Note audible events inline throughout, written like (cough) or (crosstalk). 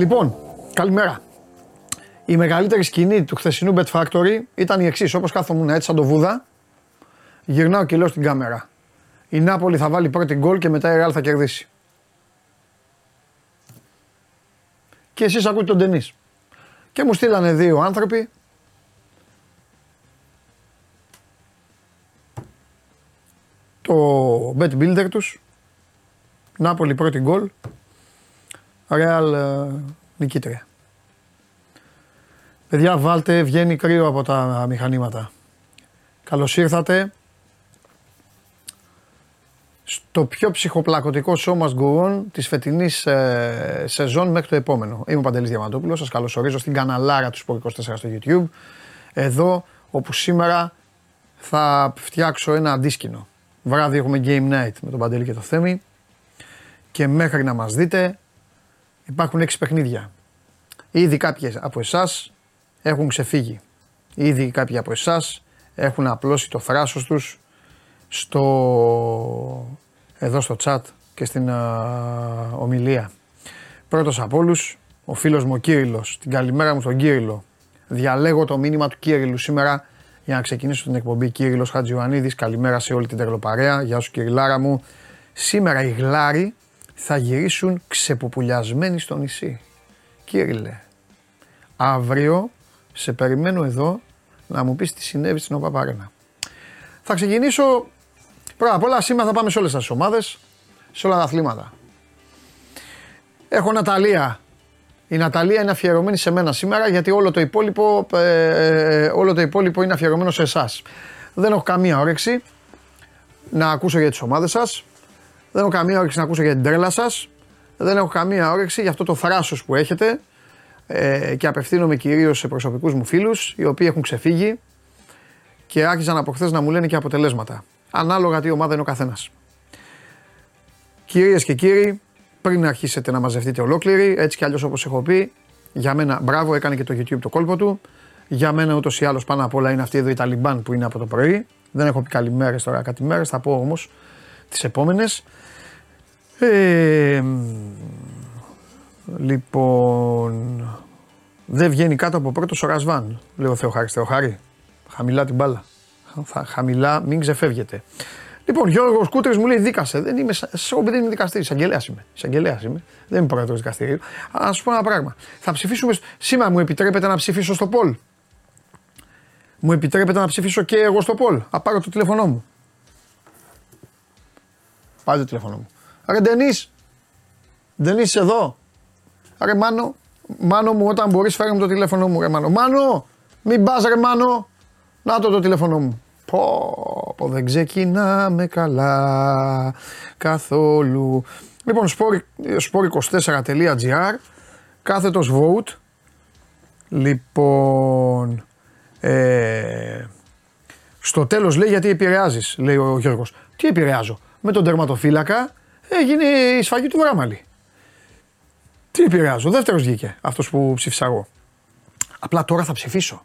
Λοιπόν, καλημέρα. Η μεγαλύτερη σκηνή του χθεσινού Bet Factory ήταν η εξής. Όπως κάθομαι έτσι σαν το βούδα, γυρνάω και λέω στην κάμερα. Η Νάπολη θα βάλει πρώτη γκολ και μετά η Ρεάλ θα κερδίσει. Και εσείς ακούτε τον Τενής. Και μου στείλανε δύο άνθρωποι το bet builder τους Νάπολη πρώτη γκολ Ρεάλ νικήτρια. Παιδιά βάλτε, βγαίνει κρύο από τα μηχανήματα. Καλώς ήρθατε στο πιο ψυχοπλακωτικό σώμα γκουρών της φετινής ε, σεζόν μέχρι το επόμενο. Είμαι ο Παντελής Διαμαντόπουλος, σας καλωσορίζω στην καναλάρα του Sport 24 στο YouTube. Εδώ όπου σήμερα θα φτιάξω ένα αντίσκηνο. Βράδυ έχουμε Game Night με τον Παντελή και το Θέμη και μέχρι να μας δείτε υπάρχουν έξι παιχνίδια. Ήδη κάποιοι από εσάς έχουν ξεφύγει. Ήδη κάποιοι από εσάς έχουν απλώσει το θράσος τους στο, εδώ στο chat και στην ομιλία. Πρώτος από όλους, ο φίλος μου ο Κύριλλος. Την καλημέρα μου στον Κύριλλο. Διαλέγω το μήνυμα του Κύριλλου σήμερα για να ξεκινήσω την εκπομπή. Κύριλλος Χατζιωαννίδης, καλημέρα σε όλη την τερλοπαρέα. Γεια σου Κυριλάρα μου. Σήμερα οι γλάροι θα γυρίσουν ξεποπουλιασμένοι στο νησί. Κύριε, αύριο σε περιμένω εδώ να μου πεις τι συνέβη στην ΟΠΑΠΑΡΕΝΑ. Θα ξεκινήσω, πρώτα απ' όλα σήμερα θα πάμε σε όλες τις ομάδες, σε όλα τα αθλήματα. Έχω Ναταλία. Η Ναταλία είναι αφιερωμένη σε μένα σήμερα γιατί όλο το υπόλοιπο, ε, ε, όλο το υπόλοιπο είναι αφιερωμένο σε εσάς. Δεν έχω καμία όρεξη να ακούσω για τις ομάδες σας. Δεν έχω καμία όρεξη να ακούσω για την τρέλα σας. Δεν έχω καμία όρεξη για αυτό το θράσος που έχετε ε, και απευθύνομαι κυρίως σε προσωπικούς μου φίλους οι οποίοι έχουν ξεφύγει και άρχισαν από χθες να μου λένε και αποτελέσματα. Ανάλογα τι ομάδα είναι ο καθένας. Κυρίες και κύριοι, πριν αρχίσετε να μαζευτείτε ολόκληροι, έτσι κι αλλιώς όπως έχω πει, για μένα, μπράβο, έκανε και το YouTube το κόλπο του. Για μένα ούτως ή άλλως πάνω απ' όλα είναι αυτή εδώ η Ταλιμπάν που είναι από το πρωί. Δεν έχω πει καλημέρες τώρα, κάτι μέρες, θα πω όμως τις επόμενες. Ε, λοιπόν, δεν βγαίνει κάτω από πρώτο ο Ρασβάν, λέει ο Θεοχάρης. Θεοχάρη, χαμηλά την μπάλα. Χαμηλά, μην ξεφεύγετε. Λοιπόν, Γιώργος Κούτρε μου λέει δίκασε. Δεν είμαι, σαν δεν είμαι δικαστή. Εισαγγελέας είμαι. Εισαγγελέας είμαι. Δεν είμαι πρόεδρο δικαστηρίου. Α σου πω ένα πράγμα. Θα ψηφίσουμε. Σήμερα μου επιτρέπετε να ψηφίσω στο Πολ; Μου επιτρέπετε να ψηφίσω και εγώ στο Πολ; Α πάρω το τηλέφωνό μου. Πάρε το τηλέφωνό μου. Ρε Ντενής, Ντενής εδώ. Ρε Μάνο, Μάνο μου όταν μπορείς φέρε μου το τηλέφωνο μου ρε Μάνο. Μάνο, μην πας ρε Μάνο. Να το το τηλέφωνο μου. Πω, πω δεν ξεκινάμε καλά καθόλου. Λοιπόν, sport24.gr κάθετος vote. Λοιπόν, ε, στο τέλος λέει γιατί επηρεάζεις, λέει ο Γιώργος. Τι επηρεάζω, με τον τερματοφύλακα έγινε η σφαγή του Βράμαλη. Τι επηρεάζω, ο δεύτερος βγήκε αυτός που ψήφισα εγώ. Απλά τώρα θα ψηφίσω.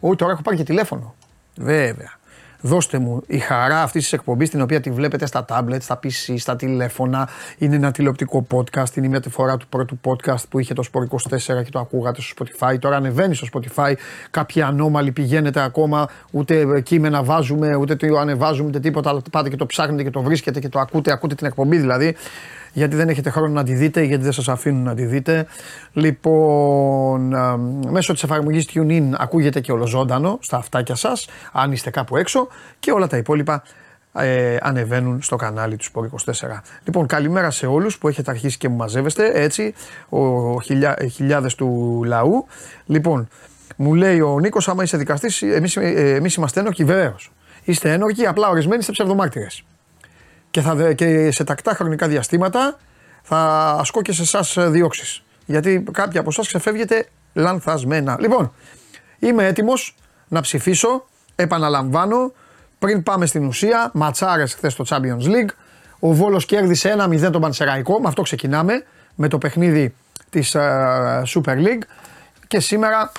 Όχι, τώρα έχω πάρει και τηλέφωνο. Βέβαια. Δώστε μου η χαρά αυτής της εκπομπής, την οποία τη βλέπετε στα τάμπλετ, στα PC, στα τηλέφωνα. Είναι ένα τηλεοπτικό podcast. Είναι μια φορά του πρώτου podcast που είχε το Sport 24 και το ακούγατε στο Spotify. Τώρα ανεβαίνει στο Spotify. Κάποιοι ανώμαλοι πηγαίνετε ακόμα. Ούτε κείμενα βάζουμε, ούτε το ανεβάζουμε, ούτε τίποτα. Πάτε και το ψάχνετε και το βρίσκετε και το ακούτε. Ακούτε την εκπομπή δηλαδή γιατί δεν έχετε χρόνο να τη δείτε, γιατί δεν σας αφήνουν να τη δείτε. Λοιπόν, μέσω της εφαρμογής TuneIn ακούγεται και ολοζώντανο στα αυτάκια σας, αν είστε κάπου έξω και όλα τα υπόλοιπα ε, ανεβαίνουν στο κανάλι του Sport 24. Λοιπόν, καλημέρα σε όλους που έχετε αρχίσει και μου μαζεύεστε, έτσι, ο, χιλιά, χιλιάδες του λαού. Λοιπόν, μου λέει ο Νίκος, άμα είσαι δικαστής, εμείς, ε, εμείς είμαστε ένορκοι, βεβαίως. Είστε ένορκοι, απλά ορισμένοι είστε ψευδομάρτυρες και, θα, και σε τακτά χρονικά διαστήματα θα ασκώ και σε εσάς διώξεις. Γιατί κάποιοι από εσάς ξεφεύγετε λανθασμένα. Λοιπόν, είμαι έτοιμος να ψηφίσω. Επαναλαμβάνω, πριν πάμε στην ουσία, ματσάρες χθες στο Champions League. Ο Βόλος κέρδισε 1-0 τον Πανσεραϊκό. Με αυτό ξεκινάμε. Με το παιχνίδι της uh, Super League. Και σήμερα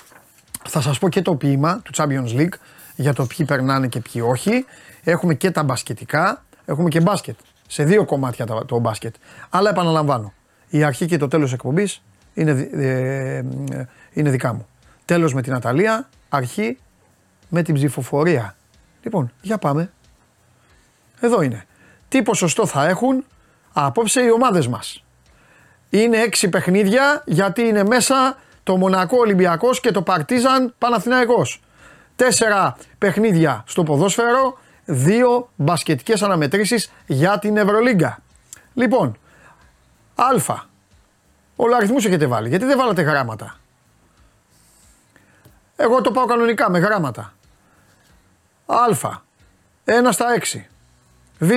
θα σας πω και το ποίημα του Champions League για το ποιοι περνάνε και ποιοι όχι. Έχουμε και τα μπασκετικά. Έχουμε και μπάσκετ. Σε δύο κομμάτια το, το μπάσκετ. Αλλά επαναλαμβάνω. Η αρχή και το τέλος εκπομπής είναι, ε, ε, είναι δικά μου. Τέλος με την Αταλία, αρχή με την ψηφοφορία. Λοιπόν, για πάμε. Εδώ είναι. Τι ποσοστό θα έχουν απόψε οι ομάδες μας; Είναι έξι παιχνίδια γιατί είναι μέσα το Μονακό Ολυμπιακός και το Παρτίζαν Παναθηναϊκός. Τέσσερα παιχνίδια στο ποδόσφαιρο, δύο μπασκετικές αναμετρήσεις για την Ευρωλίγκα. Λοιπόν, Α. Όλο αριθμού έχετε βάλει. Γιατί δεν βάλατε γράμματα; Εγώ το πάω κανονικά με γράμματα. Α. 1 στα 6. Β.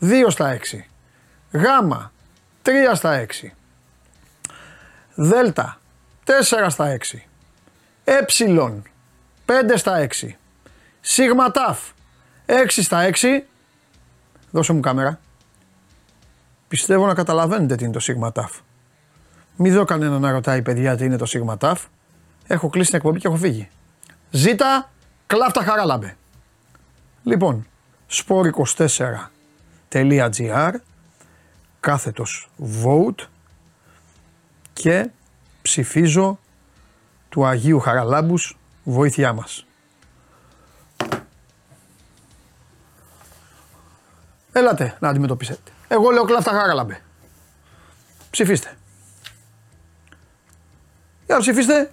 2 στα 6. Γ. 3 στα 6. Δ. 4 στα 6. Ε. 5 στα 6. Σίγμα ταφ 6 στα 6. Δώσε μου κάμερα. Πιστεύω να καταλαβαίνετε τι είναι το σίγμα ταφ. Μην δω κανένα να ρωτάει παιδιά τι είναι το σίγμα ταφ. Έχω κλείσει την εκπομπή και έχω φύγει. Ζήτα κλάφτα χαράλαμπε. Λοιπόν, sport24.gr κάθετος vote και ψηφίζω του Αγίου Χαραλάμπους βοήθειά μας. Έλατε να αντιμετωπίσετε. Εγώ λέω κλάφτα χαράλαμπε. Ψηφίστε. Για ψηφίστε.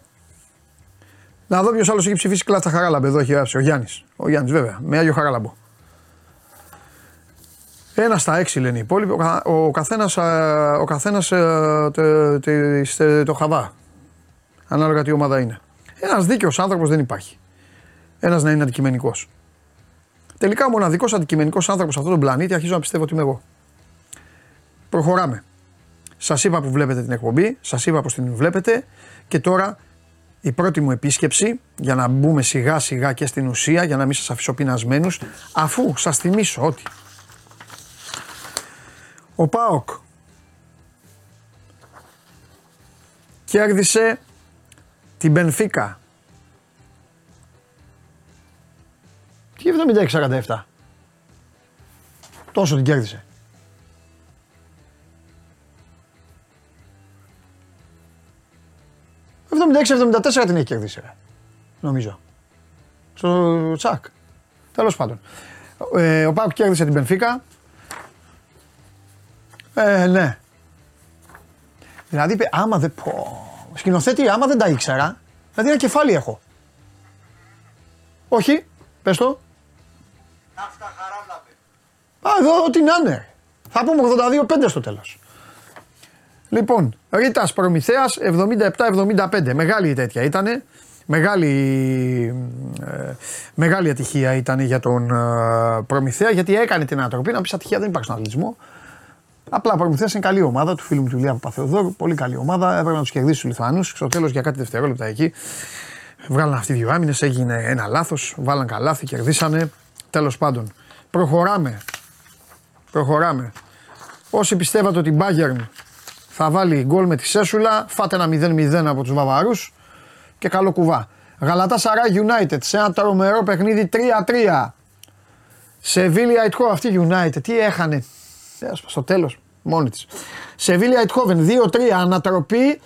Να δω ποιος άλλος έχει ψηφίσει κλάφτα χαράλαμπε. Εδώ έχει γράψει ο Γιάννης. Ο Γιάννης, βέβαια, με Άγιο Χαράλαμπο. Ένα στα έξι λένε οι υπόλοιποι. Ο καθένας ο καθένας, ε, το χαβά. Ανάλογα τι ομάδα είναι. Ένας δίκαιος άνθρωπος δεν υπάρχει. Ένας να είναι αντικειμενικός. Τελικά ο μοναδικός αντικειμενικός άνθρωπος σε αυτόν τον πλανήτη αρχίζω να πιστεύω ότι είμαι εγώ. Προχωράμε. Σας είπα που βλέπετε την εκπομπή, σας είπα πώ την βλέπετε και τώρα η πρώτη μου επίσκεψη για να μπούμε σιγά σιγά και στην ουσία για να μην σας αφήσω πεινασμένους αφού σας θυμίσω ότι ο ΠΑΟΚ κέρδισε την Μπενφίκα τι 76-47 τόσο την κέρδισε 76-74 την έχει κερδίσει, ρε. νομίζω. Στο τσακ. Τέλος πάντων. Ε, ο Πάουκ κέρδισε την Πενφύκα. Ε, ναι. Δηλαδή, άμα δεν πω. Σκηνοθέτη, άμα δεν τα ήξερα, δηλαδή ένα κεφάλι έχω. Όχι, πες το. Ναύτα χαράβλαπε. Α, εδώ ό,τι να είναι. Θα πούμε 82-5 στο τέλος. Λοιπόν, Ρίτα Προμηθέας 77-75. Μεγάλη τέτοια ήταν. Μεγάλη, ε, μεγάλη ατυχία ήταν για τον ε, Προμηθέα γιατί έκανε την ανατροπή. Να πει ατυχία δεν υπάρχει στον αθλητισμό. Απλά ο Προμηθέας είναι καλή ομάδα του φίλου μου του Λία Παπαθεοδόρου. Πολύ καλή ομάδα. Έπρεπε να τους κερδίσει τους Λιθουανούς. Στο τέλος για κάτι δευτερόλεπτα εκεί. Βγάλαν αυτοί δύο άμυνες. Έγινε ένα λάθος. Βάλαν καλάθι, κερδίσανε. Τέλος πάντων. Προχωράμε. Προχωράμε. Όσοι πιστεύατε ότι η Bayern θα βάλει γκολ με τη Σέσουλα, φάτε ένα 0-0 από τους Βαβαρούς και καλό κουβά. Γαλατά Σαρά United σε ένα τρομερό παιχνίδι 3-3. Σεβίλια Αιτχό, αυτή United, τι έχανε. Στο τέλος, μόνη της. Σεβίλια Αιτχόβεν 2-3, ανατροπή.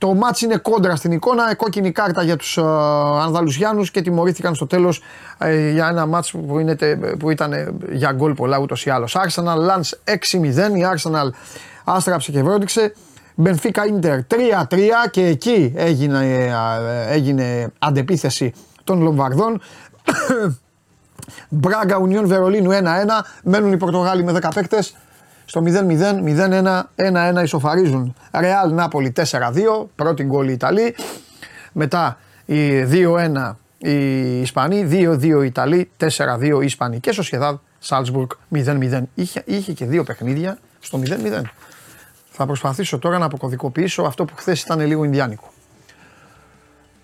Το μάτς είναι κόντρα στην εικόνα, κόκκινη κάρτα για τους uh, Ανδαλουσιάνους και τιμωρήθηκαν στο τέλος ε, για ένα μάτς που, είναι, που ήταν για γκολ πολλά ούτως ή άλλως. Arsenal Lance 6-0, η Arsenal άστραψε και βρόντιξε. Μπενφίκα Ίντερ 3-3 και εκεί έγινε, έγινε αντεπίθεση των Λομβαρδών. (coughs) Μπράγκα Ουνιόν Βερολίνου 1-1. Μένουν οι Πορτογάλοι με 10 παίκτες. Στο 0-0, 0-1, 1-1 ισοφαρίζουν. Ρεάλ Νάπολη 4-2. Πρώτη γκολ οι Ιταλοί. Μετά η 2-1 οι Ισπανοί. 2-2 οι Ιταλοί. 4-2 οι Ισπανοί. Και στο Σχεδάδ Σάλτσμπουργκ 0-0. Είχε, είχε και δύο παιχνίδια στο 0-0. Θα προσπαθήσω τώρα να αποκωδικοποιήσω αυτό που χθες ήταν λίγο Ινδιάνικο.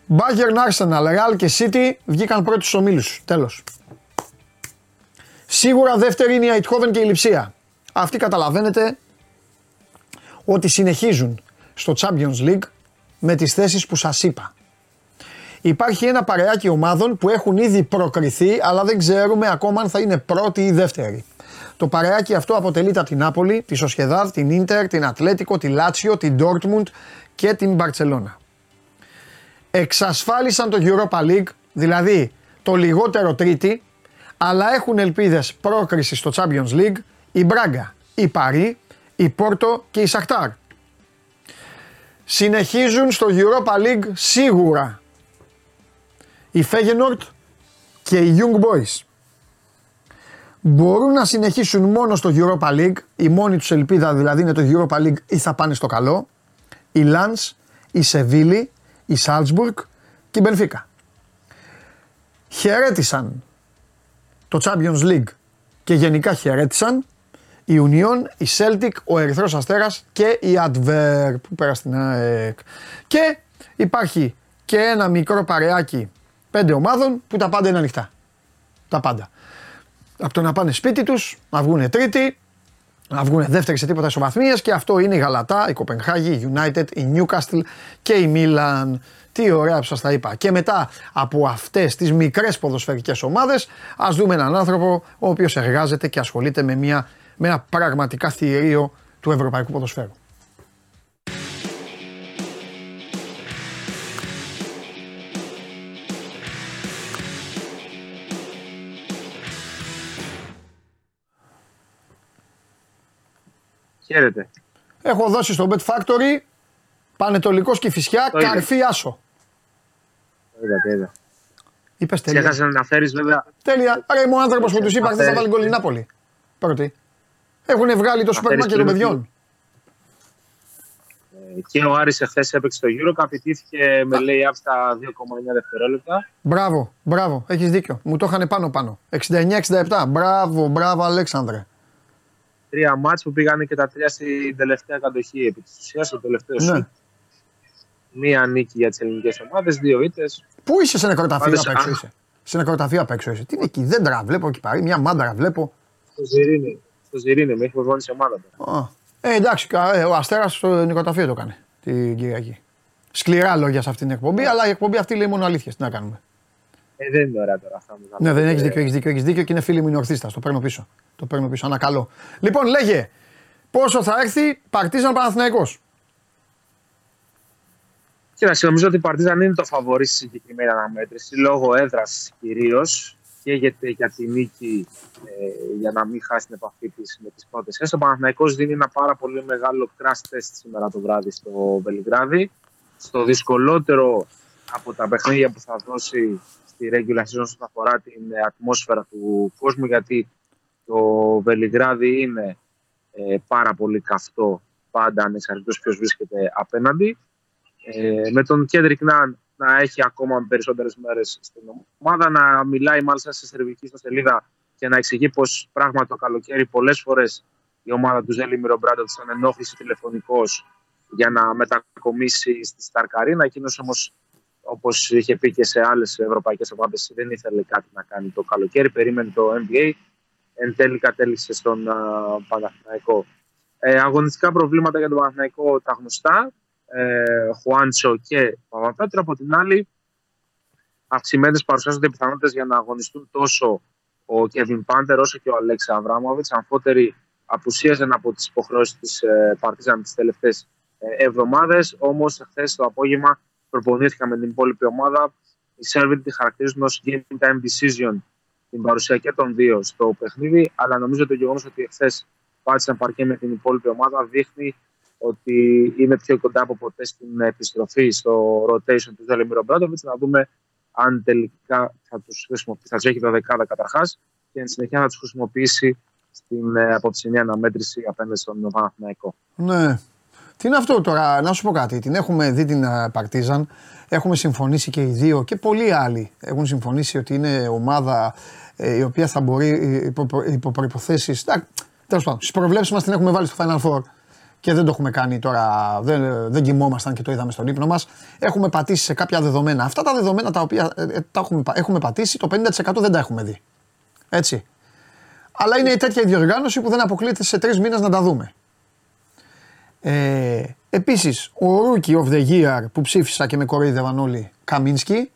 Bayern Arsenal, Real και City βγήκαν πρώτοι στους ομίλους. Τέλος. Σίγουρα δεύτερη είναι η Αιτχόβεν και η Λιψία. Αυτοί καταλαβαίνετε ότι συνεχίζουν στο Champions League με τις θέσεις που σας είπα. Υπάρχει ένα παρεάκι ομάδων που έχουν ήδη προκριθεί αλλά δεν ξέρουμε ακόμα αν θα είναι πρώτη ή δεύτερη. Το παρεάκι αυτό αποτελείται από την Νάπολη, τη Σοσχεδάδ, την Ίντερ, την Ατλέτικο, τη Λάτσιο, την Ντόρτμουντ και την Μπαρτσελώνα. Εξασφάλισαν το Europa League, δηλαδή το λιγότερο τρίτη, αλλά έχουν ελπίδες πρόκριση στο Champions League η Μπράγκα, η Παρί, η Πόρτο και η Σακτάρ. Συνεχίζουν στο Europa League σίγουρα η Φέγενορτ και οι Young Boys. Μπορούν να συνεχίσουν μόνο στο Europa League, η μόνη τους ελπίδα δηλαδή είναι το Europa League ή θα πάνε στο καλό, η Lans, η Σεβίλη, η Salzburg και η Μπενφίκα. Χαιρέτησαν το Champions League και γενικά χαιρέτησαν η Union, η Celtic, ο Ερυθρός Αστέρας και η Adver που πέρασε στην ΑΕΚ. Και υπάρχει και ένα μικρό παρεάκι πέντε ομάδων που τα πάντα είναι ανοιχτά. Τα πάντα. Από το να πάνε σπίτι τους, να βγουν τρίτη, να βγουν δεύτερη σε τίποτα ισοβαθμίες και αυτό είναι η Γαλατά, η Κοπενχάγη, η United, η Newcastle και η Milan. Τι ωραία που σας τα είπα. Και μετά από αυτές τις μικρές ποδοσφαιρικές ομάδες ας δούμε έναν άνθρωπο ο οποίος εργάζεται και ασχολείται με, μια, με ένα πραγματικά θηρίο του ευρωπαϊκού ποδοσφαίρου. Χαίρετε. Έχω δώσει στο Bet Factory Πανετολικός και φυσιά, καρφί άσο. Είδα, είδα. Είπες τέλεια. Ξέχασες να αναφέρει βέβαια. Τέλεια. Άρα είμαι ο άνθρωπος που τους είπα χθες θα βάλει γκολ Νάπολη. Πρώτη. Έχουν βγάλει το σούπερ μάρκετ των παιδιών. Ε, και ο Άρης εχθές έπαιξε το Euro, καπητήθηκε με λέει στα 2,9 δευτερόλεπτα. Μπράβο, μπράβο, έχεις δίκιο. Μου το είχαν πάνω πάνω. 69-67. Μπράβο, μπράβο, Αλέξανδρε τρία μάτς που πήγανε και τα τρία στην τελευταία κατοχή επί της ουσίας, στο τελευταίο ναι. σου. Μία νίκη για τις ελληνικές ομάδες, δύο ήττες. Πού είσαι σε νεκροταφείο απ' έξω είσαι. Σε νεκροταφείο απ' έξω είσαι. Τι είναι εκεί, δέντρα βλέπω εκεί πάρει, μια μάνταρα βλέπω. Στο Ζιρίνι, στο Ζιρίνι, με έχει προσβάλει ομάδα. Oh. Ε, εντάξει, ε, ο Αστέρας στο νεκροταφείο το έκανε την Κυριακή. Σκληρά λόγια σε αυτήν την εκπομπή, αλλά η εκπομπή αυτή λέει μόνο αλήθεια. Τι να κάνουμε; Ε, δεν είναι ωραία τώρα αυτά. Ναι, δεν έχεις δίκιο, έχεις δίκιο, έχεις δίκιο και είναι φίλη μου η ορθίστα. Το παίρνω πίσω. Το παίρνω πίσω. Ανακαλώ. Λοιπόν, λέγε, πόσο θα έρθει Παρτίζαν Παναθηναϊκός; Κοίταξε, νομίζω ότι η Παρτίζαν είναι το φαβορή στη συγκεκριμένη αναμέτρηση λόγω έδρας κυρίως και γιατί για τη νίκη ε, για να μην χάσει την επαφή της με τις πρώτες θέσει. Ο Παναθηναϊκός δίνει ένα πάρα πολύ μεγάλο crash test σήμερα το βράδυ στο Βελιγράδι. Στο δυσκολότερο από τα παιχνίδια που θα δώσει στη regular season όσον αφορά την ατμόσφαιρα του κόσμου γιατί το Βελιγράδι είναι ε, πάρα πολύ καυτό πάντα ανεξαρτήτως ποιος βρίσκεται απέναντι. Ε, με τον Κέντρικ να, να έχει ακόμα περισσότερες μέρες στην ομάδα, να μιλάει μάλιστα σε σερβική στα σελίδα και να εξηγεί πως πράγματι το καλοκαίρι πολλές φορές η ομάδα του Ζέλη Μιρομπράντο της ανενόχλησε τηλεφωνικός για να μετακομίσει στη Σταρκαρίνα. Εκείνος όμως Όπως είχε πει και σε άλλες ευρωπαϊκές ομάδες, δεν ήθελε κάτι να κάνει το καλοκαίρι. Περίμενε το NBA. Εν τέλει κατέληξε στον uh, Παναθηναϊκό. Ε, αγωνιστικά προβλήματα για τον Παναθηναϊκό τα γνωστά. Ε, Χουάντσο και Παπαπέτρο. Από την άλλη, αυξημένες παρουσιάζονται πιθανότητες για να αγωνιστούν τόσο ο Κέβιν Πάντερ όσο και ο Αλέξη Αβράμοβιτ. Αμφότεροι απουσίαζαν από τις υποχρεώσεις της ε, Παρτίζαν τις τελευταίες εβδομάδες. Όμως, χθε το απόγευμα προπονήθηκαν με την υπόλοιπη ομάδα. Οι Σέρβοι τη χαρακτηρίζουν ως game time decision την παρουσία και των δύο στο παιχνίδι. Αλλά νομίζω ότι το γεγονός ότι εχθές πάτησαν παρκέ με την υπόλοιπη ομάδα δείχνει ότι είναι πιο κοντά από ποτέ στην επιστροφή στο rotation του Ζέλεμι Μπράντοβιτς. Να δούμε αν τελικά θα τους χρησιμοποιήσει, θα τους έχει το δεκάδα καταρχάς και εν συνεχεία θα τους χρησιμοποιήσει στην ε, απόψηνή αναμέτρηση απέναντι στον Παναθηναϊκό. Ναι, τι είναι αυτό τώρα, να σου πω κάτι. Την έχουμε δει την Παρτίζαν. Έχουμε συμφωνήσει και οι δύο και πολλοί άλλοι έχουν συμφωνήσει ότι είναι ομάδα ε, η οποία θα μπορεί υπό, υπό προποθέσει. Τέλος πάντων, στις προβλέψεις μας την έχουμε βάλει στο Final Four και δεν το έχουμε κάνει τώρα. Δεν, δεν κοιμόμασταν και το είδαμε στον ύπνο μας. Έχουμε πατήσει σε κάποια δεδομένα. Αυτά τα δεδομένα τα οποία ε, ε, τα έχουμε, έχουμε πατήσει, το 50% δεν τα έχουμε δει. Έτσι. Αλλά είναι τέτοια η διοργάνωση που δεν αποκλείεται σε τρεις μήνες να τα δούμε. Ε, Επίσης, ο Rookie of the Year που ψήφισα και με κοροϊδεύαν όλοι, Καμίνσκι,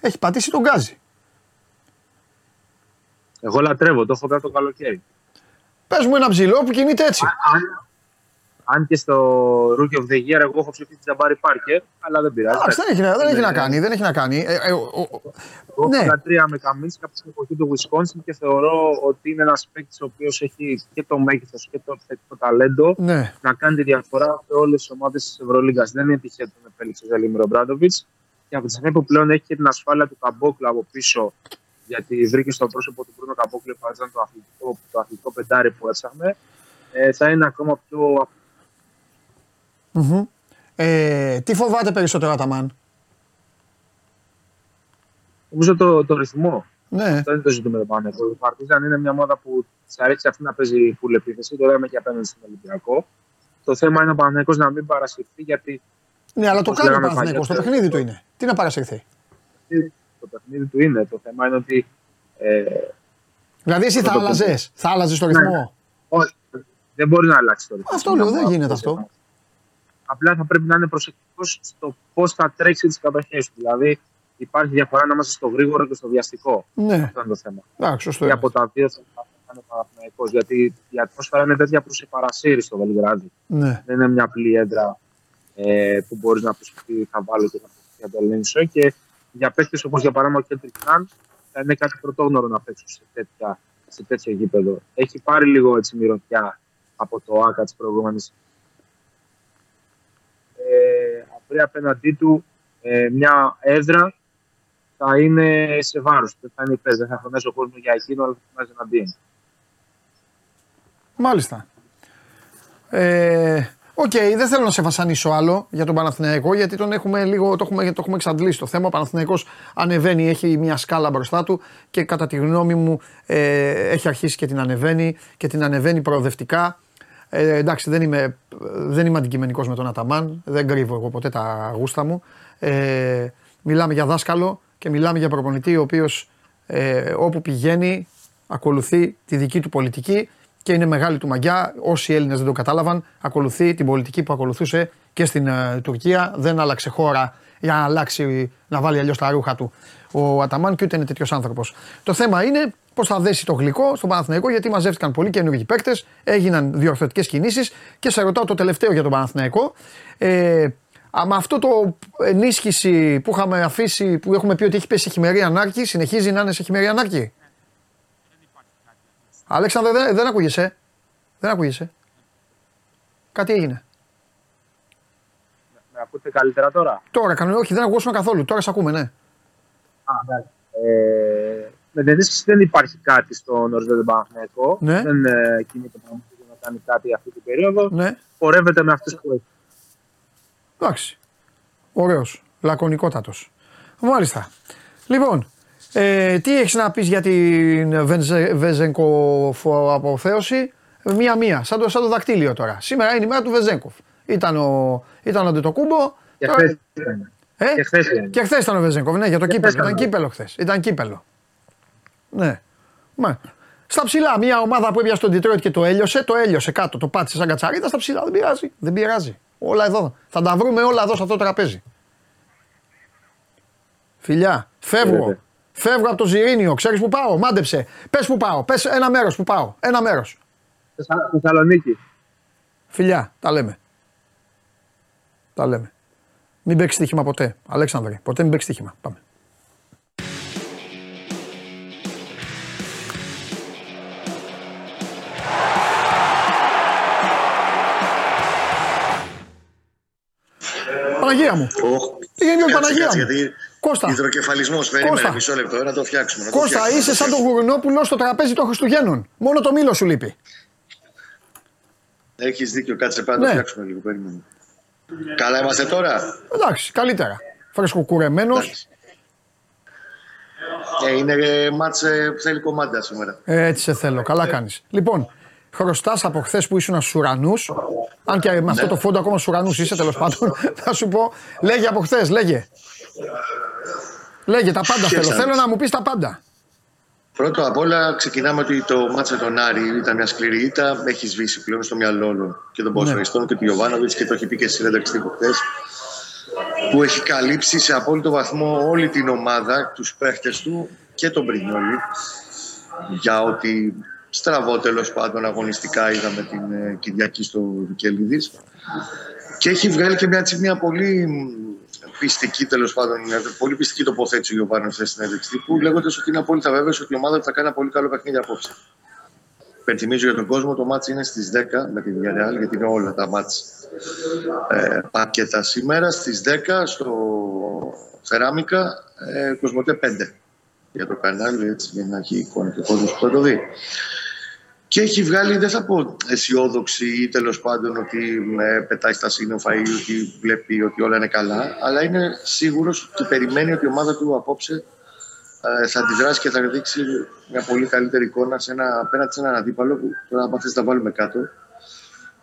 έχει πατήσει τον Γκάζι. Εγώ λατρεύω, το έχω πει το καλοκαίρι. Πες μου ένα ψηλό που κινείται έτσι. Αν, αν και στο Rookie of the Year εγώ έχω ψηφίσει Τζαμπάρι Πάρκερ, αλλά δεν πειράζει. Εντάξει, δεν έχει, να- δεν έχει να κάνει. Δεν έχει να κάνει. Ε, ε, ο- ο- Εγώ ναι. έχω τρία με Καμίνσκα από την εποχή του Wisconsin και θεωρώ ότι είναι ένας παίκτης ο οποίος έχει και το μέγεθος και το θετικό ταλέντο ναι. να κάνει τη διαφορά σε όλες τις ομάδες της Ευρωλίγα. Δεν είναι τυχαίο που επέλεξε ο Ζελίμιρο Μπράντοβιτς. Και από τη στιγμή που πλέον έχει και την ασφάλεια του Καμπόκλου από πίσω, γιατί βρήκε στο πρόσωπο του Μπρούνο Καμπόκλου που ήταν το αθλητικό, το αθλητικό πεντάρι που έψαχνε, ε, θα είναι ακόμα πιο. Μμμ. Ε, τι φοβάται περισσότερο Αταμάν; Νομίζω το, το ρυθμό. Ναι. Αυτό είναι το ζήτημα πάνω. Ο Παρτίζαν είναι μια ομάδα που της αρέσει αυτή να παίζει full επίθεση. Το λέμε και απέναντι στον Ολυμπιακό. Το θέμα είναι ο Παναγενικό να μην παρασυρθεί γιατί Ναι, αλλά το Όπως κάνει ο λέγαμε Παναθηναϊκός, Το παλιότερα. παιχνίδι του είναι. Τι να παρασυρθεί; το παιχνίδι του είναι. Το θέμα είναι ότι. Ε, Δηλαδή εσύ θα το άλλαζες; Θα άλλαζες το ρυθμό; όχι, δεν μπορεί να αλλάξει το ρυθμό. Αυτό λέω, δεν γίνεται αυτό. Απλά θα πρέπει να είναι προσεκτικός στο πώς θα τρέξει τις κατοχές του. Δηλαδή υπάρχει διαφορά ανάμεσα στο γρήγορο και στο βιαστικό. Ναι. Αυτό είναι το θέμα. Εντάξει, σωστό. Και είναι. από τα δύο θα είναι ο Παναθηναϊκός, Γιατί η ατμόσφαιρα είναι τέτοια που σε παρασύρει στο Βελιγράδι. Ναι. Δεν είναι μια απλή έδρα ε, που μπορείς να πεις ότι θα βάλω και θα για το ελέγξω. Και για παίκτες όπως για παράδειγμα ο Κέντρικ Ναν θα είναι κάτι πρωτόγνωρο να παίξουν σε, τέτοια, σε τέτοιο γήπεδο. Έχει πάρει λίγο έτσι μυρωδιά από το ΆΚΑ της προηγούμενης. Ε, αυρή απέναντί του ε, μια έδρα θα είναι σε βάρος. Δεν θα είναι υπέρ. Δεν θα φωνάζει ο κόσμος για εκείνο, αλλά θα φωνάζει εναντίον. Μάλιστα. Ε, Οκ, δεν θέλω να σε βασανίσω άλλο για τον Παναθηναϊκό γιατί τον έχουμε λίγο, το, έχουμε, το έχουμε εξαντλήσει το θέμα. Ο Παναθηναϊκός ανεβαίνει, έχει μια σκάλα μπροστά του και κατά τη γνώμη μου ε, έχει αρχίσει και την ανεβαίνει και την ανεβαίνει προοδευτικά. Ε, εντάξει, δεν είμαι, δεν είμαι αντικειμενικός με τον Αταμάν, δεν κρύβω εγώ ποτέ τα γούστα μου. Ε, μιλάμε για δάσκαλο και μιλάμε για προπονητή ο οποίος ε, όπου πηγαίνει ακολουθεί τη δική του πολιτική και είναι μεγάλη του μαγιά. Όσοι Έλληνες δεν το κατάλαβαν, ακολουθεί την πολιτική που ακολουθούσε και στην ε, Τουρκία. Δεν άλλαξε χώρα για να αλλάξει, να βάλει αλλιώς τα ρούχα του ο Αταμάν και ούτε είναι τέτοιος άνθρωπος. Το θέμα είναι πώ θα δέσει το γλυκό στον Παναθηναϊκό γιατί μαζεύτηκαν πολλοί καινούργιοι παίκτες, έγιναν διορθωτικές κινήσεις και σε ρωτάω το τελευταίο για τον Παναθηναϊκό. Ε, Α, με αυτό το ενίσχυση που είχαμε αφήσει, που έχουμε πει ότι έχει πέσει σε χειμερή ανάρκη, συνεχίζει να είναι σε χειμερή ανάρκη; Αλέξανδρε, δεν, δεν ακούγεσαι. Δεν ακούγεσαι. Κάτι έγινε. Με ακούτε καλύτερα τώρα; Τώρα, κανονικά, όχι, δεν ακούσαμε καθόλου. Τώρα σε ακούμε, ναι. Ε, με την ενίσχυση δεν υπάρχει κάτι στον ορισμένο Παναθηναϊκό. Ναι. Δεν ε, κινείται το για να κάνει κάτι αυτή την περίοδο. Ναι, Πορεύεται με αυτού που έχει. εντάξει. Ωραίος, λακωνικότατος. Μάλιστα. Λοιπόν, ε, τι έχεις να πεις για την Βενζε- Βεζενκοφ αποθέωση. Μία-μία, σαν το, σαν το δακτύλιο τώρα. Σήμερα είναι η μέρα του Βεζέγκοφ. Ήταν ο, ήταν ο Ντετοκούμπο. Και Τώρα- χθες ήταν. Ε; Και χθες ήταν. Και χθες ήταν ο Βεζέγκοφ, ναι, για το Και κύπελο. χθες Ήταν ήταν. κύπελο χθες. Ήταν κύπελο. Ναι. Μα. Στα ψηλά, μια ομάδα που έπιασε τον Detroit και το έλειωσε, το έλειωσε κάτω, το πάτησε σαν κατσαρίδα στα ψηλά. Δεν πειράζει. Δεν πειράζει. Όλα εδώ. Θα τα βρούμε όλα εδώ σε αυτό το τραπέζι. Φιλιά, φεύγω. Χαίρετε. Φεύγω από το Ζιρίνιο. Ξέρεις που πάω. Μάντεψε. Πες που πάω. Πες ένα μέρος που πάω. Ένα μέρος. Θεσσα- Θεσσαλονίκη. Φιλιά, τα λέμε. Τα λέμε. Μην παίξεις στοίχημα ποτέ. Αλέξανδρε, ποτέ μην παίξεις στοίχημα. Πάμε. Παναγία μου. Πήγαινε η Παναγία μου; Γιατί Κώστα. υδροκεφαλισμός Κώστα. περίμενε μισό λεπτό να το φτιάξουμε. να το Κώστα, φτιάξουμε, να είσαι το σαν τον φτιάξουμε. Γουρνόπουλο στο τραπέζι των Χριστουγέννων. Μόνο το μήλο σου λείπει. Έχεις δίκιο, κάτσε πάνω να Ναι. το φτιάξουμε λίγο. Περίμενε. Καλά είμαστε τώρα; Εντάξει, καλύτερα. Φρεσκοκουρεμένο. Εντάξει. Ε, είναι ε, μάτς ε, που θέλει κομμάτια σήμερα. Έτσι σε θέλω. Καλά κάνεις. Λοιπόν, χρωστάς από χθες που ήσουν στου ουρανού. Αν και με αυτό το φόντο ακόμα στου ουρανού είσαι τέλος πάντων. (laughs) Θα σου πω. Λέγε από χθες, λέγε. Λέγε τα πάντα θέλω. Σκέψα. Θέλω να μου πεις τα πάντα. Πρώτο απ' όλα ξεκινάμε ότι το μάτς με τον Άρη ήταν μια σκληρή ήττα. Έχεις σβήσει πλέον στο μυαλό όλων και των ποδοσφαιριστών και του Ιωβάνοβιτς και το έχει πει και στη συνέντευξη τύπου χθες, Που έχει καλύψει σε απόλυτο βαθμό όλη την ομάδα, τους παίχτες του και τον Πρινιόλη. Για ότι στραβό τέλος πάντων αγωνιστικά είδαμε την ε, Κυριακή στο Βικελίδης. Και έχει βγάλει και μια, μια πολύ πιστική τέλος πάντων, πολύ πιστική τοποθέτηση ο Γιωβάνο στην συνέντευξη τύπου, λέγοντας ότι είναι απόλυτα βέβαιος ότι η ομάδα θα κάνει ένα πολύ καλό παιχνίδι απόψε. Πενθυμίζω για τον κόσμο, το μάτς είναι στις 10 με τη Villarreal, γιατί είναι όλα τα μάτς ε, πακέτα σήμερα. Στις 10 στο Θεράμικα, ε, Κοσμοτέ 5 για το κανάλι, έτσι, για να έχει εικόνα και ο κόσμος που θα το δει. Και έχει βγάλει, δεν θα πω αισιόδοξη ή τέλος πάντων ότι με πετάει στα σύννεφα ή ότι βλέπει ότι όλα είναι καλά, αλλά είναι σίγουρος και περιμένει ότι η ομάδα του απόψε ε, θα αντιδράσει και θα δείξει μια πολύ καλύτερη εικόνα σε ένα, απέναντι σε έναν αντίπαλο που τώρα, αν θες, τα βάλουμε κάτω.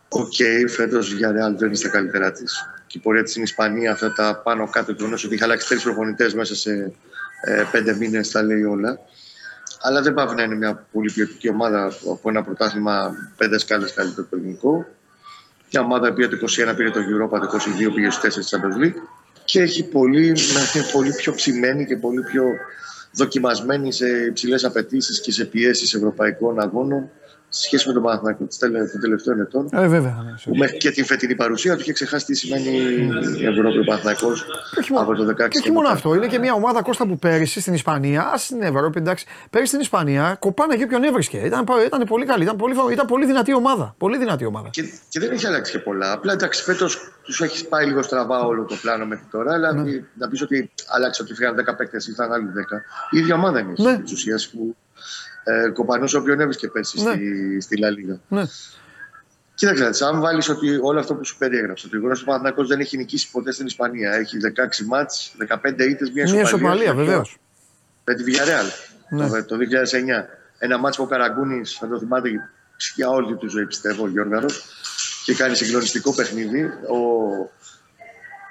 OK, okay, φέτος η Real δεν είναι στα καλύτερά της. Και η πορεία της στην Ισπανία, αυτά τα πάνω κάτω, γεγονός ότι είχε αλλάξει τρεις προπονητές μέσα σε ε, πέντε μήνες, τα λέει όλα. Αλλά δεν πάει να είναι μια πολύ ποιοτική ομάδα από ένα πρωτάθλημα πέντε σκάλες καλύτερο το ελληνικό. Μια ομάδα που το 21 πήρε το Europa, το 22 πήγε στους 4 της Champions League. Και έχει πολύ, πολύ πιο ψημένη και πολύ πιο δοκιμασμένη σε υψηλές απαιτήσεις και σε πιέσεις ευρωπαϊκών αγώνων σε σχέση με τον Παναθηναϊκό των τελευταίων ετών. Ε, βέβαια. Ναι, μέχρι και την φετινή παρουσία του είχε ξεχάσει τι σημαίνει η Ευρώπη ο Παναθηναϊκός από το 2016. Και όχι μόνο αυτό, είναι και μια ομάδα Κώστα που πέρυσι στην Ισπανία, α στην Ευρώπη, εντάξει, πέρυσι στην Ισπανία κοπάνε και ποιον έβρισκε. Ήταν, ήταν πολύ καλή, ήταν πολύ, ήταν πολύ δυνατή ομάδα. Πολύ δυνατή ομάδα. Και, και δεν έχει αλλάξει και πολλά. Απλά εντάξει, φέτος τους έχει πάει λίγο στραβά όλο το πλάνο μέχρι τώρα. Αλλά ναι. να πεις ότι άλλαξε ότι φύγαν 10 παίκτες, ήρθαν άλλοι 10. Η ίδια ομάδα είναι ναι. τη ουσία που ε, κομπανό ο οποίος έβρισκε πέρσι ναι. στη, στη Λα Λίγα. Ναι. Κοίταξε, αν βάλεις ότι όλο αυτό που σου περιέγραψε, ότι ο Γρήγορα Παναθυνακό δεν έχει νικήσει ποτέ στην Ισπανία, έχει 16 μάτς, 15 ήττες, μια ισοπαλία. Μια ισοπαλία, βεβαίως. Με τη Villarreal ναι. το, το 2009. Ένα μάτς που ο Καραγκούνης, θα το θυμάται για όλη του ζωή, πιστεύω, ο Γιώργαρος, και κάνει συγκλονιστικό παιχνίδι. Ο...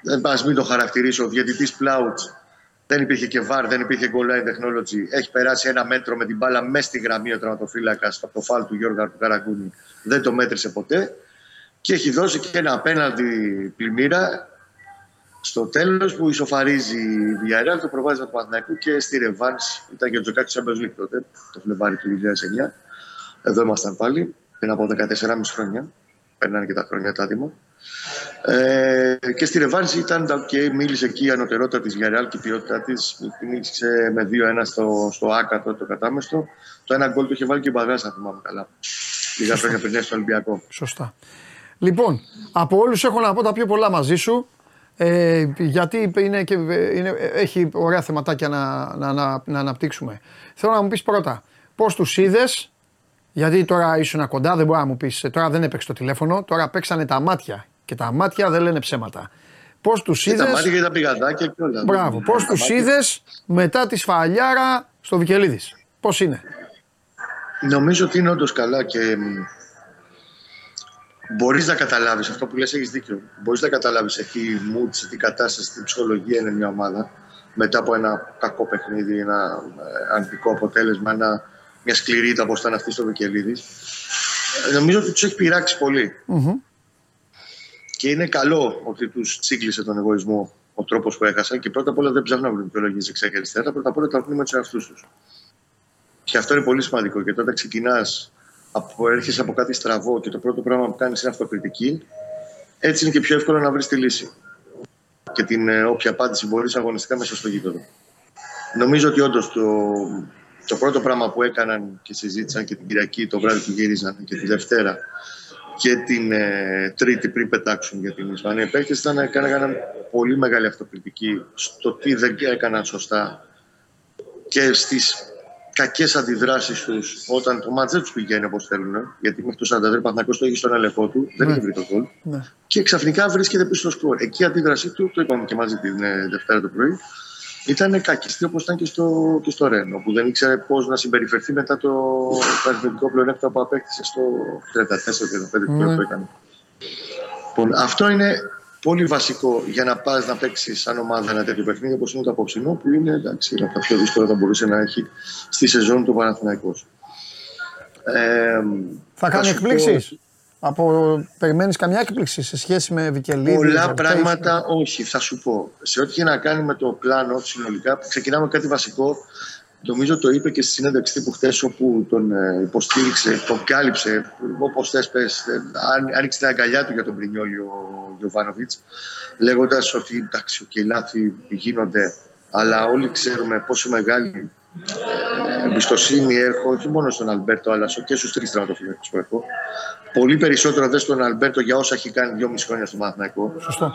Δεν πας μην το χαρακτηρίσω, ο διαιτητής Πλάουτς δεν υπήρχε και βαρ, δεν υπήρχε goal line technology. Έχει περάσει ένα μέτρο με την μπάλα μέσα στη γραμμή ο τραυματοφύλακα από το φάλ του Γιώργου του Καραγκούνη. Δεν το μέτρησε ποτέ. Και έχει δώσει και ένα απέναντι πλημμύρα στο τέλος που ισοφαρίζει η Villarreal το προβάδισμα του Παναθηναϊκού και στη Ρεβάν. Ήταν και ο Τζοκάκης Champions League τότε, το Φλεβάρι του 2009. Εδώ ήμασταν πάλι, πριν από 14,5 χρόνια. Περνάνε και τα χρόνια τα άτομα. Ε, και στη Ρεβάνση ήταν okay, μίλησε εκεί η ανωτερότητα της Γιαρεάλ και η ποιότητά της. Μίλησε με 2-1 στο, στο ΑΚΑ το κατάμεστο. Το ένα γκολ το είχε βάλει και ο Μπαγά, αν θυμάμαι καλά. Λίγα χρόνια πριν στο Ολυμπιακό. Σωστά. Λοιπόν, από όλους έχω να πω τα πιο πολλά μαζί σου. Ε, γιατί είναι και, είναι, έχει ωραία θεματάκια να, να, να, να αναπτύξουμε. Θέλω να μου πεις πρώτα, πώς τους είδες, γιατί τώρα ήσουν κοντά, δεν μπορεί να μου πεις. Τώρα δεν έπαιξε το τηλέφωνο, τώρα παίξανε τα μάτια και τα μάτια δεν λένε ψέματα. Πώς τους είδε. Τα μάτια και τα πηγαδάκια και όλα. Μπράβο. Πώς τους είδες μετά τη σφαλιάρα στο Βικελίδης; Πώς είναι; Νομίζω ότι είναι όντως καλά και μπορείς να καταλάβεις αυτό που λες, έχεις δίκιο. Μπορείς να καταλάβεις σε τι mood, σε τι κατάσταση, τι ψυχολογία είναι μια ομάδα μετά από ένα κακό παιχνίδι, ένα ε, αρνητικό αποτέλεσμα, ένα, μια σκληρή ήττα όπως ήταν αυτή στο Βικελίδης. Ε, νομίζω ότι τους έχει πειράξει και είναι καλό ότι τους τσίγκλισε τον εγωισμό ο τρόπος που έχασαν και πρώτα απ' όλα δεν ψάχνουν να βρουν δικαιολογίε δεξιά και αριστερά. Πρώτα απ' όλα τα βρουν με τους εαυτούς τους. Και αυτό είναι πολύ σημαντικό. Και όταν ξεκινάς, έρχεσαι από κάτι στραβό και το πρώτο πράγμα που κάνεις είναι αυτοκριτική, έτσι είναι και πιο εύκολο να βρεις τη λύση. Και την ε, όποια απάντηση μπορείς αγωνιστικά μέσα στο γήπεδο. Νομίζω ότι όντως το, το πρώτο πράγμα που έκαναν και συζήτησαν και την Κυριακή το βράδυ που γύριζαν και τη Δευτέρα και την ε, Τρίτη πριν πετάξουν για την Ισπανία. Οι παίκτες ήταν, έκαναν πολύ μεγάλη αυτοκριτική στο τι δεν έκαναν σωστά και στις κακές αντιδράσεις τους όταν το μάτς δεν τους πηγαίνει όπως θέλουν. Γιατί μέχρι το 43 Παναθηναϊκός το έχει στον ελεγχό του, δεν ναι. έχει βρει το γκολ. Ναι. Και ξαφνικά βρίσκεται πίσω στο σκορ. Εκεί η αντίδρασή του, το είπαμε και μαζί την ε, Δευτέρα το πρωί, ήταν κακιστή όπως ήταν και στο, και στο Ρεν, όπου δεν ήξερε πώς να συμπεριφερθεί μετά το, το αριθμητικό πλεονέκτημα που απέκτησε στο 34-35 που ναι. έκανε. Λοιπόν, αυτό είναι πολύ βασικό για να πας να παίξεις σαν ομάδα ένα τέτοιο παιχνίδι όπως είναι το απόψινό, που είναι εντάξει, από τα πιο δύσκολα θα μπορούσε να έχει στη σεζόν του Παναθηναϊκός. Ε, θα κάνει εκπλήξεις. Από, περιμένεις καμιά έκπληξη σε σχέση με Βικελίδη. Πολλά πράγματα όχι, θα σου πω. Σε ό,τι έχει να κάνει με το πλάνο συνολικά, ξεκινάμε κάτι βασικό. Νομίζω το είπε και στη συνέντευξη τύπου χθες όπου τον ε, υποστήριξε, τον κάλυψε, όπως θες πες, ε, άνοιξε την αγκαλιά του για τον Πρινιόλη ο Γιωβάνοβιτς, λέγοντας ότι εντάξει, και λάθη γίνονται, αλλά όλοι ξέρουμε πόσο μεγάλη ε, εμπιστοσύνη έχω όχι μόνο στον Αλμπέρτο αλλά και στους τρεις τραυματοφύλακες που έχω. Πολύ περισσότερο δε στον Αλμπέρτο για όσα έχει κάνει δυόμιση χρόνια στο Μαθηναϊκό. Σωστό.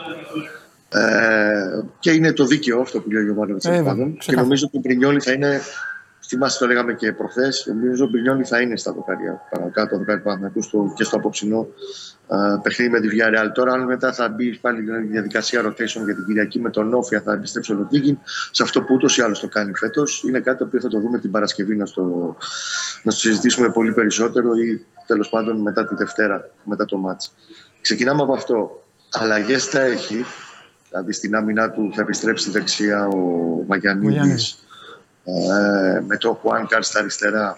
Ε, και είναι το δίκαιο αυτό που λέει ο Γιωβάνοβιτ. Ε, και νομίζω ότι ο Πρινιόλη θα είναι. Θυμάστε το λέγαμε και προχθές. Νομίζω ότι ο Πρινιόλη θα είναι στα δοκάρια παρακάτω, το δοκάρι του και στο απόψινό uh, παιχνίδι με τη Villarreal. Τώρα, αν μετά θα μπει πάλι η διαδικασία rotation για την Κυριακή με τον Όφια, θα επιστρέψει ο Λοτίγιν σε αυτό που ούτως ή άλλως το κάνει φέτος. Είναι κάτι το οποίο θα το δούμε την Παρασκευή να στο, να στο συζητήσουμε πολύ περισσότερο ή τέλος πάντων μετά τη Δευτέρα, μετά το μάτς. Ξεκινάμε από αυτό. Αλλαγές θα έχει. Δηλαδή στην άμυνά του θα επιστρέψει δεξιά ο Μαγιανίδη. Ε, με το Χουάν Κάρ στα αριστερά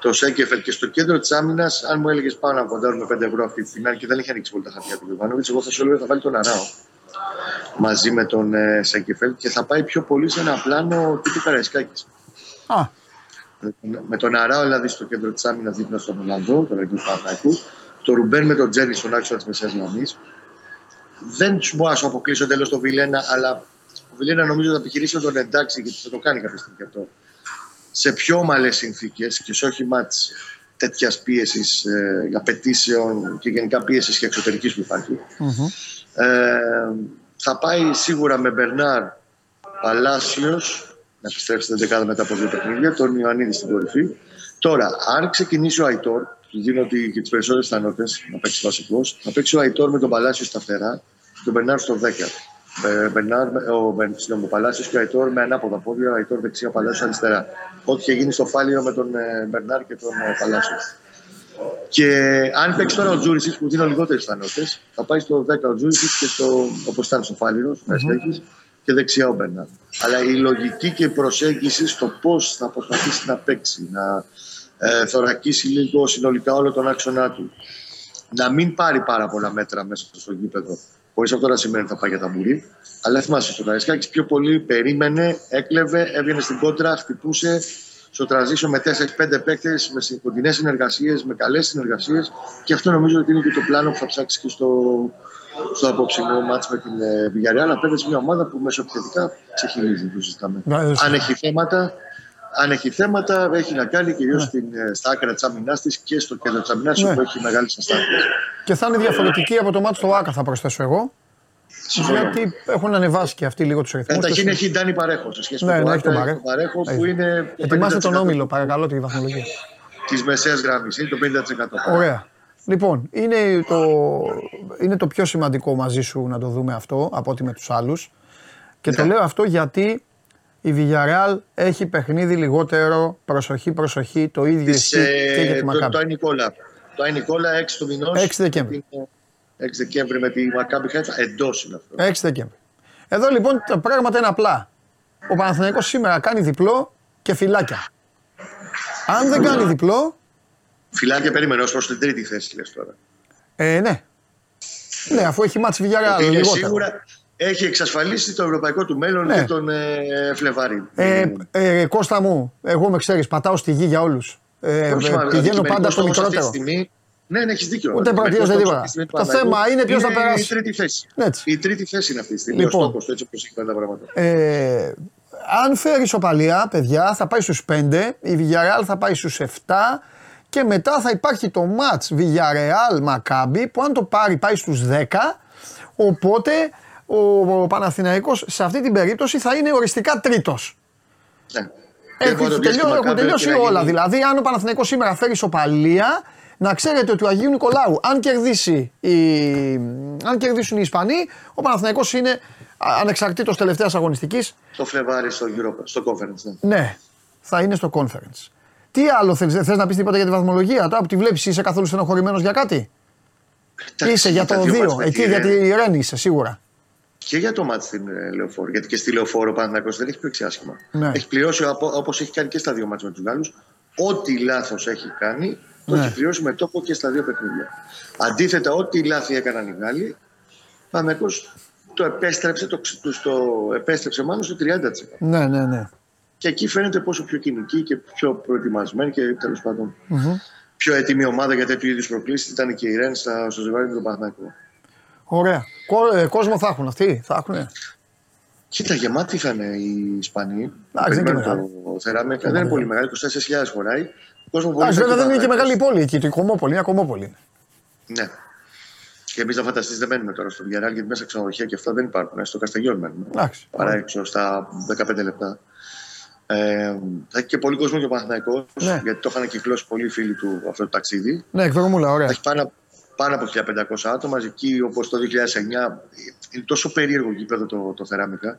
το Σέγκεφελ και στο κέντρο της άμυνας, αν μου έλεγες πάνω να ποντάρουμε 5 ευρώ αυτή τη στιγμή, και δεν είχε ανοίξει πολύ τα χαρτιά του Ιωβάνοβιτς, εγώ θα σου έλεγα θα βάλει τον Αράο μαζί με τον ε, Σέγκεφελ και θα πάει πιο πολύ σε ένα πλάνο τύπου Καραϊσκάκης. Α. Με τον Αράο δηλαδή στο κέντρο της άμυνας δίπλα στον Ολλανδό, τον Αγίου Παναγικού, το Ρουμπέρ με τον Τζέρι στον άξονας τη μεσαίας γραμμής. Δεν σου μπορώ να σου αποκλείσω τέλος το Βιλένα, αλλά ο Βιλένα νομίζω θα επιχειρήσει να τον εντάξει γιατί θα το κάνει κάποια στιγμή αυτό σε πιο ομαλές συνθήκες και σε όχι μάτς τέτοιας πίεσης, ε, απαιτήσεων και γενικά πίεσης και εξωτερικής που υπαρχει Ε, θα πάει σίγουρα με Μπερνάρ Παλάσιος να επιστρέψει την δεκάδα μετά από δύο παιχνίδια, τον Ιωαννίδη στην κορυφή. Τώρα, αν ξεκινήσει ο Αϊτόρ, του δίνω και τις περισσότερες πιθανότητες να παίξει βασικός, θα παίξει ο Αϊτόρ με τον Παλάσιο στα φτερά και τον Μπερνάρ στο 10. Ε, Μπερνάρ, ο, ο Παλάσιος και ο Αϊτόρ με ανάποδα πόδια, ο Αϊτόρ δεξιά, ο Παλάσιος αριστερά. Ό,τι είχε γίνει στο φάλιο με τον ε, Μπερνάρ και τον ε, Παλάσιο. Και αν παίξει τώρα ο Τζούρισιτς που δίνω λιγότερες πιθανότητες, θα πάει στο 10 ο Τζούρισιτς και στο, όπως ήταν στο φάλιρο, mm-hmm. και δεξιά ο Μπερνάρ. Αλλά η λογική και η προσέγγιση στο πώς θα προσπαθήσει να παίξει, να ε, θωρακίσει λίγο συνολικά όλο τον άξονα του, να μην πάρει πάρα πολλά μέτρα μέσα στο γήπεδο Χωρίς αυτό να σημαίνει ότι θα πάει για ταμπουρί. Αλλά θυμάσαι, στο Καραϊσκάκη πιο πολύ περίμενε, έκλεβε, έβγαινε στην κόντρα, χτυπούσε στο τραζίσιο με 4-5 παίκτες, με κοντινές συνεργασίες, με καλές συνεργασίες. Και αυτό νομίζω ότι είναι και το πλάνο που θα ψάξεις και στο, στο απόψινό μάτς με την Villarreal. Αλλά παίρνεις μια ομάδα που μεσοπιθετικά ξεχυλίζει, το συζητάμε. Αν έχει θέματα, αν έχει θέματα, έχει να κάνει κυρίως ναι. στα άκρα της άμυνάς της και στο κέντρο της άμυνάς ναι. που έχει μεγάλες αστάθειε. Και θα είναι διαφορετική από το μάτι στο ΆΚΑ, θα προσθέσω εγώ. Γιατί έχουν ανεβάσει και αυτοί λίγο τους αριθμού. Καταρχήν έχει Ντάνι Παρέχο σε σχέση ναι, με ναι, τον Παρέχο. Παρέχο που είναι. Ετοιμάστε τον Όμιλο, παρακαλώ, τη βαθμολογία. Της μεσαίας γραμμής. Είναι το 50%. Ωραία. Λοιπόν, είναι το, είναι το πιο σημαντικό μαζί σου να το δούμε αυτό από ότι με τους άλλους. Και το ναι. λέω αυτό γιατί η Villarreal έχει παιχνίδι λιγότερο. Προσοχή, προσοχή. Το ίδιο ισχύει ε, και για τη Μακάμπη. Το Άι Νικόλα. Το Άι Νικόλα 6 του μηνός. 6 Δεκέμβρη. 6 Δεκέμβρι με τη Μακάμπη Χάιτσα. Εντός είναι αυτό. 6 Δεκέμβρη. Εδώ λοιπόν τα πράγματα είναι απλά. Ο Παναθηναϊκός σήμερα κάνει διπλό και φυλάκια. Αν δεν κάνει διπλό. Φυλάκια περίμενε ως προς την τρίτη θέση, λες τώρα. Ε, ναι. Ναι, αφού έχει μάτσει Villarreal. Είναι σίγουρα, έχει εξασφαλίσει το ευρωπαϊκό του μέλλον ναι. και τον ε, Φλεβάρη. Ε, ε, Κώστα μου, εγώ με ξέρεις, πατάω στη γη για όλους. Ε, πηγαίνω πάντα στο μικρότερο. Στιγμή, ναι, ναι, έχεις δίκιο. Ούτε πρατείο δεν τίποτα. Το θέμα είναι ποιος θα περάσει. Η τρίτη θέση. Έτσι. Η τρίτη θέση είναι αυτή τη στιγμή. Λοιπόν, ο στόχος, έτσι όπως έχει τα πράγματα. Ε, αν φέρει σοπαλία, παιδιά, θα πάει στους 5, η Villarreal θα πάει στους 7 και μετά θα υπάρχει το match Villarreal Maccabi που αν το πάρει πάει στους 10 οπότε ο, ο Παναθηναϊκός σε αυτή την περίπτωση θα είναι οριστικά τρίτος. Ναι. Έχουν, τελειώ, έχουν τελειώσει όλα. Δηλαδή, αν ο Παναθηναϊκός σήμερα φέρει σοπαλία, να ξέρετε ότι ο Αγίου Νικολάου, αν, κερδίσει η, αν κερδίσουν οι Ισπανοί, ο Παναθηναϊκός είναι ανεξαρτήτως τελευταίας αγωνιστικής. Το Φλεβάρι στο, Europa, στο conference. Ναι. ναι, θα είναι στο conference. Τι άλλο θέλεις, θες να πεις τίποτα για τη βαθμολογία, τώρα που τη βλέπεις είσαι καθόλου στενοχωρημένος για κάτι; είσαι για το 2, εκεί για τη Ρέννη είσαι σίγουρα και για το μάτι στην ε, Λεωφόρο. Γιατί και στη Λεωφόρο ο Παναθηναϊκός δεν έχει παίξει άσχημα. Ναι. Έχει πληρώσει όπως έχει κάνει και στα δύο μάτια με τους Γάλλους. Ό,τι λάθος έχει κάνει, το ναι. έχει πληρώσει με τόπο και στα δύο παιχνίδια. Αντίθετα, ό,τι λάθη έκαναν οι Γάλλοι, ο Παναθηναϊκός το επέστρεψε, το, το, το επέστρεψε μάλλον στο 30%. Ναι, ναι, ναι. Και εκεί φαίνεται πόσο πιο κοινική και πιο προετοιμασμένη και τέλος πάντων πιο έτοιμη ομάδα για τέτοιου είδους προκλήσεις ήταν και η Ρεν στο ζευγάρι με τον Παναθηναϊκό. Ωραία. Κο, ε, κόσμο θα έχουν αυτοί, θα έχουν. Κοίτα, γεμάτοι θα είναι οι Ισπανοί. Εντάξει, δεν είναι το Θεράμικα. Δεν είναι πολύ μεγάλη, 24.000 χωράει. Κόσμο πολύ βέβαια δεν είναι και μεγάλη πόλη εκεί, το Κομμόπολη, είναι Κομμόπολη. Ναι. Και εμείς να φανταστείς δεν μένουμε τώρα στο Βιαράλ γιατί μέσα ξενοδοχεία και αυτά δεν υπάρχουν. Στο Κασταγιόν μένουμε. Εντάξει. Παρά έξω στα 15 λεπτά. Ε, θα έχει και πολύ κόσμο και ο Παναθηναϊκός, ναι. γιατί το είχαν κυκλώσει πολλοί φίλοι του αυτό το ταξίδι. Ναι, εκδρομούλα, ωραία. Θα έχει πάνω, πάνω από 1500 άτομα. Εκεί όπως το 2009 είναι τόσο περίεργο γήπεδο το, το Θεράμικα.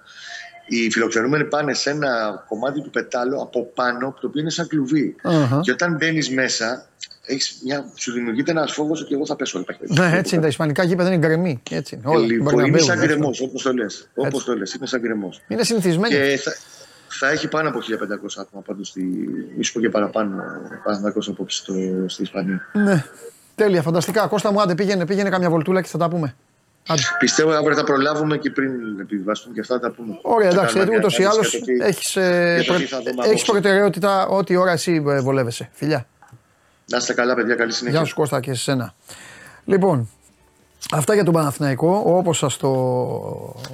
Οι φιλοξενούμενοι πάνε σε ένα κομμάτι του πετάλου από πάνω, το οποίο είναι σαν κλουβί. Uh-huh. Και όταν μπαίνεις μέσα, έχεις μια, σου δημιουργείται ένας φόβος ότι εγώ θα πέσω όλα Ναι, έτσι είναι. Τα ισπανικά γήπεδα είναι γκρεμή. Έτσι είναι. Όλα, λοιπόν, είναι σαν γκρεμός, όπως το λες. Όπως το λες, είναι σαν γκρεμός. Είναι συνηθισμένοι. Και θα, θα έχει πάνω από 1500 άτομα πάντως στη. ίσω και παραπάνω. Πάνω απόψε στο, στη Ισπανία. Ναι. Τέλεια, φανταστικά. Κώστα μου, άντε πήγαινε, πήγαινε κάμια βολτούλα και θα τα πούμε. Άντε. Πιστεύω αύριο θα προλάβουμε και πριν επιβιβαστούν και αυτά θα τα πούμε. Ωραία, εντάξει, γιατί ούτως ή άλλως έχεις ε, προτεραιότητα ό,τι ώρα εσύ ε, βολεύεσαι. Φιλιά. Να είστε καλά, παιδιά, καλή συνέχεια. Γεια σου Κώστα και σε σένα. Λοιπόν, αυτά για τον Παναθηναϊκό, όπως σας το,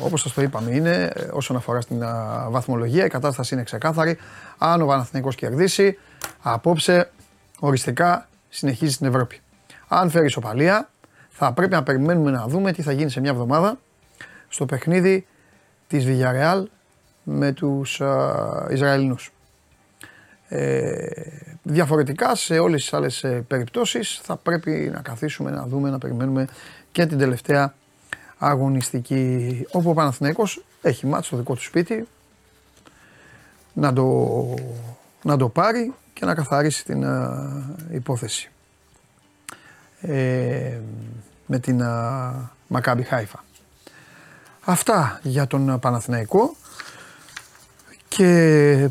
όπως σας το είπαμε είναι, όσον αφορά στην βαθμολογία, η κατάσταση είναι ξεκάθαρη. Αν ο Παναθηναϊκός κερδίσει, απόψε οριστικά συνεχίζει στην Ευρώπη. Αν φέρει ισοπαλία, θα πρέπει να περιμένουμε να δούμε τι θα γίνει σε μια εβδομάδα στο παιχνίδι της Villarreal με τους Ισραηλινούς. Ε, διαφορετικά σε όλες τις άλλες ε, περιπτώσεις θα πρέπει να καθίσουμε να δούμε, να περιμένουμε και την τελευταία αγωνιστική όπου ο Παναθηναϊκός έχει μάτς στο δικό του σπίτι να το, να το πάρει και να καθαρίσει την υπόθεση ε, με την Μακάμπι Χάιφα. Αυτά για τον Παναθηναϊκό και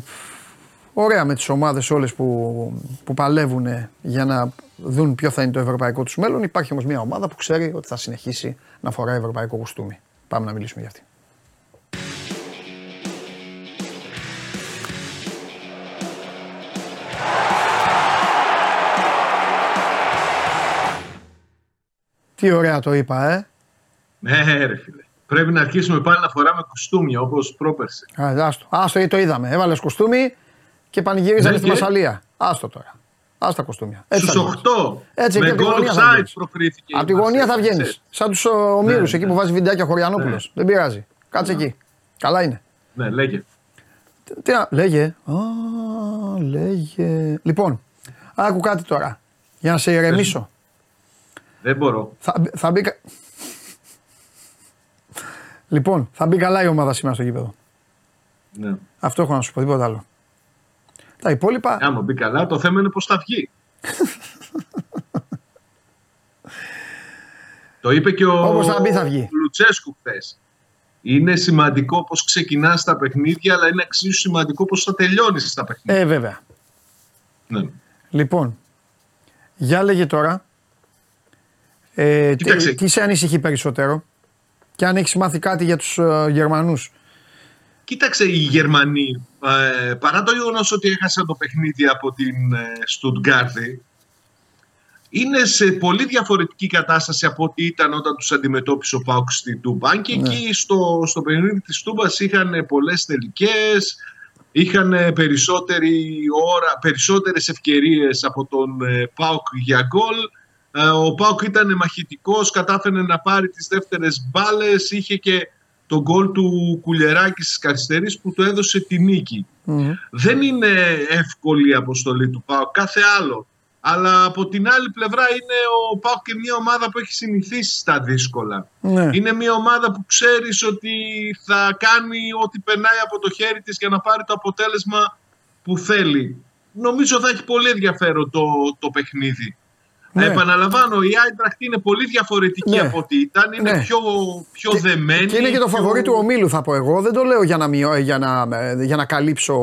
ωραία με τις ομάδες όλες που, που παλεύουν για να δουν ποιο θα είναι το ευρωπαϊκό τους μέλλον. Υπάρχει όμως μια ομάδα που ξέρει ότι θα συνεχίσει να φοράει ευρωπαϊκό κουστούμι. Πάμε να μιλήσουμε για αυτή. Τι ωραία το είπα, ε. Ναι, ρε φίλε. Πρέπει να αρχίσουμε πάλι να φοράμε κουστούμια όπως πρόπερσε. άστο. άστο, το είδαμε. Έβαλες κουστούμι και πανηγύριζαν ναι, στη Μασαλία. Άστο τώρα. Άστα κοστούμια. Στους 8. Έτσι με και offside προκρίθηκε. Από τη γωνία θα βγαίνεις. Σαν τους ομήρου ναι, εκεί που βάζει βιντεάκια Χωριανόπουλος. Ναι. Δεν πειράζει. Κάτσε εκεί. Καλά είναι. Ναι, λέγε. Τι να, λέγε. Α, λέγε. Λοιπόν, άκου κάτι τώρα. Για να σε ηρεμήσω. Δεν μπορώ. Θα, θα μπει... Λοιπόν, θα μπει καλά η ομάδα σήμερα στο γήπεδο. Ναι. Αυτό έχω να σου πω, τίποτα άλλο. Τα υπόλοιπα. Άμα μπει καλά, το θέμα είναι πώς θα βγει. (laughs) το είπε και ο, Όπως θα μπει, θα βγει. Λουτσέσκου χθες. Είναι σημαντικό πώς ξεκινάς τα παιχνίδια, αλλά είναι εξίσου σημαντικό πώς θα τελειώνεις τα παιχνίδια. Ε, βέβαια. Ναι. Λοιπόν, για λέγε τώρα. Ε, τι, τι σε ανησυχεί περισσότερο και αν έχεις μάθει κάτι για τους ε, Γερμανούς. Κοίταξε οι Γερμανοί, ε, παρά το γεγονός ότι έχασαν το παιχνίδι από την ε, Στουτγκάρδη, είναι σε πολύ διαφορετική κατάσταση από ό,τι ήταν όταν τους αντιμετώπισε ο Πάουκ στην Τούμπα. Και ναι. εκεί στο, στο παιχνίδι της Τούμπας είχαν πολλές τελικές, είχαν περισσότερη ώρα, περισσότερες ευκαιρίες από τον ε, Πάουκ για γκολ. Ε, ο Πάουκ ήταν μαχητικός, κατάφερε να πάρει τις δεύτερες μπάλες, είχε και τον γκολ του Κουλεράκη στις καθυστερήσεις που του έδωσε τη νίκη. Δεν είναι εύκολη η αποστολή του Πάουκ, κάθε άλλο. Αλλά από την άλλη πλευρά είναι ο Πάουκ και μια ομάδα που έχει συνηθίσει στα δύσκολα. Ναι. Είναι μια ομάδα που ξέρεις ότι θα κάνει ό,τι περνάει από το χέρι της για να πάρει το αποτέλεσμα που θέλει. Νομίζω θα έχει πολύ ενδιαφέρον το, το παιχνίδι. Ναι. Επαναλαμβάνω, η Άιντραχτ είναι πολύ διαφορετική ναι. από ό,τι ήταν. Είναι ναι. πιο, πιο και, δεμένη. Και είναι και το φαβορή του ομίλου, θα πω εγώ. Δεν το λέω για να, για, να, για να καλύψω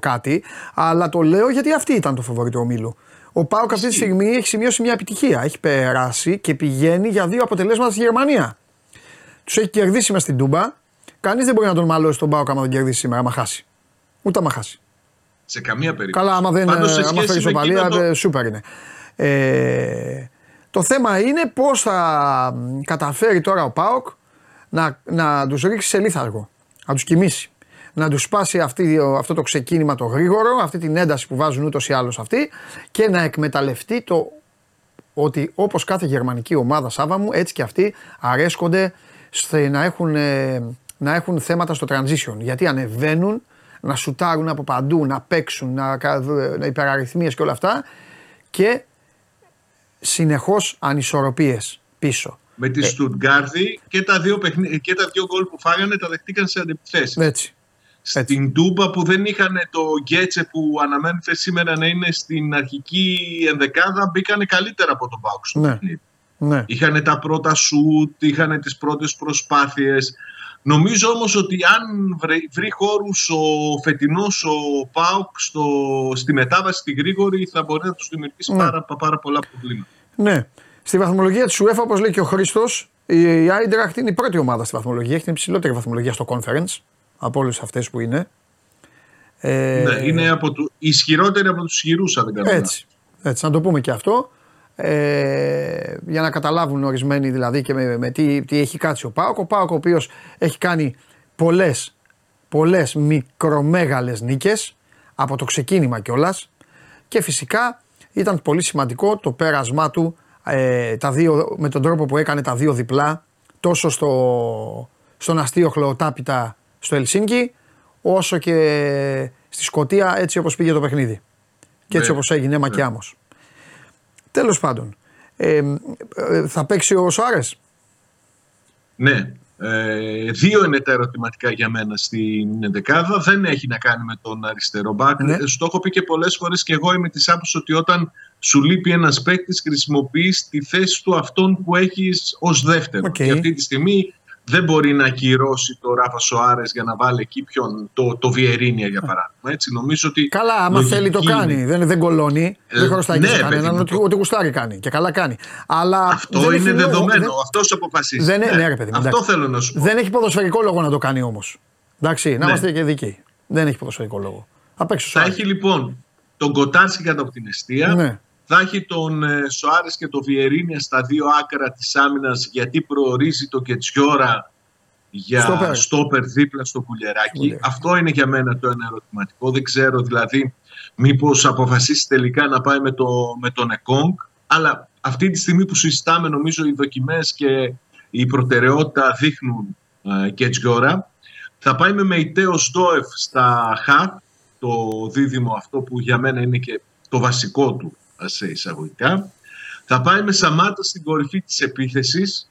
κάτι, αλλά το λέω γιατί αυτή ήταν το φαβορή του ομίλου. Ο Πάοκ αυτή τη στιγμή έχει σημειώσει μια επιτυχία. Έχει περάσει και πηγαίνει για δύο αποτελέσματα στη Γερμανία. Τους έχει κερδίσει μες στην Τούμπα. Κανείς δεν μπορεί να τον μαλώσει τον Πάοκ άμα δεν κερδίσει σήμερα, άμα χάσει. Ούτε άμα χάσει. Σε καμία περίπτωση. Καλά, άμα δεν Πάντως, σε άμα σχέση φέρει με ισοπαλία, εκείνο το- ε, σούπερ είναι. Ε, το θέμα είναι πώς θα μ, καταφέρει τώρα ο Πάοκ να, να τους ρίξει σε λίθαργο. Να τους κοιμήσει. Να τους σπάσει αυτή, αυτό το ξεκίνημα το γρήγορο, αυτή την ένταση που βάζουν ούτως ή άλλως αυτοί και να εκμεταλλευτεί το ότι όπως κάθε γερμανική ομάδα, Σάβα μου, έτσι και αυτοί αρέσκονται στε- να έχουν, ε, να έχουν θέματα στο transition. Γιατί ανεβαίνουν, να σουτάρουν από παντού, να παίξουν, να, κα- να υπεραριθμίες και όλα αυτά και συνεχώς ανισορροπίες πίσω. Με τη Στουτγκάρδη και τα δύο, παιχνί... και τα δύο γκολ που φάγανε τα δεχτήκαν σε αντιπιθέσεις. Έτσι. Στην Τούμπα που δεν είχαν το Γκέτσε που αναμένεται σήμερα να είναι στην αρχική ενδεκάδα μπήκανε καλύτερα από τον Πάουκ στο Ναι. παιχνίδι. Ναι. Είχαν τα πρώτα σουτ, είχαν τις πρώτες προσπάθειες. Νομίζω όμως ότι αν βρει, βρει χώρους ο φετινός ο Πάουκ στο, στη μετάβαση στη γρήγορη θα μπορεί να τους δημιουργήσει Ναι. πάρα, πάρα πολλά προβλήματα. Ναι. Στη βαθμολογία της UEFA, όπως λέει και ο Χρήστος, η Άιντραχτ είναι η πρώτη ομάδα στη βαθμολογία. Έχει την υψηλότερη βαθμολογία στο conference από όλες αυτές που είναι. Ε, Ναι, είναι από του, ισχυρότερη από τους ισχυρούς αν δεν κάνω λάθος. Έτσι. Έτσι, να το πούμε και αυτό. Ε, για να καταλάβουν ορισμένοι δηλαδή και με, με τι, τι έχει κάτσει ο Πάοκ. Ο Πάοκ ο οποίος έχει κάνει πολλές, πολλές μικρομέγαλες νίκες από το ξεκίνημα κιόλας. και φυσικά ήταν πολύ σημαντικό το πέρασμά του ε, τα δύο, με τον τρόπο που έκανε τα δύο διπλά τόσο στο, στον αστείο χλωοτάπητα στο Ελσίνκι όσο και στη Σκωτία έτσι όπως πήγε το παιχνίδι. Και έτσι Ναι. όπως έγινε αίμα και άμμος. Τέλος πάντων, ε, ε, θα παίξει ο Σοάρες. Ναι. Ε, δύο είναι τα ερωτηματικά για μένα στην δεκάδα. Δεν έχει να κάνει με τον αριστερό μπακ. Ναι. Ε, Στο έχω πει και πολλές φορές και εγώ είμαι της άποψης ότι όταν σου λείπει ένας παίκτης, χρησιμοποιείς τη θέση του αυτόν που έχεις ως δεύτερο. Οκ. Και αυτή τη στιγμή δεν μπορεί να ακυρώσει το Ράφα Σοάρες για να βάλει εκεί ποιον, το, το Βιεϊρίνια για παράδειγμα. Έτσι, νομίζω ότι Καλά, άμα λογική θέλει το είναι. κάνει. Δεν, δεν κολώνει. Ε, δεν χρωστάει ναι, και σε παιδί κανέναν. μου, Ότι, το- ότι γουστάρει κάνει. Και καλά κάνει. Αλλά Αυτό δεν είναι έχει λόγο, δεδομένο. δεν- Αυτός αποφασίζει. Δεν είναι- ναι, ρε παιδί μου, Αυτό εντάξει. θέλω να σου πω. Δεν έχει ποδοσφαιρικό λόγο να το κάνει όμως. Εντάξει, να Ναι. είμαστε και δικοί. Δεν έχει ποδοσφαιρικό λόγο. Θα παίξει ο Θα Σοάρες. έχει λοιπόν τον Κοτάρσκι κάτω από την αιστεία. Ναι. Θα έχει τον ε, Σοάρες και τον Βιερίνια στα δύο άκρα της άμυνας γιατί προορίζει το Κετσιόρα για Στόπερ. στόπερ, δίπλα στο κουλεράκι. Κουλεράκι. Αυτό είναι για μένα το ένα ερωτηματικό. Δεν ξέρω δηλαδή μήπως αποφασίσει τελικά να πάει με, το, με τον Εκόνγκ. Αλλά αυτή τη στιγμή που συζητάμε νομίζω οι δοκιμές και η προτεραιότητα δείχνουν ε, Κετσιόρα. Θα πάει με Μεϊτέο Στόεφ στα χαφ, το δίδυμο αυτό που για μένα είναι και το βασικό του ε, σε εισαγωγικά. Θα πάει με Σαμάτα στην κορυφή της επίθεσης.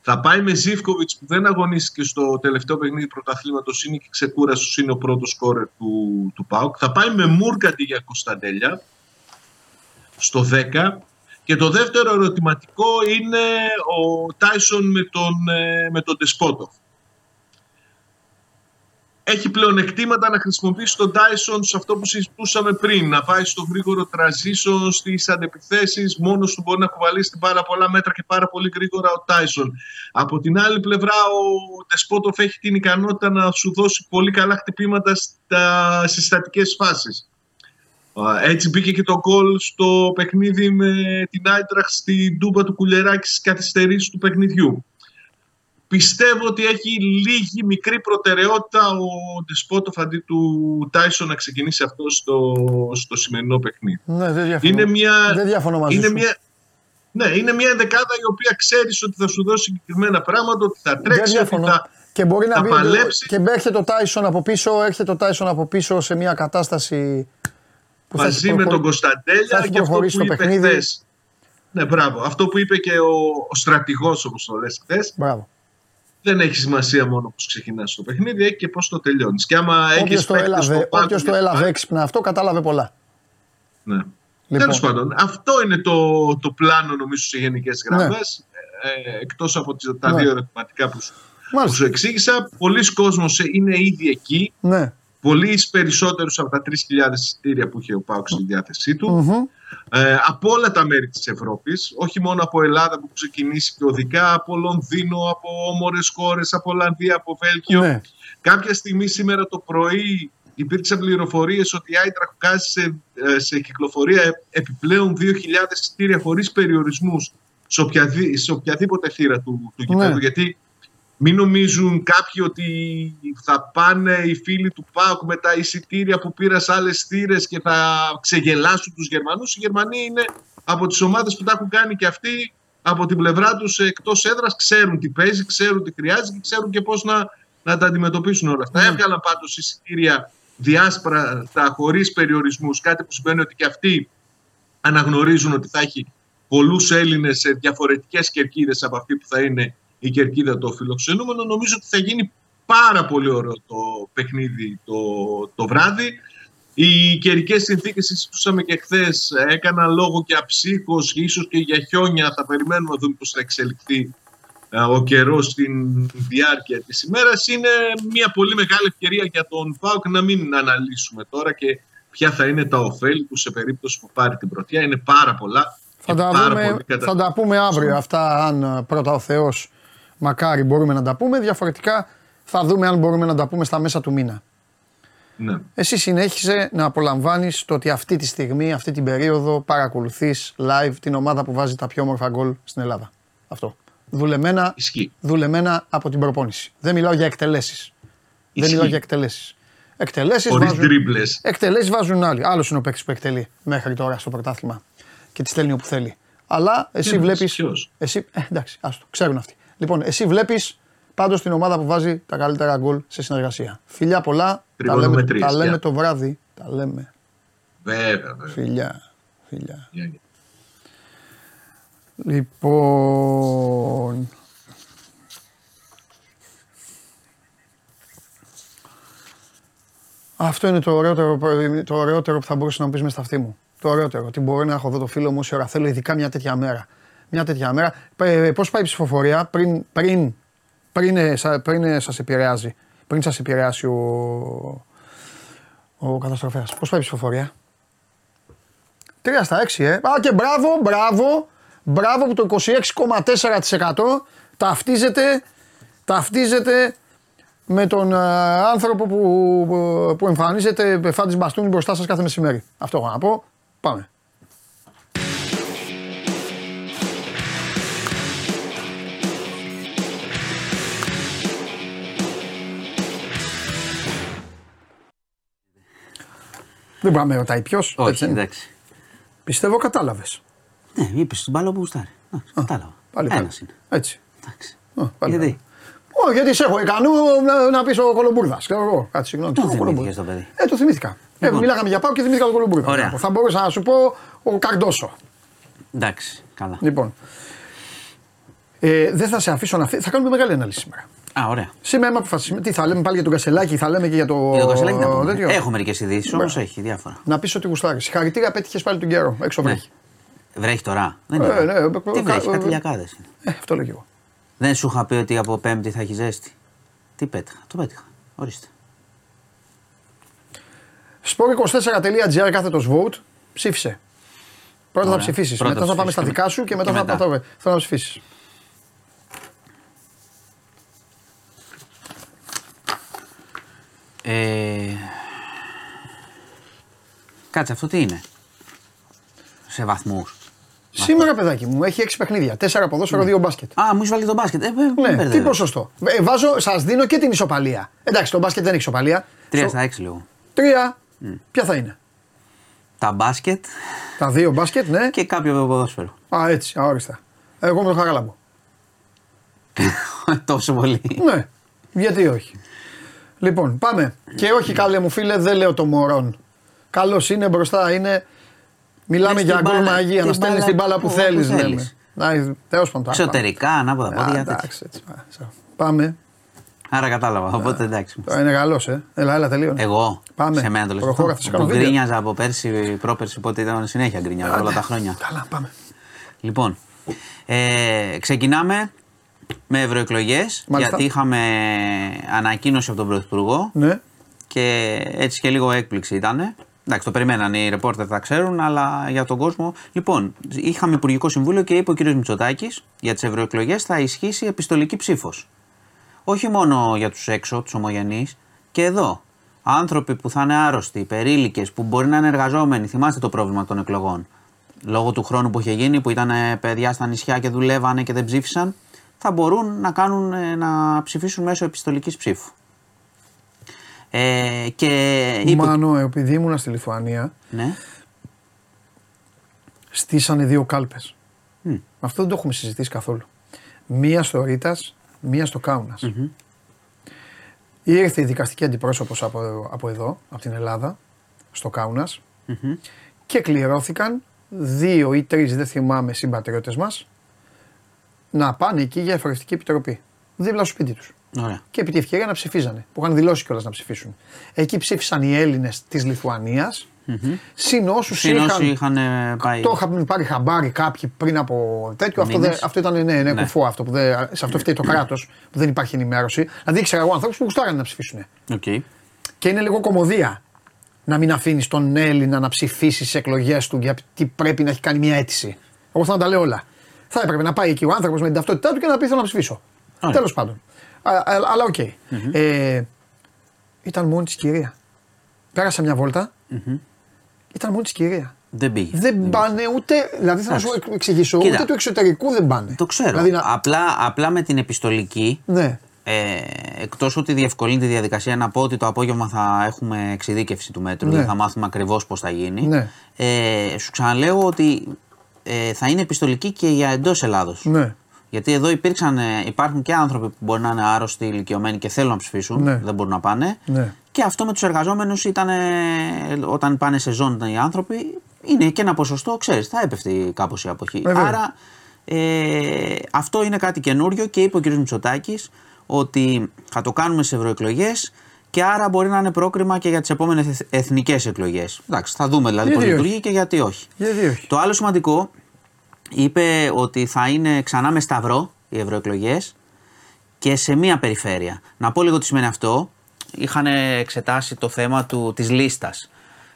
Θα πάει με Ζήφκοβιτς που δεν αγωνίστηκε στο τελευταίο παιχνίδι πρωταθλήματος, είναι και ξεκούραστος, είναι ο πρώτος σκόρερ του, του ΠΑΟΚ. Θα πάει με Μούρκατη για Κωνσταντέλια στο 10. Και το δεύτερο ερωτηματικό είναι ο Τάισον με τον, ε, με τον Τεσπότοφ έχει πλεονεκτήματα να χρησιμοποιήσει τον Tyson σε αυτό που συζητούσαμε πριν. Να πάει στο γρήγορο transition, στις αντεπιθέσεις. Μόνος του μπορεί να κουβαλήσει την πάρα πολλά μέτρα και πάρα πολύ γρήγορα ο Tyson. Από την άλλη πλευρά, ο Τεσπότοφ έχει την ικανότητα να σου δώσει πολύ καλά χτυπήματα στα συστατικέ φάσεις. Έτσι μπήκε και το γκολ στο παιχνίδι με την Άιτραχ στην ντούμπα του Κουλεράκη στις καθυστερήσεις του παιχνιδιού. Πιστεύω ότι έχει λίγη μικρή προτεραιότητα ο Ντεσπότοφ αντί του Τάισον να ξεκινήσει αυτό στο, στο σημερινό παιχνίδι. Ναι, δεν διαφωνώ. Είναι μια, δεν διαφωνώ μαζί είναι σου. μια, ναι, είναι μια δεκάδα η οποία ξέρεις ότι θα σου δώσει συγκεκριμένα πράγματα, ότι θα δεν τρέξει, ότι διαφωνώ. θα, και μπορεί να θα μπει παλέψει. και έρχεται το Τάισον από πίσω, έρχεται το Τάισον από πίσω σε μια κατάσταση που θα μαζί έχει με προχωρήσει- τον θα Κωνσταντέλια έχει και αυτό που προχωρήσει το είπε παιχνίδι. χθες. Ναι, μπράβο. Αυτό που είπε και ο, ο στρατηγός όπως το λες χθες, Μπράβο. Δεν έχει σημασία μόνο πώς ξεκινάς το παιχνίδι, έχει και πώς το τελειώνεις. Και άμα Όποιος έχεις το, παίκτες έλαβε, στο πάγκο όποιος το για- έλαβε έξυπνα αυτό κατάλαβε πολλά. Ναι. Λοιπόν. Τέλος πάντων, αυτό είναι το, το πλάνο νομίζω σε γενικές Ναι. γραμμές. Ε, Εκτός από τις- τα Ναι. δύο ερωτηματικά που σου, που Μάλιστα. σου εξήγησα. Πολλοί κόσμος είναι ήδη εκεί. Ναι. Πολλοί περισσότερους από τα 3.000 εισιτήρια που είχε ο Πάουκ στη διάθεσή του. Μμμ. Ε, από όλα τα μέρη της Ευρώπης, όχι μόνο από Ελλάδα που έχουν ξεκινήσει και οδικά, από Λονδίνο, από όμορες χώρες, από Ολλανδία, από Βέλγιο. Ναι. Κάποια στιγμή σήμερα το πρωί υπήρξαν πληροφορίες ότι η Άιτραχ βγάζει σε, ε, σε κυκλοφορία επιπλέον 2.000 εισιτήρια χωρίς περιορισμούς σε, οποιαδή, σε οποιαδήποτε θύρα του, του Ναι. γηπέδου. Γιατί μην νομίζουν κάποιοι ότι θα πάνε οι φίλοι του ΠΑΟΚ με τα εισιτήρια που πήραν σε άλλες θύρες και θα ξεγελάσουν τους Γερμανούς. Οι Γερμανοί είναι από τις ομάδες που τα έχουν κάνει και αυτοί από την πλευρά τους εκτός έδρας. Ξέρουν τι παίζει, ξέρουν τι χρειάζεται και ξέρουν και πώς να, να τα αντιμετωπίσουν όλα αυτά. Ναι. Έβγαλαν πάντως εισιτήρια διάσπρατα χωρίς περιορισμούς. Κάτι που σημαίνει ότι και αυτοί αναγνωρίζουν ότι θα έχει πολλούς Έλληνες σε διαφορετικές κερκίδες από αυτή που θα είναι η κερκίδα το φιλοξενούμενο. Νομίζω ότι θα γίνει πάρα πολύ ωραίο το παιχνίδι το, το βράδυ. Οι καιρικές συνθήκες, συζητούσαμε και χθες, έκαναν λόγο για ψύχος, ίσως και για χιόνια. Θα περιμένουμε να δούμε πώς θα εξελιχθεί ε, ο καιρός στην διάρκεια της ημέρας. Είναι μια πολύ μεγάλη ευκαιρία για τον ΠΑΟΚ να μην αναλύσουμε τώρα και ποια θα είναι τα ωφέλη του σε περίπτωση που πάρει την πρωτιά. Είναι πάρα πολλά. Θα και τα, πάρα δούμε, πολύ κατα- θα τα πούμε αύριο αυτά, αν ε, πρώτα ο Θεός μακάρι μπορούμε να τα πούμε. Διαφορετικά θα δούμε αν μπορούμε να τα πούμε στα μέσα του μήνα. Ναι. Εσύ συνέχισε να απολαμβάνεις το ότι αυτή τη στιγμή, αυτή την περίοδο παρακολουθείς live την ομάδα που βάζει τα πιο όμορφα γκολ στην Ελλάδα. Αυτό. Δουλεμένα, Ισχύει. δουλεμένα από την προπόνηση. Δεν μιλάω για εκτελέσεις. Δεν Ισχύει. μιλάω για εκτελέσεις. Εκτελέσεις Χωρίς βάζουν, τρίμπλε. εκτελέσεις βάζουν άλλοι. Άλλος είναι ο παίκτης που εκτελεί μέχρι τώρα στο πρωτάθλημα και τη στέλνει όπου θέλει. Αλλά εσύ Ποιος, βλέπεις... ποιος; Εσύ, ε, εντάξει, άστο, ξέρουν αυτοί. Λοιπόν, εσύ βλέπεις πάντως την ομάδα που βάζει τα καλύτερα γκολ σε συνεργασία. Φιλιά πολλά, τα λέμε, Τριγωνομετρίες, τα λέμε γεια. το βράδυ. Τα λέμε. Βέβαια, βέβαια. Φιλιά. Φιλιά. Γεια, γεια. Λοιπόν. Αυτό είναι το ωραιότερο, το ωραιότερο που θα μπορούσε να μου πεις μες στα αυτή μου. Το ωραιότερο. Ότι μπορεί να έχω εδώ το φίλο μου όση ώρα θέλω, ειδικά μια τέτοια μέρα. Μια τέτοια μέρα. Πώς πάει η ψηφοφορία πριν, πριν, πριν, ε, σα- πριν ε, σας επηρεάζει. Πριν σας επηρεάσει ο, ο καταστροφέας. Πώς πάει η ψηφοφορία; 3 στα 6, ε. Α, και μπράβο, μπράβο. Μπράβο που το 26,4% ταυτίζεται, ταυτίζεται με τον ε, άνθρωπο που, που, που εμφανίζεται φάντης μπαστούνι μπροστά σας κάθε μεσημέρι. Αυτό έχω να πω. Πάμε. Δεν μπορεί να με ρωτάει ποιος. Όχι, εντάξει. Πιστεύω κατάλαβες. Ναι, είπες την μπάλα που γουστάρει. Εντάξει, Κατάλαβα. Πάλι Ένας πάλι. είναι. Έτσι. Εντάξει. Α, πάλι Γιατί; Όχι, γιατί σε έχω ικανό να, να πεις ο Κολομπούρδας. Ξέρω εγώ. Κάτσε, συγγνώμη. Το ξέρω, ο θυμήθηκες Κολομπούρδας. το παιδί. Ε, το θυμήθηκα. Ε, Λοιπόν. μιλάγαμε για πάω και θυμήθηκα τον Κολομπούρδα. Ωραία. Θα μπορούσα να σου πω ο Καρντόσο. Εντάξει, καλά. Λοιπόν. Ε, δεν θα σε αφήσω να φύγεις. Θα κάνουμε μεγάλη ανάλυση σήμερα. Α, ωραία. Σήμερα αποφασίσουμε. Τι θα λέμε πάλι για τον Κασελάκη, θα λέμε και για το. Για το Κασελάκη να πούμε. τέτοιο. Έχω μερικές ειδήσεις όμως, Μπράβο. έχει διάφορα. Να πεις ότι γουστάρεις. Συγχαρητήρια, πέτυχες πάλι τον καιρό. Έξω Ναι. βρέχει. Βρέχει τώρα. Δεν Ε, είναι. ναι, ε, Τι ε, βρέχεις, ε, κάτι ε, λιακάδες. Ε, αυτό λέγω εγώ. Δεν σου είχα πει ότι από Πέμπτη θα έχεις ζέστη. Τι πέτυχα. Το πέτυχα. Ορίστε. Sport24.gr κάθετος vote. Ψήφισε. Πρώτα θα Ωραία. ψηφίσεις. Πρώτα Μετά θα πάμε στα ψηφίσεις. δικά σου και μετά Και θα μετά. θα- θέλω να ψηφίσεις. Ε... Κάτσε, αυτό τι είναι; Σε βαθμούς. Σήμερα, παιδάκι μου, έχει 6 παιχνίδια. 4 ποδόσφαιρο, 2 μπάσκετ. Α, μου είσαι βάλει το μπάσκετ. Ε, με Ναι, τι μπερδεύεις. ποσοστό. Ε, βάζω, σας δίνω και την ισοπαλία. Εντάξει, το μπάσκετ δεν έχει ισοπαλία. Τρία στα έξι λίγο. Τρία. Ποια θα είναι; Τα μπάσκετ Τα δύο μπάσκετ, ναι. και κάποιο ποδόσφαιρο. Α, έτσι, αόριστα. Εγώ με το χαράλαμπο. (laughs) Τόσο πολύ. Ναι, γιατί όχι; Λοιπόν, πάμε. Και όχι, καλέ μου φίλε, δεν λέω το μωρόν. Καλός είναι μπροστά, είναι. Μιλάμε Μες για την γκολ μπάλα- μαγεία, να την στέλνεις μπάλα την μπάλα που που- θέλεις. που θέλεις. Να, τέλος πάντων. Εξωτερικά, ανάποδα Α, πόδια. τέτοια. εντάξει, έτσι. Α, σε- Πάμε. Άρα κατάλαβα. Οπότε εντάξει. Τώρα είναι καλό, ε. Έλα, έλα, τελείωνε. Εγώ. Πάμε. Σε μένα το λες Προχώρα, αυτό. θα σε κάνω Που βίντεο. γκρίνιαζα από πέρσι, πρόπερσι, πότε ήταν συνέχεια γκρίνιαζα όλα τα χρόνια. Καλά, πάμε. Λοιπόν, ε, ξεκινάμε με ευρωεκλογές. Μάλιστα. Γιατί είχαμε ανακοίνωση από τον Πρωθυπουργό Ναι. και έτσι και λίγο έκπληξη ήταν. Εντάξει, το περιμέναν οι ρεπόρτερ, θα ξέρουν, αλλά για τον κόσμο. Λοιπόν, είχαμε Υπουργικό Συμβούλιο και είπε ο κ. Μητσοτάκης για τις ευρωεκλογές θα ισχύσει επιστολική ψήφος. Όχι μόνο για τους έξω, τους ομογενείς, και εδώ. άνθρωποι που θα είναι άρρωστοι, περίλικες, που μπορεί να είναι εργαζόμενοι. Θυμάστε το πρόβλημα των εκλογών. Λόγω του χρόνου που είχε γίνει, που ήταν ε, παιδιά στα νησιά και δουλεύανε και δεν ψήφισαν, θα μπορούν να, κάνουν, ε, να ψηφίσουν μέσω επιστολικής ψήφου. Ε, και είπε, Μάνο, επειδή ήμουνα στη Λιθουανία, ναι, στήσανε δύο κάλπες. Μμ. Αυτό δεν το έχουμε συζητήσει καθόλου. Μία στο Ρίτας, μία στο καουνα Ήρθε η δικαστική αντιπρόσωπος από, από εδώ, από την Ελλάδα, στο καουνα μμμ. και κληρώθηκαν δύο ή τρεις, δεν θυμάμαι, συμπατριώτες μας να πάνε εκεί για εφορευτική επιτροπή. Δίπλα στο σπίτι τους. ωραία. Και επί τη ευκαιρία να ψηφίζανε. Που είχαν δηλώσει κιόλας να ψηφίσουν. Εκεί ψήφισαν οι Έλληνες της Λιθουανίας, συν όσους Συν όσοι είχαν. είχαν ε, πάει. Το είχαν πάρει χαμπάρι κάποιοι πριν από τέτοιο. Αυτό, Μήνες. δεν, αυτό ήταν ναι, ναι, Ναι. κουφό αυτό. Που δεν, σε αυτό φταίει το κράτος που δεν υπάρχει ενημέρωση. Δηλαδή ήξερα εγώ ανθρώπους που γουστάρανε να ψηφίσουν. Οκ. Και είναι λίγο κωμωδία να μην αφήνεις τον Έλληνα να ψηφίσει στις εκλογές του γιατί πρέπει να έχει κάνει μια αίτηση. Εγώ θα τα λέω όλα. Θα έπρεπε να πάει εκεί ο άνθρωπος με την ταυτότητά του και να πει θέλω να ψηφίσω. Ωραία. Τέλος πάντων. Α, α, αλλά οκ. Ε, ήταν μόνη της κυρία. Πέρασα μια βόλτα Ήταν μόνη της κυρία. Δεν πήγε. Δεν πάνε ούτε. Δηλαδή θα σου εξηγήσω, Κοίτα. ούτε του εξωτερικού δεν πάνε. Το ξέρω. Δηλαδή, να- απλά, απλά με την επιστολική ναι. Ε, Εκτός ότι διευκολύνει τη διαδικασία, να πω ότι το απόγευμα θα έχουμε εξειδίκευση του μέτρου, Ναι. δηλαδή θα μάθουμε ακριβώς πώς θα γίνει. Ναι. Ε, σου ξαναλέω ότι ε, θα είναι επιστολική και για εντός Ελλάδος. Ναι. Γιατί εδώ υπήρξαν, ε, υπάρχουν και άνθρωποι που μπορεί να είναι άρρωστοι, ηλικιωμένοι και θέλουν να ψηφίσουν, Ναι. δεν μπορούν να πάνε. Ναι. Και αυτό με τους εργαζόμενους ήταν, ε, όταν πάνε σε ζώνη οι άνθρωποι, είναι και ένα ποσοστό, ξέρεις, θα έπεφτει κάπως η αποχή. Βέβαια. Άρα ε, αυτό είναι κάτι καινούριο και είπε ο κ. Μητσοτάκης ότι θα το κάνουμε σε ευρωεκλογές και άρα μπορεί να είναι πρόκριμα και για τις επόμενες εθνικές εκλογές. Εντάξει, θα δούμε δηλαδή πώς Γιατί όχι; λειτουργεί και γιατί όχι. Γιατί όχι; Το άλλο σημαντικό είπε ότι θα είναι ξανά με σταυρό οι ευρωεκλογές και σε μία περιφέρεια. Να πω λίγο τι σημαίνει αυτό. Είχαν εξετάσει το θέμα του, της λίστας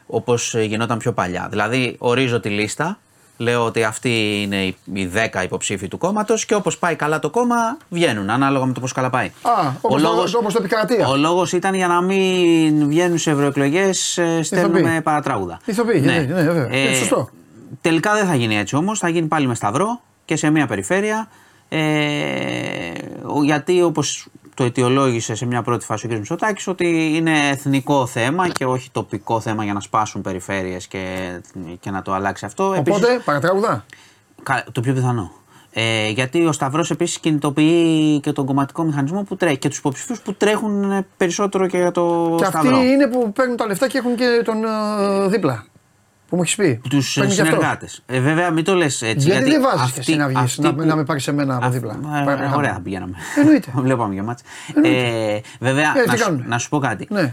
όπως γινόταν πιο παλιά. Δηλαδή ορίζω τη λίστα, λέω ότι αυτοί είναι οι οι 10 υποψήφοι του κόμματος και όπως πάει καλά το κόμμα βγαίνουν ανάλογα με το πώς καλά πάει. Α, όπως το- όπως το επικρατεία. Ο λόγος ήταν για να μην βγαίνουν σε ευρωεκλογές, στέλνουμε Ηθοποιοί. παρατράγουδα. Ηθοποιοί, ναι, ναι, βέβαια. Είναι σωστό. Τελικά δεν θα γίνει έτσι όμως, θα γίνει πάλι με σταυρό και σε μία περιφέρεια. Ε, ο- γιατί όπως το αιτιολόγησε σε μια πρώτη φάση ο κ. Μητσοτάκης ότι είναι εθνικό θέμα και όχι τοπικό θέμα για να σπάσουν περιφέρειες και, και να το αλλάξει αυτό. Επίσης, Οπότε, παρατράγουδα. κα- το πιο πιθανό. Ε, γιατί ο Σταυρός επίσης κινητοποιεί και τον κομματικό μηχανισμό που τρέχει και τους υποψηφίους που τρέχουν ε, περισσότερο και για το Και αυτοί Σταυρό. είναι που παίρνουν τα λεφτά και έχουν και τον ε, δίπλα. Που μου έχεις πει. Τους Παίρνει και αυτό. συνεργάτες. Ε, βέβαια, μην το λες έτσι. Γιατί, δεν βάζεις αυτοί- εσύ να βγεις, αυτοί να, που- να με πάρεις εμένα από Αυ- δίπλα. Ε, Πάρε να ωραία, πάμε. θα πηγαίναμε. Εννοείται. (laughs) Βλέπαμε για μάτς. Εννοείται. Ε, βέβαια, Ε, τι να, σου, κάνουνε. να σου πω κάτι. Ναι.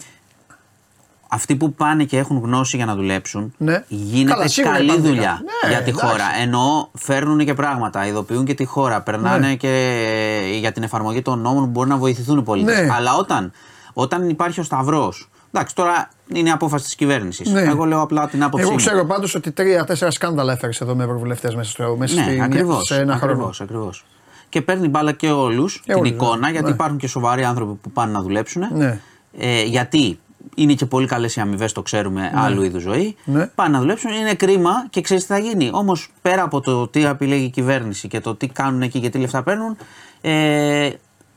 Αυτοί που πάνε και έχουν γνώση για να δουλέψουν, Ναι. γίνεται Καλά, σίγουρα καλή υπάρχουν δουλειά κάποιοι. Ναι, για τη εντάξει. χώρα. Εννοώ φέρνουν και πράγματα, ειδοποιούν και τη χώρα, περνάνε Ναι. και για την εφαρμογή των νόμων που μπορεί να βοηθηθούν οι πολίτες. Ναι. Αλλά όταν, όταν υπάρχει ο Σταυρός. Εντάξει, τώρα είναι απόφαση της κυβέρνησης. Ναι. Εγώ λέω απλά την άποψή Εγώ μου. ξέρω πάντως ότι τρία-τέσσερα σκάνδαλα έφερες εδώ με ευρωβουλευτές μέσα, στο, μέσα στη- Ναι, ακριβώς. σε ένα χρόνο. Ακριβώς, ακριβώς. Και παίρνει μπάλα και όλους την όλους, εικόνα, ναι. γιατί Ναι. υπάρχουν και σοβαροί άνθρωποι που πάνε να δουλέψουν. Ναι. Ε, γιατί είναι και πολύ καλές οι αμοιβές, το ξέρουμε, άλλου είδους ζωή. Ναι. Πάνε να δουλέψουν, είναι κρίμα και ξέρεις τι θα γίνει. Όμως πέρα από το τι επιλέγει η κυβέρνηση και το τι κάνουν εκεί και τι λεφτά παίρνουν, ε,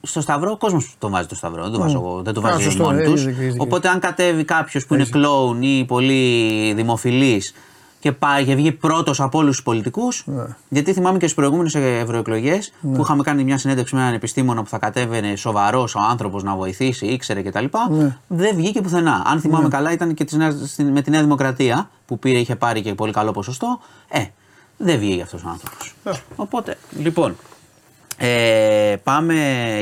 στο Σταυρό ο κόσμος το βάζει το Σταυρό. Δεν το βάζω εγώ, δεν το Α, βάζει σωστό, μόνοι έχεις τους. δίκιο, έχεις δίκιο. Οπότε αν κατέβει κάποιος που είναι κλόουν ή πολύ δημοφιλής και πάει και βγει πρώτος από όλους τους πολιτικούς. Ναι. Γιατί θυμάμαι και στις προηγούμενες ευρωεκλογές που είχαμε κάνει μια συνέντευξη με έναν επιστήμονα που θα κατέβαινε σοβαρός ο άνθρωπος να βοηθήσει, ήξερε κτλ. Ναι. Δεν βγήκε πουθενά. Αν θυμάμαι καλά, ήταν και της Νέας- στην- με τη Νέα Δημοκρατία που πήρε, είχε πάρει και πολύ καλό ποσοστό. Ε, δεν βγήκε αυτός ο άνθρωπος. Ναι. Οπότε, λοιπόν, ε, πάμε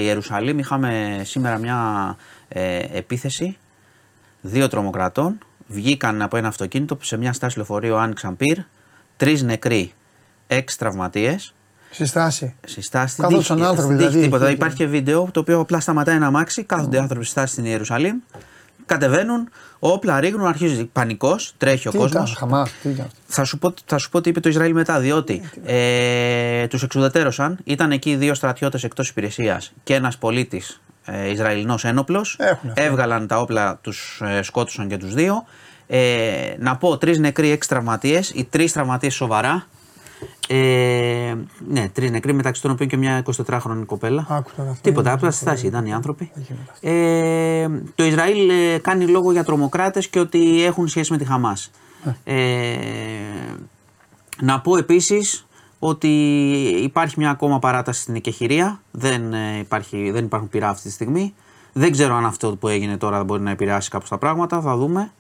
Ιερουσαλήμ. Είχαμε σήμερα μια ε, επίθεση δύο τρομοκρατών. Βγήκαν από ένα αυτοκίνητο που σε μια στάση λεωφορείου άνοιξαν πυρ. Τρεις νεκροί, έξι τραυματίες. Στη στάση. Στη στάση στην Κάθονταν τύχη- άνθρωποι, στην τύχη δηλαδή, τίποτα. εκεί. Υπάρχει και βίντεο το οποίο απλά σταματάει ένα αμάξι. Κάθονται άνθρωποι στη στάση στην Ιερουσαλήμ. Κατεβαίνουν, όπλα ρίχνουν, αρχίζει πανικός, τρέχει ο Τι κόσμος. ήταν, χαμά, τι ήταν. Θα σου, πω, θα σου πω τι είπε το Ισραήλ μετά, διότι ε, τους εξουδετερώσαν. Ήταν εκεί δύο στρατιώτες εκτός υπηρεσίας και ένας πολίτης ε, Ισραηλινός ένοπλος. Έχουν αυτό. Έβγαλαν τα όπλα, τους ε, σκότωσαν και τους δύο. Ε, να πω τρεις νεκροί, έξι τραυματίες. Οι τρεις τραυματίες σοβαρά. Ε, ναι, τρεις νεκροί μεταξύ των οποίων και μια 24χρονη κοπέλα. Άκου τώρα αυτό. Τίποτα, απλά στη στάση ήταν οι άνθρωποι. Ε, το Ισραήλ ε, κάνει λόγο για τρομοκράτες και ότι έχουν σχέση με τη Χαμάς. Ε, να πω επίσης ότι υπάρχει μια ακόμα παράταση στην εκεχηρία. Δεν, ε, υπάρχει, δεν υπάρχουν πειρά αυτή τη στιγμή. Δεν ξέρω αν αυτό που έγινε τώρα μπορεί να επηρεάσει κάπως τα πράγματα. Θα δούμε.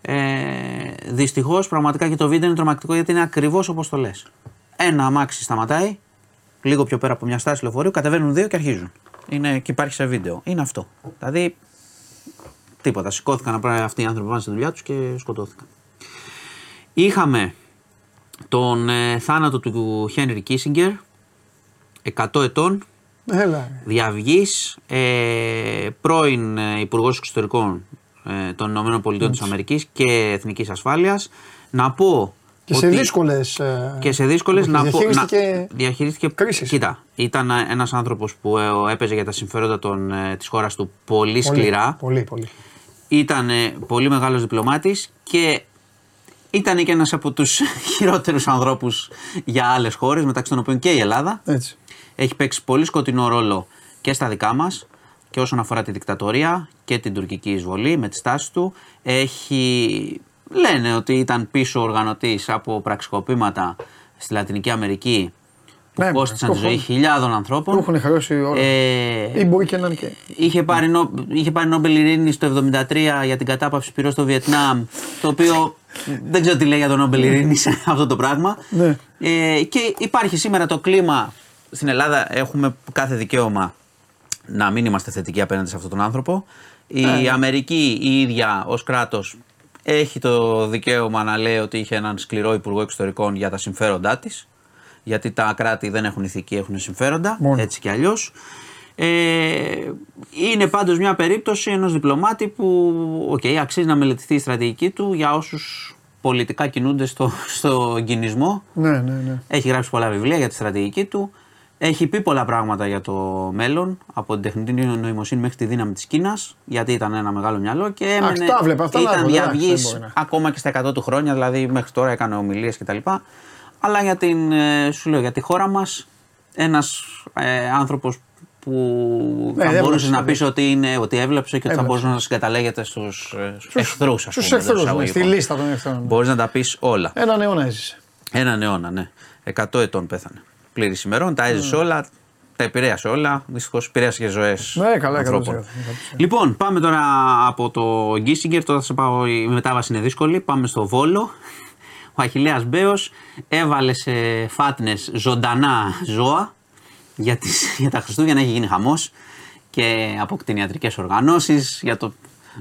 Ε, Δυστυχώς, πραγματικά και το βίντεο είναι τρομακτικό γιατί είναι ακριβώς όπως το λες. Ένα αμάξι σταματάει, λίγο πιο πέρα από μια στάση λεωφορείου, κατεβαίνουν δύο και αρχίζουν. Είναι, και υπάρχει σε βίντεο. Είναι αυτό. Δηλαδή, τίποτα. Σηκώθηκαν απλά αυτοί οι άνθρωποι πάνε στη δουλειά τους και σκοτώθηκαν. Είχαμε τον ε, θάνατο του Χένρι Κίσιγκερ, 100 ετών, Έλα. διαυγής, ε, πρώην ε, Υπουργός Εξωτερικών ε, των Ηνωμένων Πολιτειών της Αμερικής και Εθνικής Ασφάλειας. Να πω Και σε ότι- δύσκολες. και σε δύσκολες να πω. Διαχειρίστηκε. Να, διαχειρίστηκε κρίσεις. Κοίτα, ήταν ένας άνθρωπος που ε, έπαιζε για τα συμφέροντα των, ε, της χώρας του πολύ σκληρά. Πολύ, πολύ. Ήταν ε, πολύ μεγάλος διπλωμάτης και ήταν και ένας από τους (laughs) χειρότερους ανθρώπους για άλλες χώρες, μεταξύ των οποίων και η Ελλάδα. Έτσι. Έχει παίξει πολύ σκοτεινό ρόλο και στα δικά μας και όσον αφορά τη δικτατορία και την τουρκική εισβολή με τη στάση του. Έχει... Λένε ότι ήταν πίσω οργανωτής από πραξικοπήματα στη Λατινική Αμερική που Ναι, κόστησαν το τη ζωή έχω- χιλιάδων ανθρώπων. Το έχουν χρεώσει όλα. Ε, Ή μπορεί και να είναι και. Είχε πάρει, νο, είχε πάρει Νόμπελ Ειρήνης το 1973 για την κατάπαυση πυρός στο Βιετνάμ. Το οποίο δεν ξέρω τι λέει για το Νόμπελ Ειρήνης αυτό το πράγμα. Ναι. Ε, και υπάρχει σήμερα το κλίμα. Στην Ελλάδα έχουμε κάθε δικαίωμα να μην είμαστε θετικοί απέναντι σε αυτόν τον άνθρωπο. Η Ναι. Αμερική η ίδια ως κράτος έχει το δικαίωμα να λέει ότι είχε έναν σκληρό υπουργό εξωτερικών για τα συμφέροντά της. Γιατί τα κράτη δεν έχουν ηθική, έχουν συμφέροντα. Μόνο. Έτσι κι αλλιώς. Ε, είναι πάντως μια περίπτωση ενός διπλωμάτη που οκ, αξίζει να μελετηθεί η στρατηγική του για όσους πολιτικά κινούνται στο, στο κυνισμό. Ναι, ναι, ναι. Έχει γράψει πολλά βιβλία για τη στρατηγική του. Έχει πει πολλά πράγματα για το μέλλον, από την τεχνητή νοημοσύνη μέχρι τη δύναμη της Κίνας, γιατί ήταν ένα μεγάλο μυαλό και έμενε. τα βλέπα, αυτά να ήταν βλέπω, εντάξει, διαυγής δεν μπορεί να- ακόμα και στα 100 του χρόνια, δηλαδή μέχρι τώρα έκανε ομιλίες κτλ. Αλλά για την, ε, σου λέω, για τη χώρα μας, ένας ε, άνθρωπος που Ναι, θα δεν μπορούσε μπορούσε να να πεις ότι, είναι, ότι έβλεψε και ότι θα Έβλεψε. μπορούσε να συγκαταλέγεται στους εχθρούς, ας Στους πούμε. εχθρούς, εντός ναι, στη εισαγωγικών. λίστα των εχθρών. Μπορείς να τα πεις όλα. Έναν αιώνα έζησε. Έναν αιώνα, ναι. 100 ετών πέθανε. Πλήρης ημερών, τα έζησε όλα, τα επηρέασε όλα. Δυστυχώς επηρέασε και ζωές. Ναι, καλά, ανθρώπων. 100%. Λοιπόν, πάμε τώρα από το Γκίσιγκερ. Τώρα θα σε πάω, η μετάβαση είναι δύσκολη. Πάμε στο Βόλο. Ο Αχιλέας Μπέος έβαλε σε φάτνες ζωντανά ζώα για, τις, για τα Χριστούγεννα έχει γίνει χαμός και από κτηνιατρικές οργανώσεις για το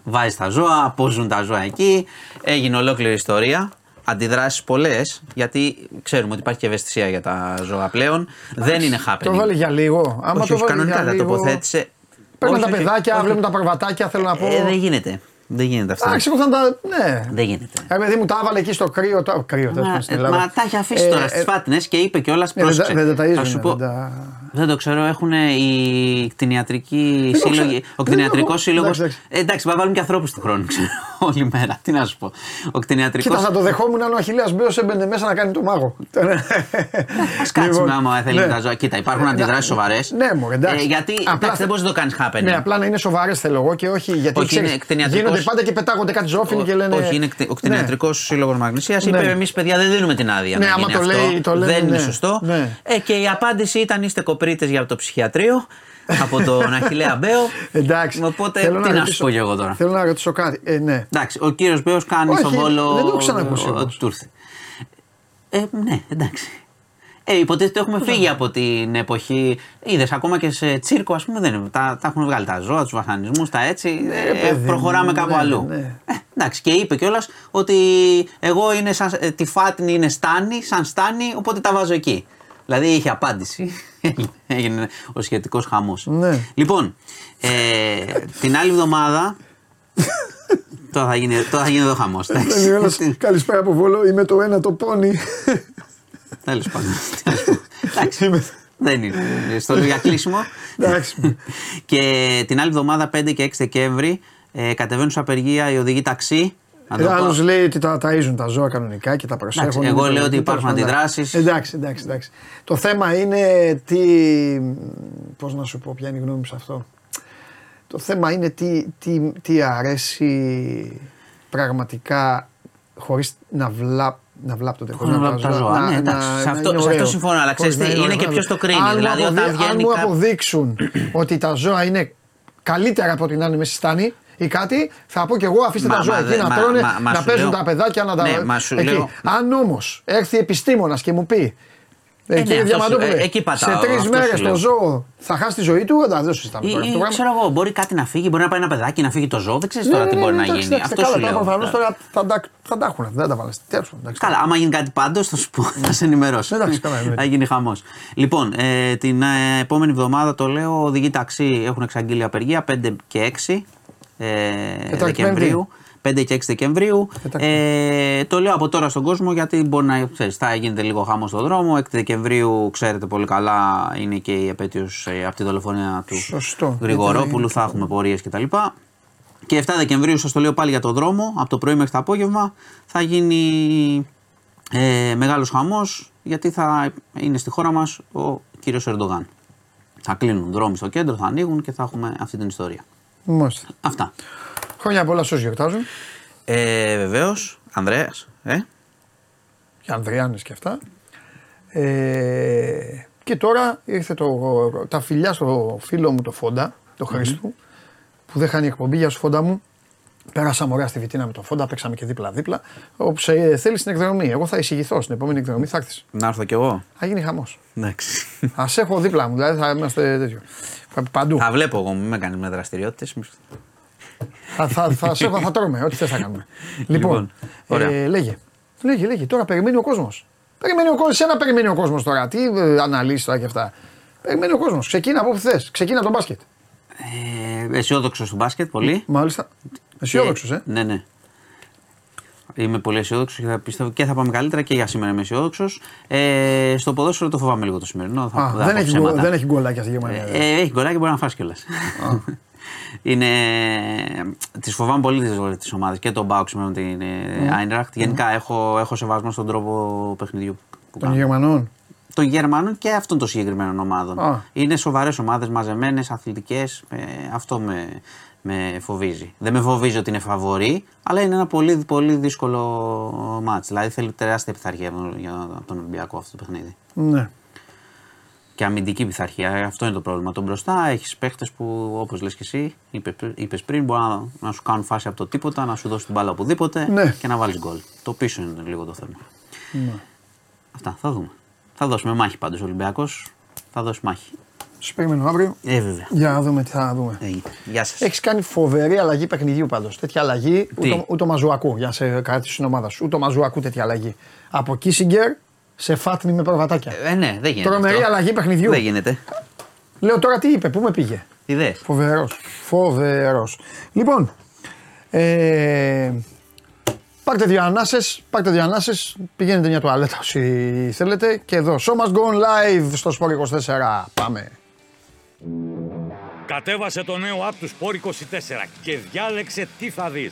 βάζει τα ζώα, πώς ζουν τα ζώα εκεί. Έγινε ολόκληρη ιστορία. Αντιδράσεις πολλές, γιατί ξέρουμε ότι υπάρχει και ευαισθησία για τα ζώα πλέον. Δεν είναι happening. Το βάλει για λίγο. Άμα όχι, το όχι, βάλει κανονικά για τα λίγο. τοποθέτησε. Παίρνουν Όχι, τα όχι, παιδάκια, όχι. βλέπουν τα παρβατάκια, θέλω να πω. Ε, δεν γίνεται. Δεν γίνεται αυτό. Εντάξει, εγώ θα τα. Ναι. Δεν γίνεται. Ε, παιδί μου, τα έβαλε εκεί στο κρύο. Τα... Κρύο, τέλος Μα, πάντων, στην ε, Ελλάδα. μα τα έχει αφήσει Ε, τώρα ε, στι φάτνες και είπε κιόλας ναι, δεν τα- δεν τα ταΐζουν, Θα σου πω, δεν τα- δεν το ξέρω, έχουν οι κτηνιατρικοί το σύλλογοι. ξέρω. Ο Δεν κτηνιατρικός έχω- σύλλογο. εντάξει, εντάξει. Ε, εντάξει, θα βάλουν και ανθρώπους του χρόνου, ξέρω, (laughs) όλη μέρα. Τι να σου πω. Ο κτηνιατρικό. Κοίτας, θα το δεχόμουν αν ο Αχιλέας Μπέος έμπαινε μέσα να κάνει το μάγο. Α κάτσουμε άμα θέλει ναι. τα ζώα. Κοίτα, υπάρχουν Ε, αντιδράσεις σοβαρές. Ναι, μου εντάξει. γιατί Απλά εντάξει, θε- δεν μπορείς να το κάνεις happening. Ναι, απλά να είναι σοβαρές θέλω εγώ και όχι γιατί Όχι, ξέρεις, είναι κτηνιατρικός- γίνονται πάντα και πετάγονται κάτι ζώφινοι και λένε. Όχι, είναι κτη- ο κτηνιατρικός σύλλογος Μαγνησίας. Ναι. Είπε: Εμείς, παιδιά, δεν δίνουμε την άδεια. Ναι, να άμα γίνει το αυτό. λέει- το λένε, δεν είναι ναι. σωστό. Ναι. Ε, και η απάντηση ήταν: Είστε κοπρίτες για το ψυχιατρίο από τον Αχηλέα Μπέο. Εντάξει. Οπότε, Θέλω τι να σου ρωτήσω- πω κι εγώ τώρα. Θέλω να ρωτήσω κάτι. Ε, ναι. Εντάξει, ο κύριος Μπέος κάνει Όχι, στο βόλο. δεν το έχω ξανακούσει ο- όμως. ότι του ήρθε. Ε, ναι, εντάξει. Ε, υποτίθεται έχουμε φύγει από την εποχή. Είδες ακόμα και σε τσίρκο, ας πούμε, δεν είναι. Τα, τα έχουν βγάλει τα ζώα, τους βασανισμούς, τα έτσι. ε, παιδί προχωράμε μου, κάπου ναι, αλλού. ναι. Ε, εντάξει, και είπε κιόλας ότι εγώ είναι σαν, ε, τη φάτνη είναι στάνη, σαν στάνη, οπότε τα βάζω εκεί. Δηλαδή είχε απάντηση. (laughs) Έγινε ο σχετικός χαμός. Ναι. Λοιπόν, ε, την άλλη εβδομάδα. τώρα, θα γίνει, τώρα θα γίνει εδώ χαμός. Λέει ο ένας, Καλησπέρα από Βόλο, είμαι το ένα το πόνι. Τέλος πάντων. τι να σου πω. Εντάξει. Είμαι- Δεν είναι. Στο για κλείσιμο. Εντάξει. και την άλλη εβδομάδα 5 και 6 Δεκέμβρη ε, κατεβαίνουν σε απεργία οι οδηγοί ταξί. Να το πω. Άλλος λέει ότι τα ταΐζουν τα ζώα κανονικά και τα προσέχουν. Εντάξει, εγώ είναι λέω ότι τέλος υπάρχουν πάντων. αντιδράσεις. Εντάξει, εντάξει, εντάξει. Το θέμα είναι τι. Πώς να σου πω, ποια είναι η γνώμη μου σε αυτό. Το θέμα είναι τι, τι, τι αρέσει πραγματικά χωρίς να, βλά, να βλάπτονται. Χωρίς να βλάπτουν τα ζώα. Ναι, εντάξει, σε αυτό- είναι σε αυτό ωραίο. συμφωνώ, αλλά ξέρεις Χωρίς τι, να είναι και ωραίο. ποιος το κρίνει. Αν μου Δηλαδή, όταν αποδει- βγαίνει Αν μου κά- αποδείξουν ότι τα ζώα είναι καλύτερα από ό,τι να είναι μέσα στη στάνη ή κάτι, θα πω κι εγώ αφήστε Μα- τα ζώα μα εκεί δε- να μα- τρώνε, μα- μα να σου παίζουν λέω- τα παιδάκια να τα. Ναι, μα σου λέω- Αν όμως έρθει επιστήμονας και μου πει. Ε, ναι, κύριε αυτό σου- Διαμαντόπουλε, ε, εκεί πατάω, σε τρεις αυτό μέρες σου λέω. το ζώο θα χάσει τη ζωή του, εντάξει, δεν συζητάμε Ή, τώρα αυτό ή, το ξέρω πράγμα. εγώ, μπορεί κάτι να φύγει, μπορεί να πάει ένα παιδάκι να φύγει το ζώο. Δεν ξέρεις Ναι, τώρα ναι, τι ναι, μπορεί ναι, να εντάξει, γίνει. εντάξει, Αυτό καλά, σου τα λέω. προφανώς τώρα θα τα- θα τα έχουν, δεν τα βάλες. Τέλος πάντων, εντάξει. Καλά, άμα γίνει κάτι πάντως, θα σου πω, θα σε ενημερώσω. Εντάξει, καλά, εννοείται. θα γίνει χαμός. Λοιπόν, ε, την ε, επόμενη εβδομάδα το λέω, οδηγοί ταξί έχουν εξαγγείλει απεργία 5 και 6 ε, Τετάρτη, Δεκεμβρίου. 5 και 6 Δεκεμβρίου. Τετάρτη. Ε, το λέω από τώρα στον κόσμο γιατί μπορεί να ξέρεις, θα γίνεται λίγο χάμο στον δρόμο. 6 Δεκεμβρίου, ξέρετε πολύ καλά, είναι και η επέτειος από τη δολοφονία του Σωστό. Γρηγορόπουλου. Θα έχουμε πορείες κτλ. Και 7 Δεκεμβρίου, σας το λέω πάλι για το δρόμο, από το πρωί μέχρι το απόγευμα, θα γίνει ε, μεγάλος χαμός γιατί θα είναι στη χώρα μας ο κύριος Ερντογάν. Θα κλείνουν δρόμοι στο κέντρο, θα ανοίγουν και θα έχουμε αυτή την ιστορία. Μάλιστα. Αυτά. Χρόνια πολλά σε όσοι γιορτάζουν. Ε, Βεβαίως, Ανδρέας, ε, και Ανδριάνες και αυτά. Ε, και τώρα ήρθε το, τα φιλιά στο φίλο μου το Φόντα, το Χρήστο, που δεν χάνει εκπομπή. Γεια σου Φόντα μου. Πέρασαμε ωραία στη Βιτίνα με το Φόντα, παίξαμε και δίπλα-δίπλα. Όπου σε θέλεις στην εκδρομή. Εγώ θα εισηγηθώ στην επόμενη εκδρομή, θα έρθεις. να έρθω κι εγώ. Θα γίνει χαμός. Εντάξει. Α έχω δίπλα μου, δηλαδή θα είμαστε τέτοιο. Παντού. θα βλέπω εγώ, μην με κάνεις με δραστηριότητες. Θα, θα, θα, σε έχω, θα τρώμε, ό,τι θες θα κάνουμε. Λοιπόν, Λοιπόν, ωραία. ε, λέγε. Λέγε, λέγε. Τώρα περιμένει ο κόσμος. Περιμένει ο κόσμο. Σένα περιμένει ο κόσμος τώρα. Τι ε, αναλύσεις τώρα και αυτά. Περιμένει ο κόσμος. Ξεκίνα από όπου θες. Ξεκίνα από τον μπάσκετ. Ε, αισιόδοξος στο μπάσκετ, πολύ. Μάλιστα. Αισιόδοξος, ε. Ναι, ναι. Είμαι πολύ αισιόδοξος και θα πιστεύω και θα πάμε καλύτερα και για σήμερα είμαι αισιόδοξος. Ε, στο ποδόσφαιρο το φοβάμαι λίγο το σημερινό. Θα, Α, θα δεν, πω έχει, γκολ- ψέματα. δεν έχει γκολάκια στη Γερμανία. Ε, ε, έχει γκολάκι, μπορεί να φας κιόλας. Είναι. Τις φοβάμαι πολύ τις ομάδε και τον Μπάουξ με την Άινραχτ. Γενικά έχω, έχω σεβασμό στον τρόπο παιχνιδιού που Των κάνουν. Γερμανών. Των Γερμανών και αυτών των συγκεκριμένων ομάδων. Α. Είναι σοβαρές ομάδες, μαζεμένες, αθλητικές. αυτό με, με φοβίζει. Δεν με φοβίζει ότι είναι φαβορή, αλλά είναι ένα πολύ, πολύ δύσκολο μάτς. Δηλαδή θέλει τεράστια πειθαρχία για τον Ολυμπιακό αυτό το παιχνίδι. Ναι. Και αμυντική πειθαρχία. Αυτό είναι το πρόβλημα. Τον μπροστά έχεις παίχτες που, όπως λες και εσύ, είπε πριν, μπορεί να, να σου κάνουν φάση από το τίποτα, να σου δώσει την μπάλα οπουδήποτε Ναι. και να βάλεις γκολ. Το πίσω είναι λίγο το θέμα. ναι. Αυτά θα δούμε. Θα δώσουμε μάχη πάντως ο Ολυμπιακός. Θα δώσει μάχη. Σου περιμένω αύριο. Ε, βέβαια. Για να δούμε τι θα δούμε. Έγινε. Γεια σας. Έχεις κάνει φοβερή αλλαγή παιχνιδιού πάντως. Τέτοια αλλαγή Τι; ούτε, ούτε ο Μαζουακού για να σε κρατήσει την ομάδα σου. Ούτε ο Μαζουακού τέτοια αλλαγή. Από Κίσιγκερ σε φάτνη με προβατάκια. Ε, ναι, δεν γίνεται. Τρομερή αυτό. αλλαγή παιχνιδιού. Δεν γίνεται. Λέω τώρα τι είπε, πού με πήγε; Ιδέες. Φοβερός. Φοβερός. Λοιπόν, ε, πάρτε δύο ανάσες, πάρτε δύο ανάσες, πηγαίνετε μια τουαλέτα όσοι θέλετε και εδώ. Show must go on live στο Sport 24. Πάμε. Κατέβασε το νέο app του Sport 24 και διάλεξε τι θα δεις.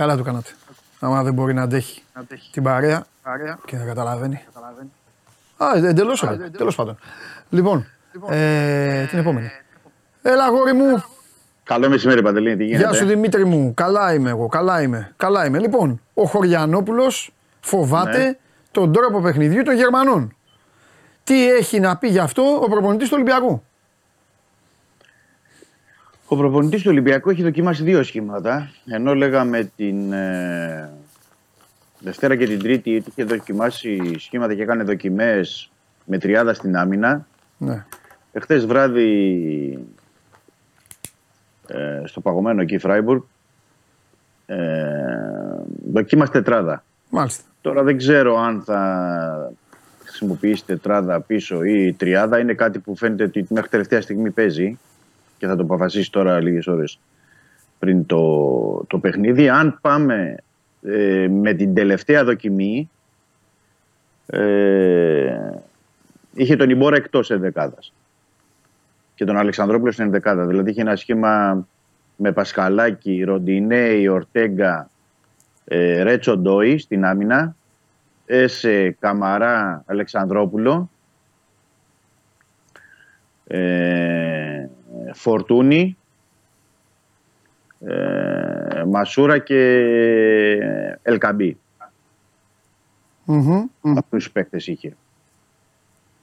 Καλά του κάνατε. Άμα δεν μπορεί να αντέχει την παρέα και να καταλαβαίνει. Α, εντελώς τέλος πάντων. Λοιπόν, ε, την επόμενη. Έλα, αγόρι μου. Καλό μεσημέρι, Παντελήνη, τι γίνεται; Γεια σου Δημήτρη μου. Καλά είμαι εγώ. Καλά είμαι. Καλά είμαι. Λοιπόν, ο Χωριανόπουλος φοβάται Ναι. τον τρόπο παιχνιδιού των Γερμανών. Τι έχει να πει γι' αυτό ο προπονητής του Ολυμπιακού; Ο προπονητής του Ολυμπιακού έχει δοκιμάσει δύο σχήματα. Ενώ λέγαμε την, ε, Δευτέρα και την Τρίτη είχε δοκιμάσει σχήματα και έκανε δοκιμές με τριάδα στην άμυνα. Ναι. Εχθές βράδυ ε, στο παγωμένο εκεί Φράιμπουργκ ε, δοκίμασε τετράδα. Μάλιστα. Τώρα δεν ξέρω αν θα χρησιμοποιήσει τετράδα πίσω ή τριάδα. Είναι κάτι που φαίνεται ότι μέχρι τελευταία στιγμή παίζει και θα το αποφασίσει τώρα λίγες ώρες πριν το, το παιχνίδι. Αν πάμε ε, με την τελευταία δοκιμή ε, είχε τον Ιμπόρα εκτός ενδεκάδας και τον Αλεξανδρόπουλο στην ενδεκάδα. Δηλαδή είχε ένα σχήμα με Πασχαλάκη, Ροντινέη, Ορτέγκα, ε, Ρέτσο Ντόι στην άμυνα, Έσε Καμαρά Αλεξανδρόπουλο, ε, Φορτούνη, ε, Μασούρα και Ελκαμπή. Μμμ, μμ. Αυτούς τους παίκτες είχε.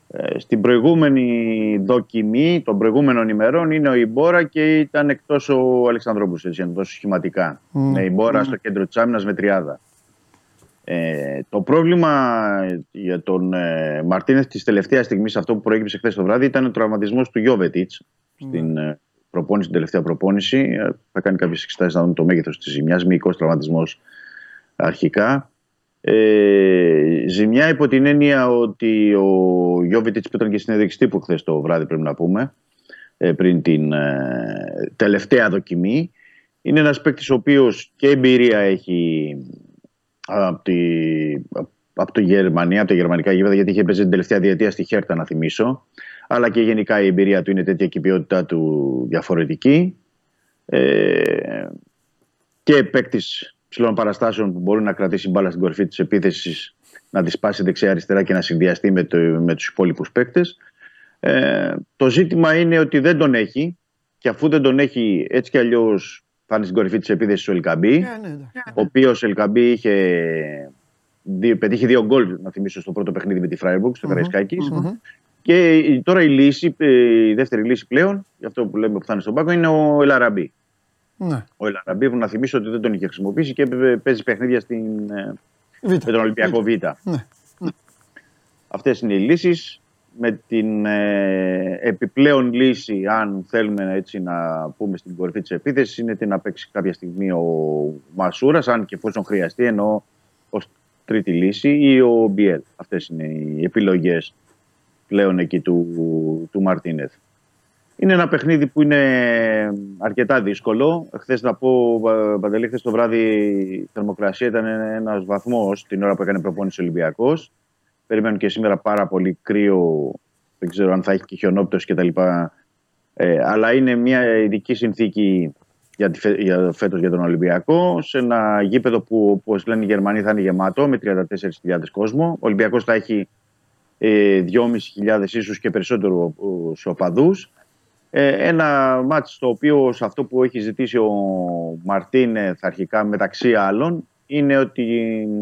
Ε, στην προηγούμενη δοκιμή των προηγούμενων ημερών είναι ο Ιμπόρα και ήταν εκτός ο Αλεξανδρόπουλος, έτσι, είναι τόσο σχηματικά. Μμ. Με Ιμπόρα στο κέντρο της άμυνας με τριάδα. Ε, το πρόβλημα για τον ε, Μαρτίνεθ της τελευταίας στιγμής, αυτό που προέκυψε χθες το βράδυ, ήταν ο τραυματισμός του Γιώβετιτς στην ε, προπόνηση, την τελευταία προπόνηση. Ε, θα κάνει κάποιες εξετάσεις να δούμε το μέγεθος της ζημιάς. Μυϊκό τραυματισμός αρχικά. Ε, ζημιά υπό την έννοια ότι ο Γιώβετιτ που ήταν και συνέντευξη τύπου χθες το βράδυ, πρέπει να πούμε, ε, πριν την ε, τελευταία δοκιμή. Είναι ένας παίκτης ο οποίος και εμπειρία έχει από, τη, από τη Γερμανία, από τα γερμανικά γήπεδα, γιατί είχε παίζει την τελευταία διετία στη Χέρτα, να θυμίσω. Αλλά και γενικά η εμπειρία του είναι τέτοια και η ποιότητά του διαφορετική. Ε, και παίκτης ψηλών παραστάσεων που μπορεί να κρατήσει μπάλα στην κορυφή της επίθεσης, να τη σπάσει δεξιά-αριστερά και να συνδυαστεί με, το, με τους υπόλοιπους παίκτες. Ε, το ζήτημα είναι ότι δεν τον έχει και αφού δεν τον έχει έτσι κι αλλιώς θα είναι στην κορυφή της επίθεσης ο Ελκαμπή Ε, ναι, εντάξει. ο οποίος Ελκαμπή είχε δι- πετύχει δύο γκολ, να θυμίσω, στο πρώτο παιχνίδι με τη Φράιμπουργκ, στο Καραϊσκάκης. Μμμ. Και η- τώρα η λύση, ε, η δεύτερη λύση πλέον, για αυτό που λέμε που θα είναι στον πάγκο, είναι ο Ελαραμπή. Ναι. Ο Ελαραμπή, που να θυμίσω ότι δεν τον είχε χρησιμοποιήσει και ε, παίζει παιχνίδια στην, ε, Β. με τον Ολυμπιακό Β. Ναι. Αυτές είναι οι λύσεις. Με την ε, επιπλέον λύση, αν θέλουμε έτσι να πούμε στην κορυφή της επίθεσης, είναι την να παίξει κάποια στιγμή ο Μασούρας, αν και εφόσον χρειαστεί, ενώ ως τρίτη λύση, ή ο Μπιέλ. Αυτές είναι οι επιλογές πλέον εκεί του, του Μαρτίνεθ. Είναι ένα παιχνίδι που είναι αρκετά δύσκολο. Χθες να πω, Πα- Παντελή, χθες το βράδυ η θερμοκρασία ήταν ένας βαθμός την ώρα που έκανε προπόνηση ο Ολυμπιακός. Περιμένουν και σήμερα πάρα πολύ κρύο. Δεν ξέρω αν θα έχει και χιονόπτωση κτλ. Ε, αλλά είναι μια ειδική συνθήκη για, τη, φε- για φέτος για τον Ολυμπιακό σε ένα γήπεδο που όπως λένε οι Γερμανοί θα είναι γεμάτο με 34.000 κόσμο. Ο Ολυμπιακός θα έχει ε, 2.500 ίσως και περισσότερο οπαδούς. Ε, ένα μάτς στο οποίο σε αυτό που έχει ζητήσει ο Μαρτίνεθ αρχικά μεταξύ άλλων είναι ότι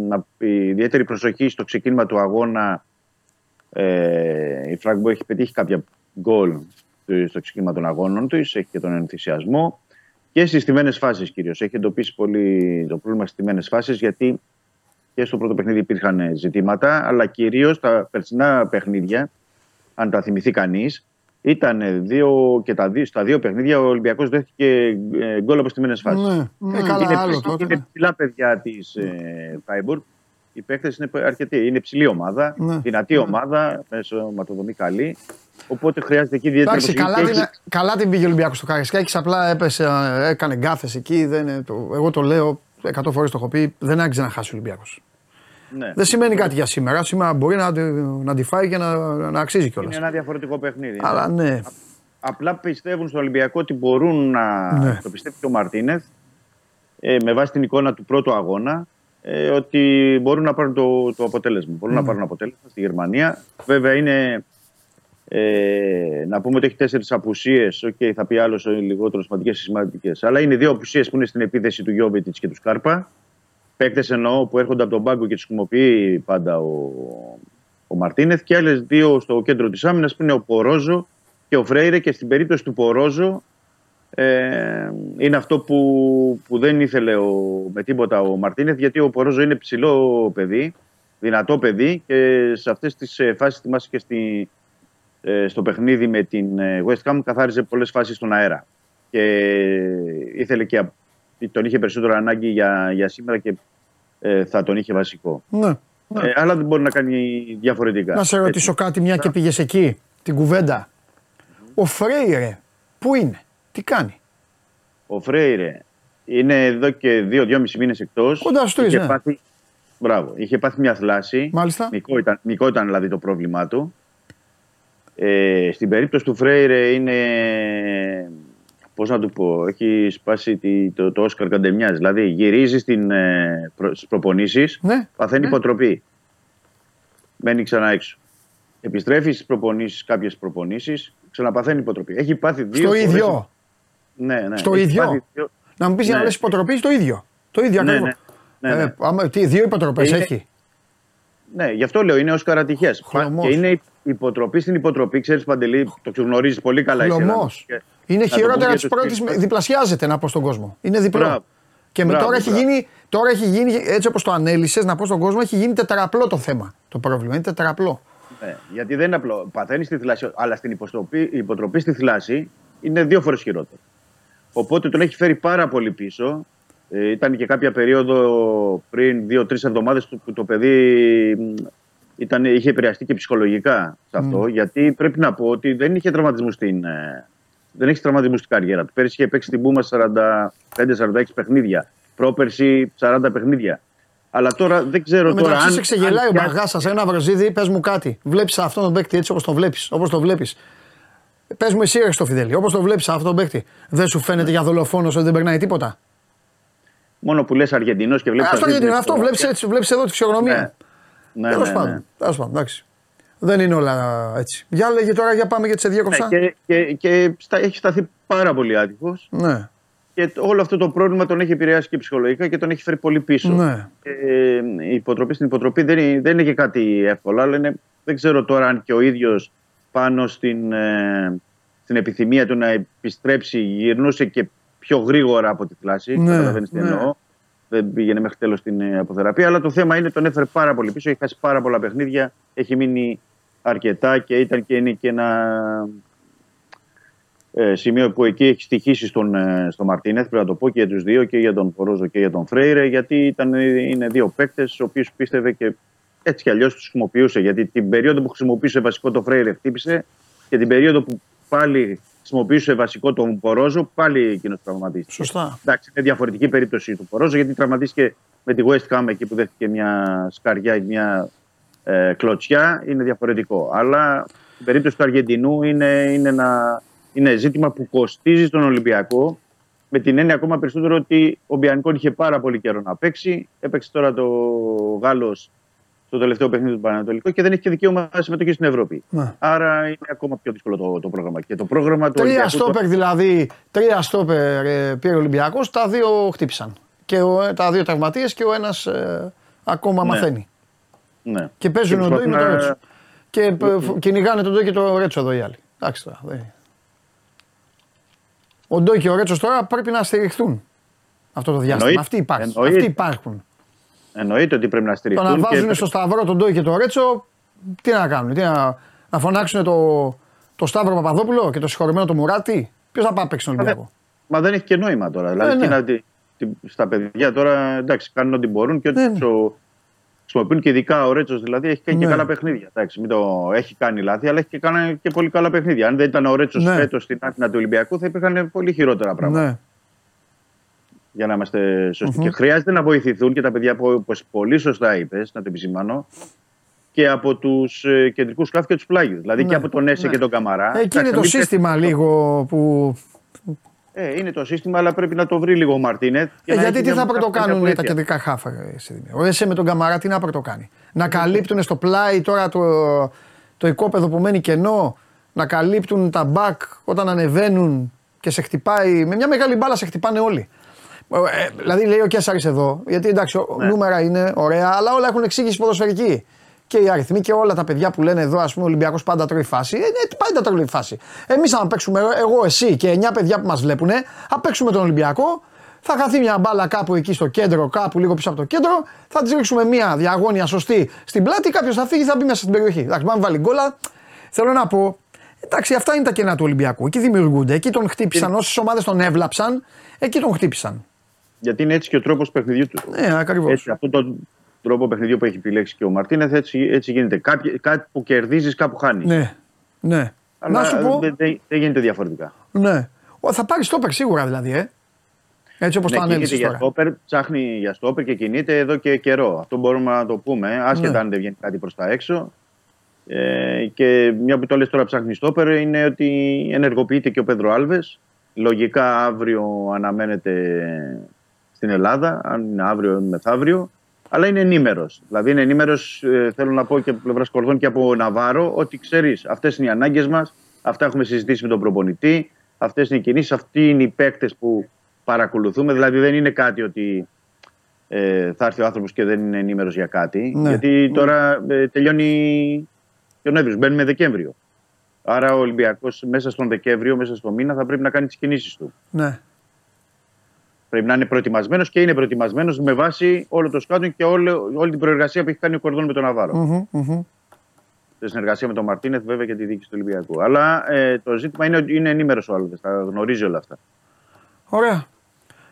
να, η ιδιαίτερη προσοχή στο ξεκίνημα του αγώνα ε, η Φράγκμπο έχει πετύχει κάποια γκολ στο ξεκίνημα των αγώνων του, έχει και τον ενθουσιασμό και στις στιμένες φάσεις κυρίως. Έχει εντοπίσει πολύ το πρόβλημα στις στιμένες φάσεις γιατί και στο πρώτο παιχνίδι υπήρχαν ζητήματα, αλλά κυρίως τα περσινά παιχνίδια, αν τα θυμηθεί κανείς, ήταν δύο και τα δύο, στα δύο παιχνίδια ο Ολυμπιακός δέχτηκε ε, γκολ από στιμένε φάσεις. Ναι. Ε, καλά, είναι, άλλο είναι τότε. ναι. ψηλά παιδιά της ε, Φράιμπουργκ. Οι παίκτες είναι αρκετοί. Είναι ψηλή ομάδα, Ναι. δυνατή ομάδα, μέσω ματοδομή καλή. Οπότε χρειάζεται εκεί ιδιαίτερη Εντάξει, καλά, προσοχή. την, καλά την πήγε ο Ολυμπιακός στο Καρισκάκη. Απλά έπεσε, ε, έκανε γκάφε εκεί. Δεν, είναι το, εγώ το λέω 100 φορές το έχω πει. Δεν άξιζε να χάσει ο Ολυμπιακός. Ναι. Δεν σημαίνει κάτι για σήμερα. Σήμερα μπορεί να, να τη φάει και να, να αξίζει κιόλας. Είναι ένα διαφορετικό παιχνίδι. Αλλά ναι. Απλά πιστεύουν στον Ολυμπιακό ότι μπορούν να Ναι. το πιστεύει και ο Μαρτίνεθ ε, με βάση την εικόνα του πρώτου αγώνα ε, ότι μπορούν να πάρουν το, το αποτέλεσμα. Μπορούν να πάρουν αποτέλεσμα στη Γερμανία. Βέβαια είναι ε, να πούμε ότι έχει τέσσερις απουσίες. Οκ, θα πει άλλος λιγότερος σημαντικές ή σημαντικές. Αλλά είναι δύο απουσίες που είναι στην επίθεση του Γιόβετιτς και του Σκάρπα. Παίκτες εννοώ που έρχονται από τον πάγκο και τους χρησιμοποιεί πάντα ο, ο Μαρτίνεθ. Και άλλες δύο στο κέντρο της άμυνας που είναι ο Πορόζο και ο Φρέιρε. Και στην περίπτωση του Πορόζο Ε, είναι αυτό που, που δεν ήθελε ο, με τίποτα ο Μαρτίνεθ γιατί ο Πορόζο είναι ψηλό παιδί, δυνατό παιδί και σε αυτές τις ε, φάσεις θυμάσαι και στη, ε, στο παιχνίδι με την ε, West Ham καθάριζε πολλές φάσεις στον αέρα και ήθελε και α- τον είχε περισσότερο ανάγκη για, για σήμερα και ε, θα τον είχε βασικό. Ναι. Ε, αλλά δεν μπορεί να κάνει διαφορετικά. Να σε ρωτήσω κάτι, μια και πήγες εκεί, την κουβέντα. Ο Φρέιρε, πού είναι, τι κάνει; Ο Φρέιρε είναι εδώ και δύο-δυόμισι μήνες εκτός. Κοντά στους τρεις, ναι. πάθει, μπράβο, είχε πάθει μια θλάση. Μάλιστα. Μικρό ήταν, μικρό ήταν δηλαδή το πρόβλημά του. Ε, στην περίπτωση του Φρέιρε είναι. Πώς να του πω, έχει σπάσει τη- το, το Όσκαρ Καντεμιάς. Δηλαδή γυρίζει στην, ε, προ, στις προπονήσεις, Ναι. παθαίνει ναι. υποτροπή. Μένει ξανά έξω. Επιστρέφει στις προπονήσεις, κάποιες προπονήσεις, ξαναπαθαίνει υποτροπή. Έχει πάθει δύο Στο φορές- ίδιο. Ναι, ναι. Στο Έχει ίδιο. πάθει δύο- Να μου πεις για να Ναι. λες υποτροπή, το ίδιο. Το ίδιο Ναι, ακριβώς. ναι. Ναι, ναι. Ε, άμα- τι, δύο υποτροπές Είναι- έχει. Ναι, γι' αυτό λέω είναι ως καρατυχές. Χλωμός. Και είναι υποτροπή στην υποτροπή. Ξέρεις, Παντελή, το γνωρίζει πολύ καλά. εσύ, Χλωμός. Ελλάδος. Και- Είναι να το χειρότερα πούμε τη για τους πρώτη. φίλους. Διπλασιάζεται να πω στον κόσμο. Είναι διπλό. Μπράβο. Και με Μπράβο, τώρα, έχει μπράβο. γίνει, τώρα έχει γίνει, έτσι όπως το ανέλησες, να πω στον κόσμο, έχει γίνει τετραπλό το θέμα. Το πρόβλημα είναι τετραπλό. Ναι, γιατί δεν είναι απλό. Παθαίνεις στη θλάση, αλλά στην υποστροπή, υποτροπή στη θλάση είναι δύο φορές χειρότερο. Οπότε τον έχει φέρει πάρα πολύ πίσω. Ε, ήταν και κάποια περίοδο πριν δύο-τρεις εβδομάδες που το παιδί μ, ήταν, είχε επηρεαστεί και ψυχολογικά σε αυτό. Γιατί πρέπει να πω ότι δεν είχε τραυματισμού στην, ε, δεν έχει τραυματισμού στην καριέρα του. Πέρυσι είχε παίξει στην Πούμα 45-46 παιχνίδια. Πρόπερση 40 παιχνίδια. Αλλά τώρα δεν ξέρω τώρα Μεταξύ αν. σε ξεγελάει ο αν πιάσει- Μπαργάσα, ένα βραζίδι, πες μου κάτι. Βλέπεις αυτόν τον παίκτη έτσι όπως το βλέπεις. Όπως το βλέπεις. Πες μου εσύ, ρε στο Φιδέλη, όπως το βλέπεις αυτόν τον παίκτη. Δεν σου φαίνεται για δολοφόνος ότι δεν περνάει τίποτα; Μόνο που λες Αργεντινός και βλέπεις. αυτό γιατί είναι αυτό, βλέπεις έτσι, βλέπεις εδώ τη φυσιογνωμία. Ναι, Τέλος ναι, ναι. πάντων. Τέλος πάντων, εντάξει. Δεν είναι όλα έτσι. Για λέγε τώρα, για πάμε γιατί σε διέκοψα. Ναι, και, και, και στα, έχει σταθεί πάρα πολύ άτυχος. Ναι, Και το- όλο αυτό το πρόβλημα τον έχει επηρεάσει και ψυχολογικά και τον έχει φέρει πολύ πίσω. ναι. Και, ε, η υποτροπή στην υποτροπή δεν είναι, δεν είναι και κάτι εύκολο, αλλά είναι, δεν ξέρω τώρα αν και ο ίδιος πάνω στην, ε, στην επιθυμία του να επιστρέψει γυρνούσε και πιο γρήγορα από τη θλάση. Ναι, Καταλαβαίνεις τι ναι. εννοώ. Δεν πήγαινε μέχρι τέλος την ε, αποθεραπεία. Αλλά το θέμα είναι τον έφερε πάρα πολύ πίσω. Έχει χάσει πάρα πολλά παιχνίδια. Έχει μείνει αρκετά και ήταν και είναι και ένα ε, σημείο που εκεί έχει στοιχήσει στον, ε, στον Μαρτίνεθ. Πρέπει να το πω και για τους δύο, και για τον Πορόζο και για τον Φρέιρε. Γιατί ήταν, είναι δύο παίκτες, του οποίου πίστευε και έτσι κι αλλιώς τους χρησιμοποιούσε. Γιατί την περίοδο που χρησιμοποιούσε βασικό το Φρέιρε χτύπησε και την περίοδο που πάλι χρησιμοποιούσε βασικό τον Πορόζο, πάλι εκείνος τραυματίστηκε. Σωστά. Εντάξει, είναι διαφορετική περίπτωση του Πορόζο γιατί τραυματίστηκε με τη West Ham εκεί που δέχτηκε μια σκαριά ή μια ε, κλωτσιά. Είναι διαφορετικό. Αλλά η περίπτωση του Αργεντινού είναι, είναι, ένα, είναι ζήτημα που κοστίζει στον Ολυμπιακό. Με την έννοια ακόμα περισσότερο ότι ο Μπιανκόν είχε πάρα πολύ καιρό να παίξει. Έπαιξε τώρα το Γάλλος στο τελευταίο παιχνίδι του Πανανατολικού και δεν έχει και δικαίωμα συμμετοχή στην Ευρώπη. Ναι. Άρα είναι ακόμα πιο δύσκολο το, το πρόγραμμα. Και το πρόγραμμα του Τρία Ολυμπιακού. στόπερ δηλαδή, τρία στόπερ ε, πήρε ο Ολυμπιακός, τα δύο χτύπησαν. Και ο, ε, τα δύο τραυματίες και ο ένας ακόμα Ναι. μαθαίνει. Ναι. Και παίζουν ο Ντόι με το προσπαθούν να- Ρέτσο. Και ε, φ- κυνηγάνε τον Ντόι και το Ρέτσο εδώ οι άλλοι. Εντάξει τώρα. δεν- Ο Ντόι και ο Ρέτσος τώρα πρέπει να στηριχθούν αυτό το διάστημα. Εννοείται. Αυτοί υπάρχουν. Εννοείται. Αυτοί υπάρχουν. Εννοείται ότι πρέπει να Το στηριχθούν. να βάζουν και... στο σταυρό τον Ντόι και τον Ρέτσο, τι να κάνουν, τι να, να φωνάξουν το, το Σταύρο Παπαδόπουλο και το συγχωρεμένο το Μουράτη; Ποιος θα πάει να παίξει στον Μα δεν, Ολυμπιακό. μα δεν έχει και νόημα τώρα. Δηλαδή, ναι. τι να, τι- τι- στα παιδιά τώρα εντάξει, κάνουν ό,τι μπορούν και ό,τι Ναι, τους ναι. ο- χρησιμοποιούν και ειδικά ο Ρέτσος δηλαδή έχει κάνει Ναι. και καλά παιχνίδια. Εντάξει, μην το, έχει κάνει λάθη, αλλά έχει και κάνει και πολύ καλά παιχνίδια. Αν δεν ήταν ο Ρέτσος Ναι. φέτος στην άκρη του Ολυμπιακού, θα υπήρχαν πολύ χειρότερα πράγματα. Ναι. Για να είμαστε σωστοί. Και χρειάζεται να βοηθηθούν και τα παιδιά που, όπως πολύ σωστά είπες, να το επισημάνω, και από τους ε, κεντρικούς σκάφη και τους πλάγιους. Δηλαδή Ναι. και από τον Έσε Ναι. και τον Καμαρά. Εκεί Εντάξει, είναι να το μην σύστημα λίγο που. Ε, είναι το σύστημα, αλλά πρέπει να το βρει λίγο ο Μαρτίνετ. για Ε, να γιατί έχει τι μια θα πρωτοκάνουν τα βοήθεια. κεντρικά χάφα, ρε Σιδημέ. Ο Εσέ με τον Καμαρά τι να πρωτοκάνει. Να καλύπτουν στο πλάι τώρα το, το οικόπεδο που μένει κενό, να καλύπτουν τα μπακ όταν ανεβαίνουν και σε χτυπάει. Με μια μεγάλη μπάλα σε χτυπάνε όλοι. Ε, δηλαδή λέει ο Κέσσαρη εδώ, γιατί εντάξει, ο- Ναι. νούμερα είναι ωραία, αλλά όλα έχουν εξήγηση ποδοσφαιρική. Και οι αριθμοί και όλα τα παιδιά που λένε εδώ, ας πούμε, ο Ολυμπιακός πάντα τρώει φάση. Ε, ναι, πάντα δεν τα τρώει φάση. Εμείς, αν παίξουμε, εγώ, εσύ και 9 παιδιά που μας βλέπουν, θα παίξουμε τον Ολυμπιακό, θα χαθεί μια μπάλα κάπου εκεί στο κέντρο, κάπου λίγο πίσω από το κέντρο, θα της ρίξουμε μια διαγώνια σωστή στην πλάτη, κάποιος θα φύγει, θα μπει μέσα στην περιοχή. Εντάξει, πάμε βάλει γκολα. Θέλω να πω, εντάξει, αυτά είναι τα κενά του Ολυμπιακού. Εκεί δημιουργούνται, εκεί τον χτύπησαν. Όσες ομάδες τον έβλαψαν, εκεί τον χτύπησαν. Γιατί είναι έτσι και ο τρόπος παιχνιδιού του. Ναι, ακριβώς. Έτσι, αυτόν τον τρόπο παιχνιδιού που έχει επιλέξει και ο Μαρτίνεθ, έτσι, έτσι γίνεται. Κάτι, κάτι που κερδίζεις, κάπου χάνεις. Ναι, ναι. Αλλά να σου πω. δεν, δεν, δεν γίνεται διαφορετικά. Ναι. Ο, θα πάρεις στόπερ σίγουρα δηλαδή, ε. Έτσι όπως Ναι, το κινείται ανέλησε για τώρα. στόπερ, ψάχνει για στόπερ και κινείται εδώ και καιρό. Αυτό μπορούμε να το πούμε, άσχετα Ναι. αν δεν βγαίνει κάτι προς τα έξω. Ε, και μια που το λες τώρα ψάχνει στόπερ είναι ότι ενεργοποιείται και ο Πέδρο Άλβες. Λογικά αύριο αναμένεται στην Ελλάδα, αν είναι αύριο ή μεθαύριο. Αλλά είναι ενήμερος. Δηλαδή είναι ενήμερος, θέλω να πω και από πλευράς Κορδόν και από Ναβάρο, ότι ξέρεις, αυτές είναι οι ανάγκες μας, αυτά έχουμε συζητήσει με τον προπονητή, αυτές είναι οι κινήσεις, αυτοί είναι οι παίκτες που παρακολουθούμε. Δηλαδή δεν είναι κάτι ότι ε, θα έρθει ο άνθρωπος και δεν είναι ενήμερος για κάτι. Ναι. Γιατί τώρα ε, τελειώνει και ο Νοέμβριο, μπαίνουμε Δεκέμβριο. Άρα ο Ολυμπιακός μέσα στον Δεκέμβριο, μέσα στο μήνα, θα πρέπει να κάνει τις κινήσεις του. Ναι. Πρέπει να είναι προετοιμασμένος και είναι προετοιμασμένος με βάση όλο το σκάτον και όλο, όλη την προεργασία που έχει κάνει ο Κορδόν με τον Ναβάρο. Μμμ, μμμ. Σε συνεργασία με τον Μαρτίνεθ, βέβαια και τη διοίκηση του Ολυμπιακού. Αλλά ε, το ζήτημα είναι ότι είναι ενήμερος ο Άλβες. Θα γνωρίζει όλα αυτά. Ωραία.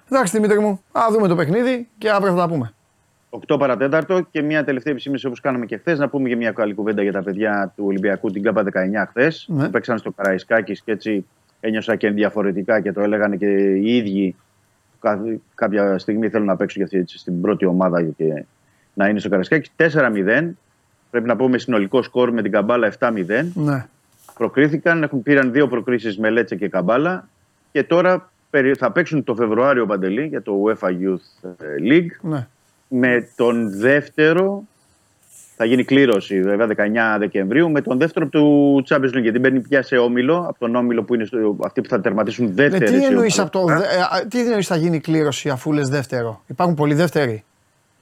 Εντάξει Δημήτρη μου, ας δούμε το παιχνίδι και αύριο θα τα πούμε. 8 παρατέταρτο και μια τελευταία επισήμηση όπως κάναμε και χθες. Να πούμε και μια καλή κουβέντα για τα παιδιά του Ολυμπιακού την ΚΑΠΑ 19 χθες. Ναι. Που παίξαν στο Καραϊσκάκης και έτσι ένιωσα και διαφορετικά και το έλεγαν και οι ίδιοι. Κα- Κάποια στιγμή θέλουν να παίξουν και αυτοί έτσι στην πρώτη ομάδα και να είναι στο Καραϊσκάκη. 4-0. Πρέπει να πούμε συνολικό σκορ με την Καμπάλα 7-0. Ναι. Προκρίθηκαν, έχουν, πήραν δύο προκρίσεις με Λέτσε και Καμπάλα και τώρα περι- θα παίξουν το Φεβρουάριο Παντελή για το UEFA Youth ε, League ναι. με τον δεύτερο. Θα γίνει κλήρωση βέβαια 19 Δεκεμβρίου με τον δεύτερο του Champions League. Γιατί μπαίνει πια σε όμιλο, από τον όμιλο που είναι στο, αυτοί που θα τερματίσουν Ε, δεύτερη. τι σε εννοείς ομάδα. από το. δε- ε, α, τι εννοείς θα γίνει κλήρωση αφού λες δεύτερο; Υπάρχουν πολλοί δεύτεροι.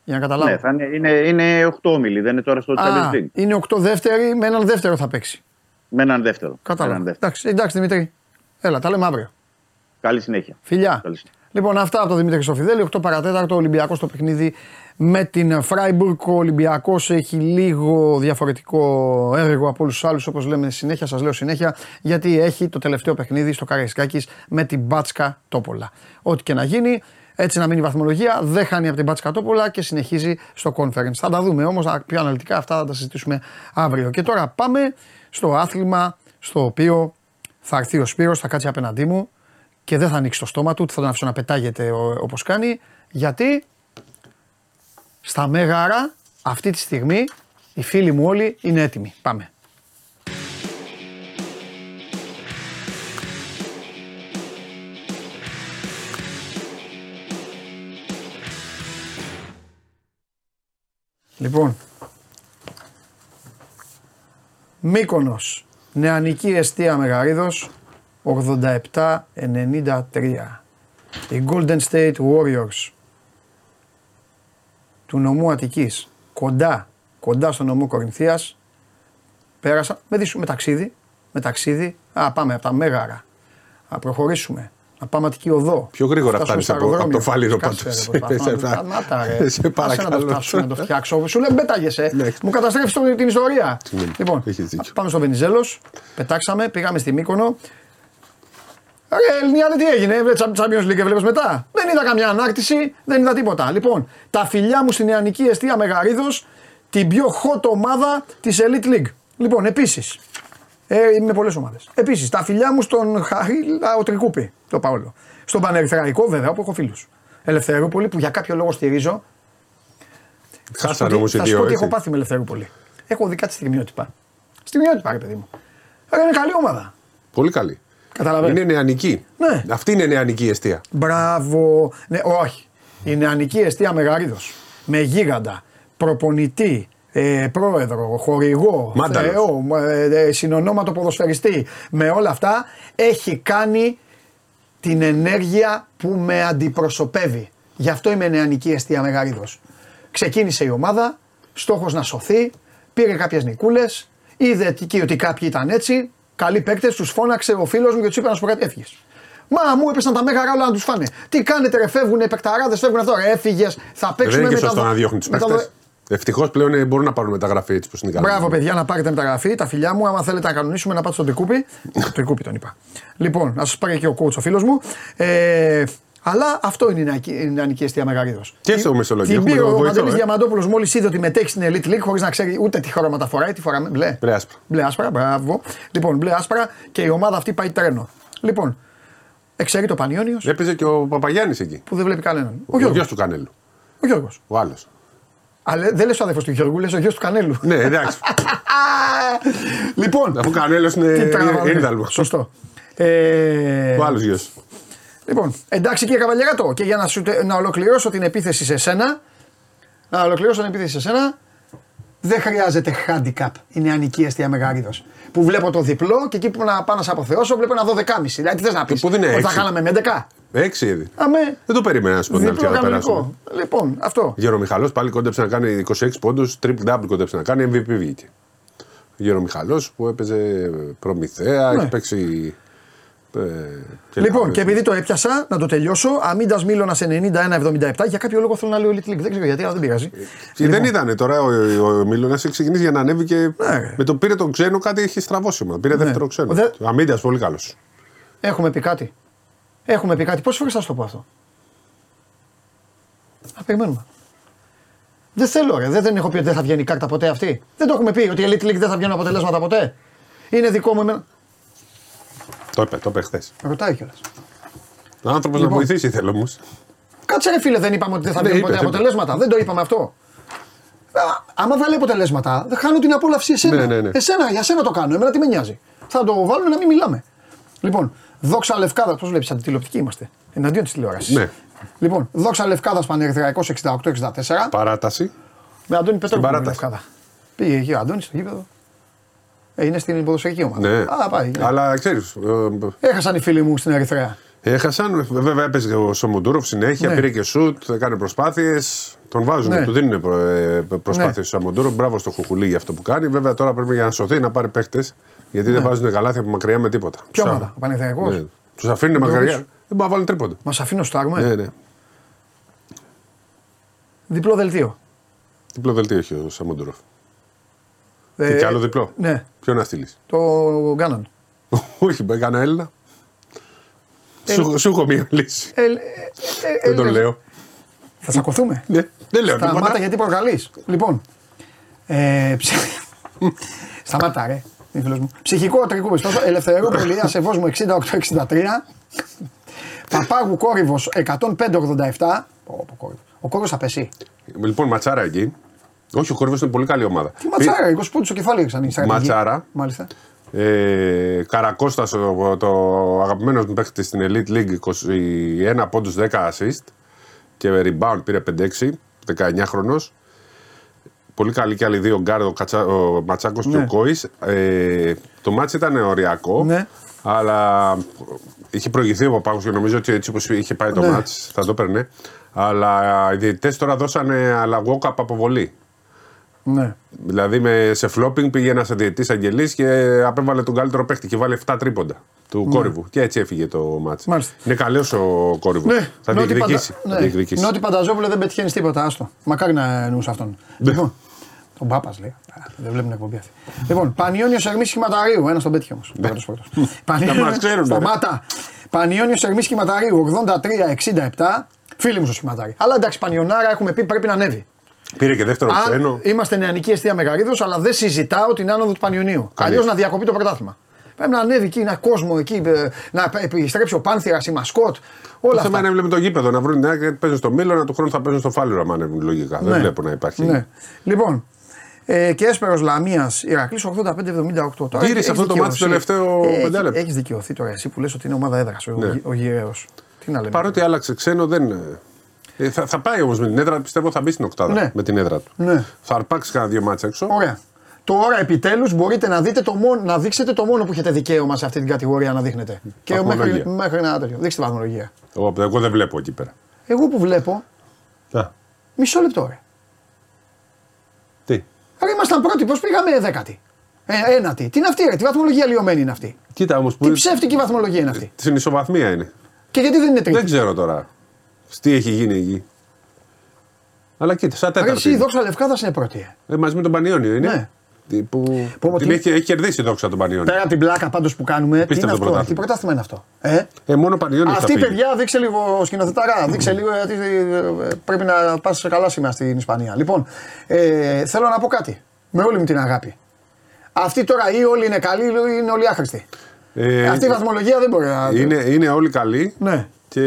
Για να καταλάβω. Ναι, θα είναι, είναι, είναι 8 όμιλοι, δεν είναι τώρα στο Α, Champions League. είναι 8 δεύτεροι με έναν δεύτερο θα παίξει. Με έναν δεύτερο. Κατάλαβα. Έναν δεύτερο. Εντάξει, εντάξει Δημήτρη. Έλα, τα λέμε αύριο. Καλή συνέχεια. Φιλιά. Καλή συνέχεια. Λοιπόν, αυτά από τον Δημήτρη Χρυστοφιδέλη. 8 παρατέταρτο Ολυμπιακός στο παιχνίδι με την Φράιμπουργκ. Ο Ολυμπιακός έχει λίγο διαφορετικό έργο από όλους τους άλλους, όπως λέμε συνέχεια. Σας λέω συνέχεια, γιατί έχει το τελευταίο παιχνίδι στο Καραϊσκάκης με την Μπάτσκα Τόπολα. Ό,τι και να γίνει, έτσι να μείνει η βαθμολογία, δεν χάνει από την Μπάτσκα Τόπολα και συνεχίζει στο conference. Θα τα δούμε όμως πιο αναλυτικά, αυτά θα τα συζητήσουμε αύριο. Και τώρα πάμε στο άθλημα στο οποίο θα έρθει ο Σπύρος, θα κάτσει απέναντί μου και δεν θα ανοίξει το στόμα του, ούτε θα τον αφήσω να πετάγεται όπως κάνει. Γιατί στα Μέγαρα αυτή τη στιγμή οι φίλοι μου όλοι είναι έτοιμοι. Πάμε. Λοιπόν, Μύκονος, νεανική εστία Μεγαρίδος, 87-93. Οι Golden State Warriors του νομού Αττικής, κοντά, κοντά στο νομό Κορινθίας, πέρασαν με, δυσου- με ταξίδι, με ταξίδι, α πάμε από τα Μέγαρα, να προχωρήσουμε, να πάμε Αττική Οδό. Πιο γρήγορα να φτάσουμε φτάνεις στο από- αεροδρόμιο. από το Φάληρο Κάτσε, πάντως. ρε, προσπαθώ (laughs) Σε να το- πα- Σταμάτα, ρε. σε Άσε παρακαλώ. να το φτάσω να το φτιάξω. Σου λέει μπέταγεσαι. Ναι. Μου καταστρέφεις το- την ιστορία. Συγγνώμη, Λοιπόν, έχεις δίκιο. πάμε στο Βενιζέλος, πετάξαμε, πήγαμε στη Μύκονο. Ρε Ελληνιάδε τι έγινε, ε, Champions League έβλεπες μετά. Δεν είδα καμιά ανάκτηση, δεν είδα τίποτα. Λοιπόν, τα φιλιά μου στην νεανική εστία Μεγαρίδος, την πιο hot ομάδα της Elite League. Λοιπόν, επίσης, ε, με πολλές ομάδες. Επίσης, τα φιλιά μου στον Χαρίλα ο Τρικούπη, το Παόλο. Στον Πανερθραϊκό, βέβαια, όπου έχω φίλους. Ελευθερούπολη, που για κάποιο λόγο στηρίζω. Χάσανε όμως οι Θα σου πω δύο. τι έχω έτσι. πάθει με Ελευθερούπολη. Έχω δει κάτι στιγμιότυπα. Στιγμιότυπα, ρε παιδί μου. Ρε, είναι καλή ομάδα. Πολύ καλή. Καταλαβαίνω. Είναι νεανική. Ναι. Αυτή είναι νεανική αιστεία. Μπράβο. Ναι, όχι. Η νεανική αιστεία Μεγαρίδος. Με γίγαντα, προπονητή, ε, πρόεδρο, χορηγό, Μάνταλος. θεό, ε, ε, συνονόματο ποδοσφαιριστή, με όλα αυτά έχει κάνει την ενέργεια που με αντιπροσωπεύει. Γι' αυτό είμαι νεανική αιστεία Μεγαρίδος. Ξεκίνησε η ομάδα, στόχος να σωθεί, πήρε κάποιες νικούλες, είδε εκεί ότι κάποιοι ήταν έτσι, καλοί παίκτες, τους φώναξε ο φίλος μου και τους είπε να σου πω κάτι, έφυγες. Μα μου έπεσαν τα μέγα όλα να τους φάνε. Τι κάνετε, ρε, φεύγουν οι παικταράδες, φεύγουν αυτό. Ρε, έφυγες, θα Δεν παίξουμε είναι και με τα σωστό δο- να διώχνουν τους με τα δο- παίχτε. Ευτυχώς πλέον ε, μπορούν να πάρουν μεταγραφή έτσι που είναι καλά. Μπράβο, παιδιά, να πάρετε μεταγραφή. Τα φιλιά μου, άμα θέλετε να κανονίσουμε, να πάτε στον Τρικούπι. (laughs) Τρικούπι τον είπα. Λοιπόν, να σας πάρει και ο coach ο φίλος μου. Ε, αλλά αυτό είναι η νεανική- η νεανική αιστεία Μεγαρίδος. Και στο μισθολογείο Την έχουμε πήρε ο βοηθό, Μαντέλη ε. Διαμαντόπουλος μόλις είδε ότι μετέχει στην Elite League χωρίς να ξέρει ούτε τι χρώματα φοράει. Τι φοράμε, μπλε. Μπλε άσπρα. Μπλε άσπρα, μπράβο. Λοιπόν, μπλε άσπρα και η ομάδα αυτή πάει τρένο. Λοιπόν, εξαιρεί το Πανιόνιος Έπαιζε και ο Παπαγιάννης εκεί. που δεν βλέπει κανέναν. Ο Ο Γιώργος. γιος του Κανέλου. Ο Γιώργος. Ο άλλος. Αλλά δεν λες ο αδερφός του Γιώργου, λες ο γιος του Κανέλου. Ναι, εντάξει. (laughs) λοιπόν, Αφού Κανέλος τι είναι τραβάμε. ήρδαλμο. Σωστό. Ε, Ο άλλος γιος. Λοιπόν, εντάξει κύριε Καβαλιαράτο, και για να, σου, τε- να ολοκληρώσω την επίθεση σε σένα, να ολοκληρώσω την επίθεση σε σένα, δεν χρειάζεται handicap η νεανική αιστεία Μεγαρίδος. Που βλέπω το διπλό και εκεί που να πάω να σε αποθεώσω βλέπω ένα 12,5. Δηλαδή τι θες να πεις, πού δεν είναι ότι θα έξι. κάναμε με 11. Έξι ήδη. Αμέ, Δεν το περίμενα να σου πω την διπλό αλήθεια να περάσουμε. κανονικό. Λοιπόν, αυτό. Γερομιχαλό πάλι κόντεψε να κάνει 26 πόντους, triple double κόντεψε να κάνει, MVP βγήκε. Γερομιχαλό που έπαιζε προμηθέα, Ναι. έχει παίξει. Ε, και Λοιπόν, άλλες. και επειδή το έπιασα, να το τελειώσω. Αμίντα Μίλωνας 91-77. Για κάποιο λόγο θέλω να λέω Elite League. Δεν ξέρω γιατί, αλλά δεν πειράζει. Και δεν ήταν τώρα ο, ο Μίλωνας έχει ξεκινήσει για να ανέβει και Λοιπόν. Ναι, ρε. με το πήρε τον ξένο κάτι έχει στραβώσει. μα. Πήρε δεύτερο ξένο. Δε- Ο Αμίντα πολύ καλός. Έχουμε πει κάτι. Έχουμε πει κάτι. Πόσες φορές θα σου το πω αυτό; Να περιμένουμε. Δεν θέλω, ρε. Δεν, δεν έχω πει ότι δεν θα βγαίνει η κάρτα ποτέ αυτή. Δεν το έχουμε πει ότι η Elite League δεν θα βγαίνουν αποτελέσματα ποτέ. Είναι δικό μου εμένα. Το είπε, το είπε χθες. Ρωτάει κιόλας. Ο άνθρωπος να Λοιπόν. βοηθήσει θέλω όμως. Κάτσε ρε φίλε, δεν είπαμε ότι δεν θα Ναι, βγαίνουν ποτέ είπες, είπες. αποτελέσματα. Δεν το είπαμε αυτό. Α, άμα βάλει αποτελέσματα, δεν χάνω την απόλαυση εσένα. Ναι, ναι, ναι. Εσένα, για σένα το κάνω. Εμένα τι με νοιάζει. Θα το βάλουμε να μην μιλάμε. Λοιπόν, δόξα λευκάδα. Πώς βλέπεις, αντιτηλεοπτικοί είμαστε. Εναντίον της τηλεόρασης. Ναι. Λοιπόν, δόξα λευκάδας Πανερθριακό 68-64. Παράταση. Με Αντώνη Πετρόπουλο. παράταση. Λευκάδα. Πήγε εκεί ο Αντώνης στο γήπεδο. Ε, είναι στην ποδοσφαιρική ομάδα. Ναι. Α, πάει. ναι. Αλλά ξέρεις, Έχασαν οι φίλοι μου στην Ερυθρέα. έχασαν. Βέβαια έπαιζε ο Σομοντούροφ συνέχεια, Ναι. πήρε και σουτ, έκανε προσπάθειες. Τον βάζουν, Ναι. του δίνουν προσπάθειες Ναι. στο Σαμοντούροφ. Μπράβο στο Χουχουλί για αυτό που κάνει. Βέβαια τώρα πρέπει για να σωθεί να πάρει παίχτες. Γιατί δεν βάζουν καλάθια από μακριά με τίποτα. Ναι. Ποια Τους ομάδα, ο Πανερθριακό. Ναι. Τους αφήνουν Ντροπή μακριά. σου. Δεν μπορούν να βάλουν τρίποντα. Μας αφήνω στάρουμε. Ναι, ναι. Διπλό δελτίο. Διπλό δελτίο έχει ο Σαμοντούροφ. Ε, και άλλο διπλό. Ναι, Ποιο να στείλεις; το Γκάναν. (laughs) Όχι, μπορεί κανένα Έλληνα. Ε, Σου, σου έχω μία λύση. Ε, ε, ε, ε, Δεν τον ε, λέω. Θα τσακωθούμε. Ναι, δεν λέω Σταμάτα τίποτα. γιατί προκαλείς. Λοιπόν. Ε, ψ... (laughs) Σταμάτα, ρε. είναι φίλος μου. Ψυχικό τρικούπι. Ελευθερό Πολυεία Σεβό μου 68-63. Παπάγου κόρυβος 105-87. Πω, πω, κόρυβος. Ο κόρυβος θα πέσει. Λοιπόν, ματσάρα εκεί. Όχι, ο Χόρυβο είναι πολύ καλή ομάδα. Τι ματσάρα, 20 πόντους στο κεφάλι έξαν η στρατηγική. Ματσάρα. Μάλιστα. Ε, Καρακώστας, το, το αγαπημένος μου παίχτη στην Elite League, 21 πόντους 10 assist και rebound πήρε 5-6, 19 χρονο. Πολύ καλή και άλλοι δύο γκάρ, ο, Κατσα, ο Ματσάκος και Ναι. ο Κόης. Ε, το μάτς ήταν οριακό, Ναι. αλλά είχε προηγηθεί ο Παπάγος και νομίζω ότι έτσι όπως είχε πάει το Ναι. μάτς θα το έπαιρνε. Αλλά οι διαιτητές τώρα δώσανε αλλά walk-up αποβολή. Ναι. Δηλαδή με, σε φλόπινγκ πήγε ένα διαιτητή Αγγελής και απέβαλε τον καλύτερο παίχτη και βάλε 7 τρίποντα του κόρυβου. Και έτσι έφυγε το μάτσο. Ναι. Μάλιστα. Είναι καλός ο κόρυβος. Ναι, Θα Νότι διεκδικήσει. Παντα- Θα ναι. διεκδικήσει. Νότι Πανταζόπουλο δεν πετυχαίνεις τίποτα, άστο. Μακάρι να εννοούσε αυτόν. Ναι. Λοιπόν, τον Πάπας λέει. Α, Δεν βλέπουν εκπομπή αυτή. λοιπόν, Πανιόνιος Ερμής Σχηματαρίου. Ένα τον πέτυχε όμως. Ναι. Πρώτος πρώτος. Θα μας ξέρουν, ρε. Σταμάτα. Πανιόνιος Ερμής Σχηματαρίου 83-67. Φίλοι μου στο σχηματάρι. Αλλά εντάξει, Πανιονάρα έχουμε πει πρέπει να ανέβει. Πήρε και δεύτερο Αν ξένο. είμαστε νεανική αιστεία Μεγαρίδο, αλλά δεν συζητάω την άνοδο του Πανιωνίου. Καλή. Αλλιώς να διακοπεί το πρωτάθλημα. Πρέπει να ανέβει εκεί, να κόσμο εκεί, ε, να επιστρέψει ο Πάνθυρας, η μασκότ. Όλα Το θέμα αυτά. είναι να βλέπουμε το γήπεδο, να βρουν την άκρη γιατί παίζουν στο Μήλο, του χρόνου θα παίζουν στο Φάληρο, αν ανέβουν λογικά. Δεν βλέπω να υπάρχει. Ναι. Λοιπόν, ε, και έσπερος Λαμίας Ηρακλής 85-78. Τώρα Γύρισε έχεις αυτό το μάτι δικαιωθεί. στο τελευταίο Έχει- πεντάλεπτο. Έχεις δικαιωθεί τώρα εσύ που λες ότι είναι ομάδα έδρας ο, Ναι. ο Γυραίος. Τι να λέμε. Παρότι άλλαξε ξένο, δεν. Ε, θα, θα πάει όμως με την έδρα, πιστεύω θα μπει στην οκτάδα Ναι. με την έδρα του. Ναι. Θα αρπάξει κανένα δύο μάτσα έξω. Ωραία. Τώρα επιτέλους μπορείτε να, δείτε το μόνο, να δείξετε το μόνο που έχετε δικαίωμα σε αυτή την κατηγορία να δείχνετε. Και μέχρι, Βαθμολογία. μέχρι ένα τέτοιο. Δείξτε τη βαθμολογία. Εγώ, εγώ δεν βλέπω εκεί πέρα. Εγώ που βλέπω, Α, μισό λεπτό ρε. τι; Άρα ήμασταν πρώτοι, πώς πήγαμε δέκατοι. Ε, ένατη. Τι είναι αυτή, ρε, τι βαθμολογία λιωμένη είναι αυτή; Κοίτα όμως που. Τι ψεύτικη βαθμολογία είναι αυτή; Στην ισοβαθμία είναι. Και γιατί δεν είναι τρίτη; Δεν ξέρω τώρα. Τι έχει γίνει εκεί. Αλλά κοίτα, σαν Ρε, τέταρτη. εσύ η είναι. δόξα Λευκάδας είναι πρώτη. ε. Ε, μαζί με τον Πανιόνιο είναι. Ναι. Τι- Που, Πω, πω, την τι- έχει, έχει κερδίσει η δόξα τον Πανιόνιο. Πέρα από την πλάκα πάντως που κάνουμε, τι είναι Απίστευτο αυτό, πρωτάθλημα. τι πρωτάθλημα είναι αυτό. Ε; Ε, μόνο ο Πανιόνιο θα Αυτή φύγει. παιδιά, δείξε λίγο σκηνοθεταρά. Δείξε λίγο γιατί ε, πρέπει να πας σε καλά σημεία στην Ισπανία. Λοιπόν, ε, θέλω να πω κάτι. Με όλη μου την αγάπη. Αυτή τώρα ή όλοι είναι καλοί ή είναι όλοι άχρηστοι. Ε, Αυτή η βαθμολογία δεν μπορεί να. είναι, είναι όλοι καλοί Ναι, και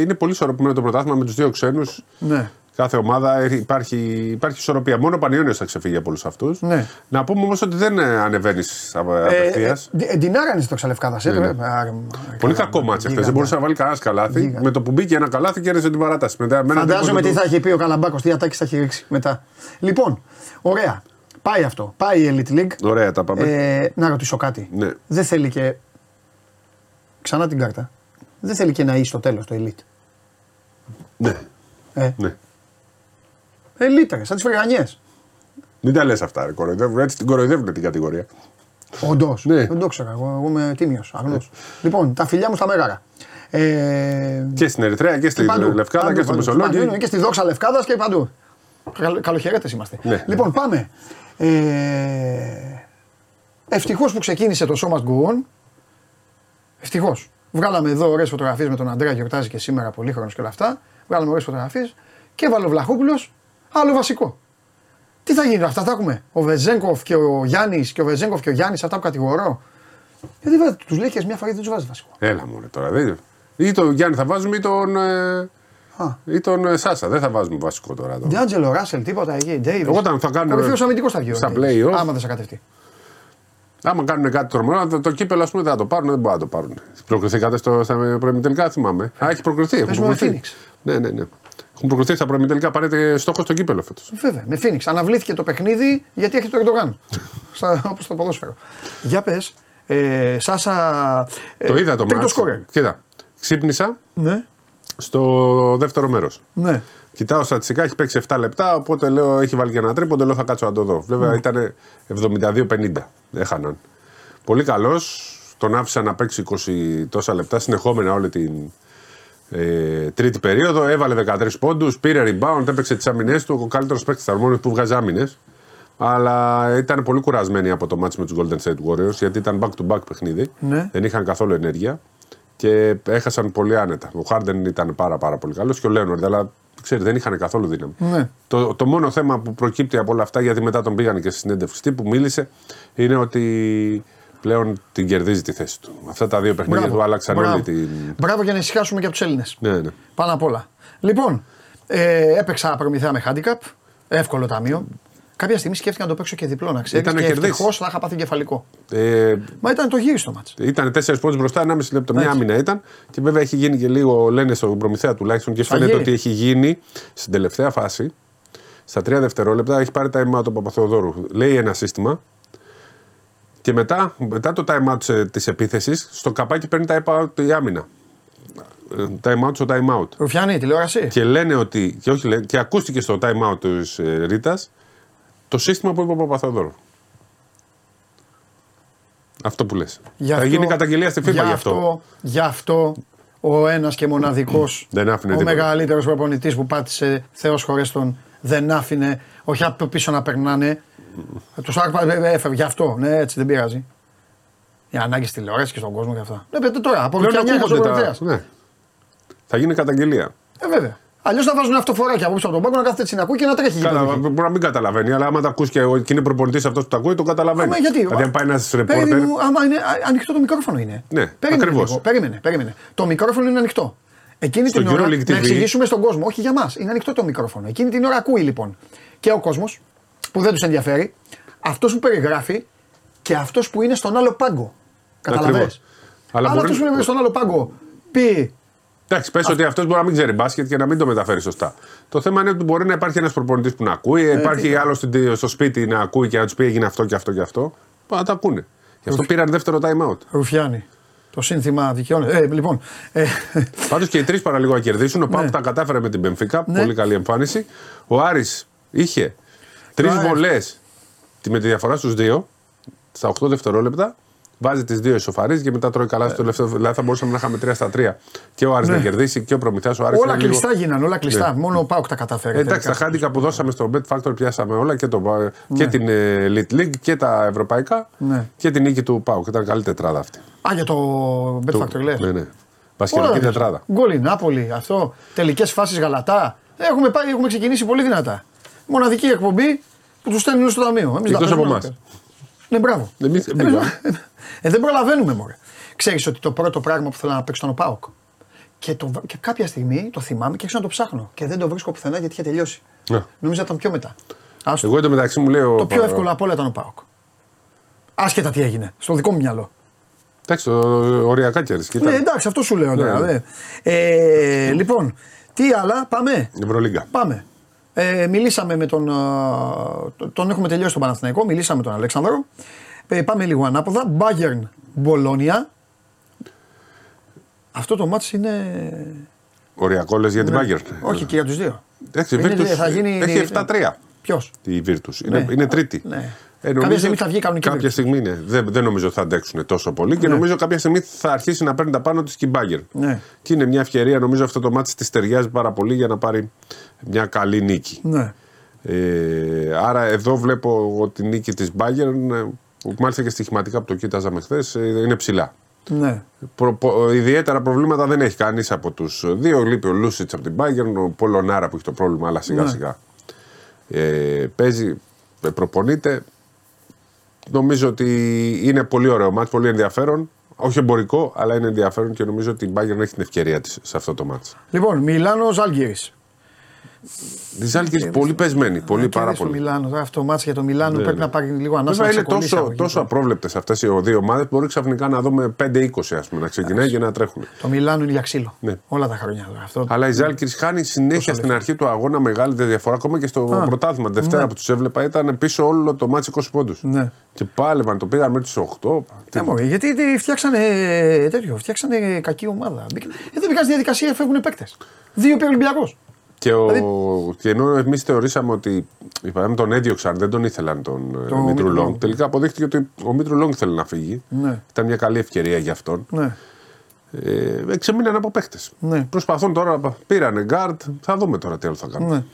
είναι πολύ ισορροπημένο το πρωτάθλημα με τους δύο ξένους. ναι. Κάθε ομάδα έχει- υπάρχει, υπάρχει ισορροπία. Μόνο ο Πανιόνιος θα ξεφύγει από όλους αυτούς. Ναι. Να πούμε όμως ότι δεν ανεβαίνεις Ε, απευθείας. ε, Ντινάρανε το ξαλευκάδα. Ε, Ναι, ναι. ε, ε, Πολύ ε, κακό μάτσο χθε. γίγαντα. Δεν μπορούσε να βάλει κανένας καλάθι. Γίγαντα. Με το που μπήκε ένα καλάθι κέρδισε την παράταση. Μετά, με ένα Φαντάζομαι τρίποντο τι του- θα έχει πει ο Καλαμπάκος, τι ατάκη θα έχει ρίξει μετά. Λοιπόν, ωραία. Πάει αυτό. Πάει η Elite League. Ωραία τα πάμε. Ε, να ρωτήσω κάτι. Ναι. Δεν θέλει και. Ξανά την κάρτα. Δεν θέλει και να είσαι στο τέλος το Elite. Ναι. Ε, ναι. Elite, ρε, σαν τις φρεγανιές. Μην τα λες αυτά. Ρε, κοροϊδεύουν, έτσι την κοροϊδεύουν την κατηγορία. Όντως. Ναι. Δεν το ξέρα. Εγώ, εγώ είμαι τίμιος, αγνός. λοιπόν, τα φιλιά μου στα μέγαρα. Ε, Και στην Ερυθρέα και στη παντού, Λευκάδα παντού, και στο παντού, παντού, Μεσολόγγι. είναι και στη δόξα Λευκάδας και παντού. Καλ, καλοχαιρέτες είμαστε. Ναι. Λοιπόν, πάμε. Ε, Ευτυχώς που ξεκίνησε το σώμα Go On. Ευτυχώς. Βγάλαμε εδώ ωραίες φωτογραφίες με τον Αντρέα, γιορτάζει και σήμερα πολύχρονος και όλα αυτά. Βγάλαμε ωραίες φωτογραφίες και έβαλε ο Βλαχόπουλος άλλο βασικό. Τι θα γίνει, αυτά τα έχουμε. Ο Βεζέγκοφ και ο Γιάννης και ο Βεζέγκοφ και ο Γιάννης, αυτά που κατηγορώ. Γιατί τους λέει και μια φορά δεν τους βάζει βασικό. Έλα μου τώρα. Δεν... Ή τον Γιάννη θα βάζουμε ή τον, ε, Α. ή τον ε, Σάσα. Δεν θα βάζουμε βασικό τώρα. εδώ. Ντιάντζελο Ράσελ, τίποτα εκεί. Ντέιβις. Όταν θα κάνουμε- Κορυφαίο αμυντικός θα βγει. ο στα Ντέιβις. play-off. Άμα δεν σε κατευτεί. Άμα κάνουν κάτι τρομερό, το, το κύπελο ας πούμε, δεν θα το πάρουν, δεν μπορούν να το πάρουν. Προκριθήκατε στο, στα προημιτελικά, θυμάμαι. Α, έχει προκριθεί. Έχουν Παίζουμε με προκριθεί. Ναι, ναι, ναι. Έχουν προκριθεί στα προημιτελικά, πάρετε στόχο στο κύπελο φέτος. Βέβαια, με Φίνιξ. Αναβλήθηκε το παιχνίδι γιατί έχει το Ερντογάν. Όπως το ποδόσφαιρο. Για πες, ε, Σάσα. ε, το είδα το τρίτο μάτς. σκόρερ. Κοίτα, ξύπνησα Ναι, στο δεύτερο μέρος. ναι. Κοιτάω στατιστικά, έχει παίξει 7 λεπτά, οπότε λέω έχει βάλει και ένα τρίποντο, λέω θα κάτσω να το δω. Βέβαια ήταν 72-50, έχαναν. Πολύ καλός, τον άφησα να παίξει 20 τόσα λεπτά συνεχόμενα όλη την ε, τρίτη περίοδο. Έβαλε 13 πόντους, πήρε rebound, έπαιξε τις άμυνε του. Ο καλύτερος παίκτης τη που βγάζει άμυνες. Αλλά ήταν πολύ κουρασμένοι από το μάτς με τους Golden State Warriors γιατί ήταν back-to-back παιχνίδι. Ναι. Δεν είχαν καθόλου ενέργεια και έχασαν πολύ άνετα. Ο Χάρντεν ήταν πάρα, πάρα πολύ καλός και ο Λέονορντ, αλλά ξέρεις, δεν είχαν καθόλου δύναμη. Ναι. Το, το μόνο θέμα που προκύπτει από όλα αυτά, γιατί μετά τον πήγαν και στη συνέντευξη που μίλησε, είναι ότι πλέον την κερδίζει τη θέση του. Αυτά τα δύο παιχνίδια του άλλαξαν Μπράβο. όλη την. Μπράβο για να ησυχάσουμε και από τους Έλληνες. Ναι, ναι. Πάνω απ' όλα. Λοιπόν, ε, έπαιξα προμηθεία με handicap. Εύκολο ταμείο. Κάποια στιγμή σκέφτηκα να το παίξω και διπλό, να ξέρεις. Ήταν Και να κερδίσει. ευτυχώς θα είχα πάθει κεφαλικό. Ε, Μα ήταν το γύριστο μάτς. ήταν 4 πόντους μπροστά, 1,5 λεπτό. Μια Έτσι. άμυνα ήταν. Και βέβαια έχει γίνει και λίγο, λένε στον προμηθέα τουλάχιστον, και φαίνεται Σφαγή. ότι έχει γίνει στην τελευταία φάση. Στα τρία δευτερόλεπτα έχει πάρει time out ο Παπαθεοδόρου. Λέει ένα σύστημα. Και μετά, μετά το time out της επίθεσης, στο καπάκι παίρνει time out η άμυνα. Ε, Time out στο time out. Ρουφιάνη, τηλεόραση. Και λένε ότι. Και, όχι, λένε, και ακούστηκε στο time out της ε, Ρίτας το σύστημα που είπε ο Παπαθεοδόρου. Αυτό που λες. Γι' Θα αυτό- γίνει καταγγελία στη FIFA γι' αυτό. Γι' αυτό ο ένας και μοναδικός, (clears throat) Δεν άφηνε ο τίποτα. μεγαλύτερος προπονητής που πάτησε Θεό χωρέστον, δεν άφηνε, όχι από πίσω να περνάνε. (clears throat) Του έφευγε γι' αυτό, ναι, έτσι δεν πειράζει. Οι ανάγκες τηλεόρασης και στον κόσμο και αυτά. Βλέπετε τώρα, από Πλέον 19 ακούγονται τα- προμηθεία. ναι. Θα γίνει καταγγελία. Ε, βέβαια. Αλλιώς θα βάζουν αυτοφοράκια από πίσω από τον πάγκο να κάθεται έτσι να ακούει και να τρέχει. Καλά, γύρω-γύρω. μπορεί να μην καταλαβαίνει, αλλά άμα τα ακούς και, ο- και είναι προπονητής αυτός που τα ακούει, το καταλαβαίνει. Άμα, γιατί, Δηλαδή, αν πάει ένας Παιδί ρεπόρτερ. μου, άμα είναι α- ανοιχτό το μικρόφωνο είναι. Ναι, περίμενε ακριβώς. λίγο, περίμενε, περίμενε. Το μικρόφωνο είναι ανοιχτό. Εκείνη Στο την ώρα, EuroLeague να TV. εξηγήσουμε στον κόσμο, όχι για μας, είναι ανοιχτό το μικρόφωνο. Εκείνη την ώρα ακούει λοιπόν και ο κόσμος που δεν τους ενδιαφέρει, αυτός που περιγράφει και αυτός που είναι στον άλλο πάγκο. Καταλαβαίνεις; Ακριβώς. Αλλά Αλλά μπορεί- αυτός που είναι στον άλλο πάγκο πει Εντάξει, πες ότι αυτός μπορεί να μην ξέρει μπάσκετ και να μην το μεταφέρει σωστά. Το θέμα είναι ότι μπορεί να υπάρχει ένας προπονητής που να ακούει, υπάρχει άλλος στο σπίτι να ακούει και να τους πει έγινε αυτό και αυτό και αυτό. Να τα ακούνε. Γι' αυτό πήραν δεύτερο time out. Ρουφιάνη. Το σύνθημα δικαιώνεται. Ε, λοιπόν, ε, Πάντως και οι τρεις παραλίγο να κερδίσουν. Ο Πάουκ τα κατάφερε με την Πενφύκα. Ναι. Πολύ καλή εμφάνιση. Ο Άρης είχε τρεις Α, ε. βολές με τη διαφορά στους δύο. στα 8 δευτερόλεπτα βάζει τις δύο ισοφαρίες και μετά τρώει καλά στο τελευταίο. Δηλαδή θα μπορούσαμε να είχαμε 3 στα 3. Και ο Άρης να κερδίσει και ο Προμηθέας. Ο Άρης Όλα είναι λίγο- κλειστά γίνανε, όλα κλειστά. Ναι. Μόνο ο Πάουκ τα καταφέρει. Ε, Εντάξει, τα τελικά. χάντικα που δώσαμε στο Bet Factor πιάσαμε όλα και, το, και την ε, Elite League και τα ευρωπαϊκά Ναι. και την νίκη του Πάουκ. Ήταν καλή τετράδα αυτή. Α, για το Bet Του- Factor λες. Ναι, ναι. Βασιλική τετράδα. Γκολ η Νάπολη, αυτό. Τελικές φάσεις γαλατά. Έχουμε, πάει, έχουμε ξεκινήσει πολύ δυνατά. Μοναδική εκπομπή που τους στέλνουν στο ταμείο. Εμείς Εκτός τα από παίζουμε εμάς. όλα. Ναι, μπράβο. Εμείς δεν Εμείς- πήγαμε. ε, δεν προλαβαίνουμε, μωρέ. Ξέρεις ότι το πρώτο πράγμα που θέλω να παίξω ήταν ο Πάοκ. Και, το, και κάποια στιγμή το θυμάμαι και άρχισα να το ψάχνω. Και δεν το βρίσκω πουθενά γιατί είχε τελειώσει. Ναι. Νομίζω ήταν πιο μετά. Άστο. Εγώ εντωμεταξύ μου λέω. Το πιο εύκολο απ' όλα ήταν ο Πάοκ. Άσχετα τι έγινε, στο δικό μου μυαλό. Εντάξει, το οριακά κέρδισε. Ναι, εντάξει, αυτό σου λέω τώρα. Ναι, ναι. δε. Ε, λοιπόν, τι άλλα, πάμε. Ευρωλίγκα. Πάμε. Ε, μιλήσαμε με τον. α, τον έχουμε τελειώσει τον Παναθηναϊκό, μιλήσαμε με τον Αλέξανδρο. Ε, πάμε λίγο ανάποδα. Bayern Μπολόνια. Αυτό το μάτς είναι. Οριακό λε για την Ναι. Bayern. Όχι και για τους δύο. Εντάξει, η Είναι- Virtus θα γίνει- έχει 7-3. Ποιος; Η Virtus. Είναι, Ναι. είναι τρίτη. Ναι. Ε, Κάποια στιγμή θα βγει κανονική Κάποια Virtus. στιγμή ναι. Δεν, δεν νομίζω ότι θα αντέξουν τόσο πολύ και Ναι. νομίζω κάποια στιγμή θα αρχίσει να παίρνει τα πάνω της και η Bayern. Ναι. Και είναι μια ευκαιρία, νομίζω αυτό το μάτι της ταιριάζει πάρα πολύ για να πάρει μια καλή νίκη. Ναι. Ε, άρα εδώ βλέπω ότι η νίκη της Bayern, ε, που μάλιστα και στοιχηματικά που το κοίταζαμε χθες, είναι ψηλά. Ναι. Προ, πο- ιδιαίτερα προβλήματα δεν έχει κανείς από τους δύο. Λείπει ο Λούσιτς από την Bayern, ο Πολωνάρα που έχει το πρόβλημα, αλλά σιγά Ναι. σιγά ε, παίζει, ε, προπονείται. Νομίζω ότι είναι πολύ ωραίο μάτς, πολύ ενδιαφέρον. Όχι εμπορικό, αλλά είναι ενδιαφέρον και νομίζω ότι η Bayern έχει την ευκαιρία της σε αυτό το μάτς. Λοιπόν, Μιλάνο Ζάλγκυρη. Τη Ζάλγκη πολύ πεσμένη, πολύ πάρα Στο πολύ. Μιλάνο, τώρα αυτό το μάτς για το Μιλάνο Ναι, πρέπει ναι. να πάρει λίγο ανάσα. Βέβαια να είναι ξεκολλήσει τόσο, από εκεί. τόσο απρόβλεπτες αυτές οι δύο ομάδες που μπορεί ξαφνικά να δούμε 5-20 ας πούμε, να ξεκινάει και να τρέχουν. Το Μιλάνο είναι για ξύλο. Ναι. Όλα τα χρόνια. τώρα. Αυτό... Αλλά η Ζάλκη χάνει συνέχεια στην αρχή του αγώνα μεγάλη διαφορά. Ακόμα και στο Α, πρωτάθλημα. Τη Δευτέρα ναι. που τους έβλεπα ήταν πίσω όλο το μάτι 20 πόντους. Ναι. Και πάλευαν, το πήγαν μέχρι τους 8. Ναι, μωρέ, γιατί τι, φτιάξανε τέτοιο, φτιάξανε κακή ομάδα. Μπήκα- Ε, δεν μπήκαν στη διαδικασία, φεύγουν παίκτες. Δύο πήρε Ολυμπιακός. Και, ο... Δηλαδή- και ενώ εμείς θεωρήσαμε ότι οι παράδειγμα τον έδιωξαν, δεν τον ήθελαν τον Το το Μήτρου Μήτρου Λονγκ. Λονγκ. Τελικά αποδείχτηκε ότι ο Μήτρου Λονγκ θέλει να φύγει. Ναι. Ήταν μια καλή ευκαιρία για αυτόν. Ναι. Ε, εξεμείναν από παίχτες. Ναι. Προσπαθούν τώρα, πήρανε γκαρντ. Θα δούμε τώρα τι άλλο θα κάνουν. Ναι.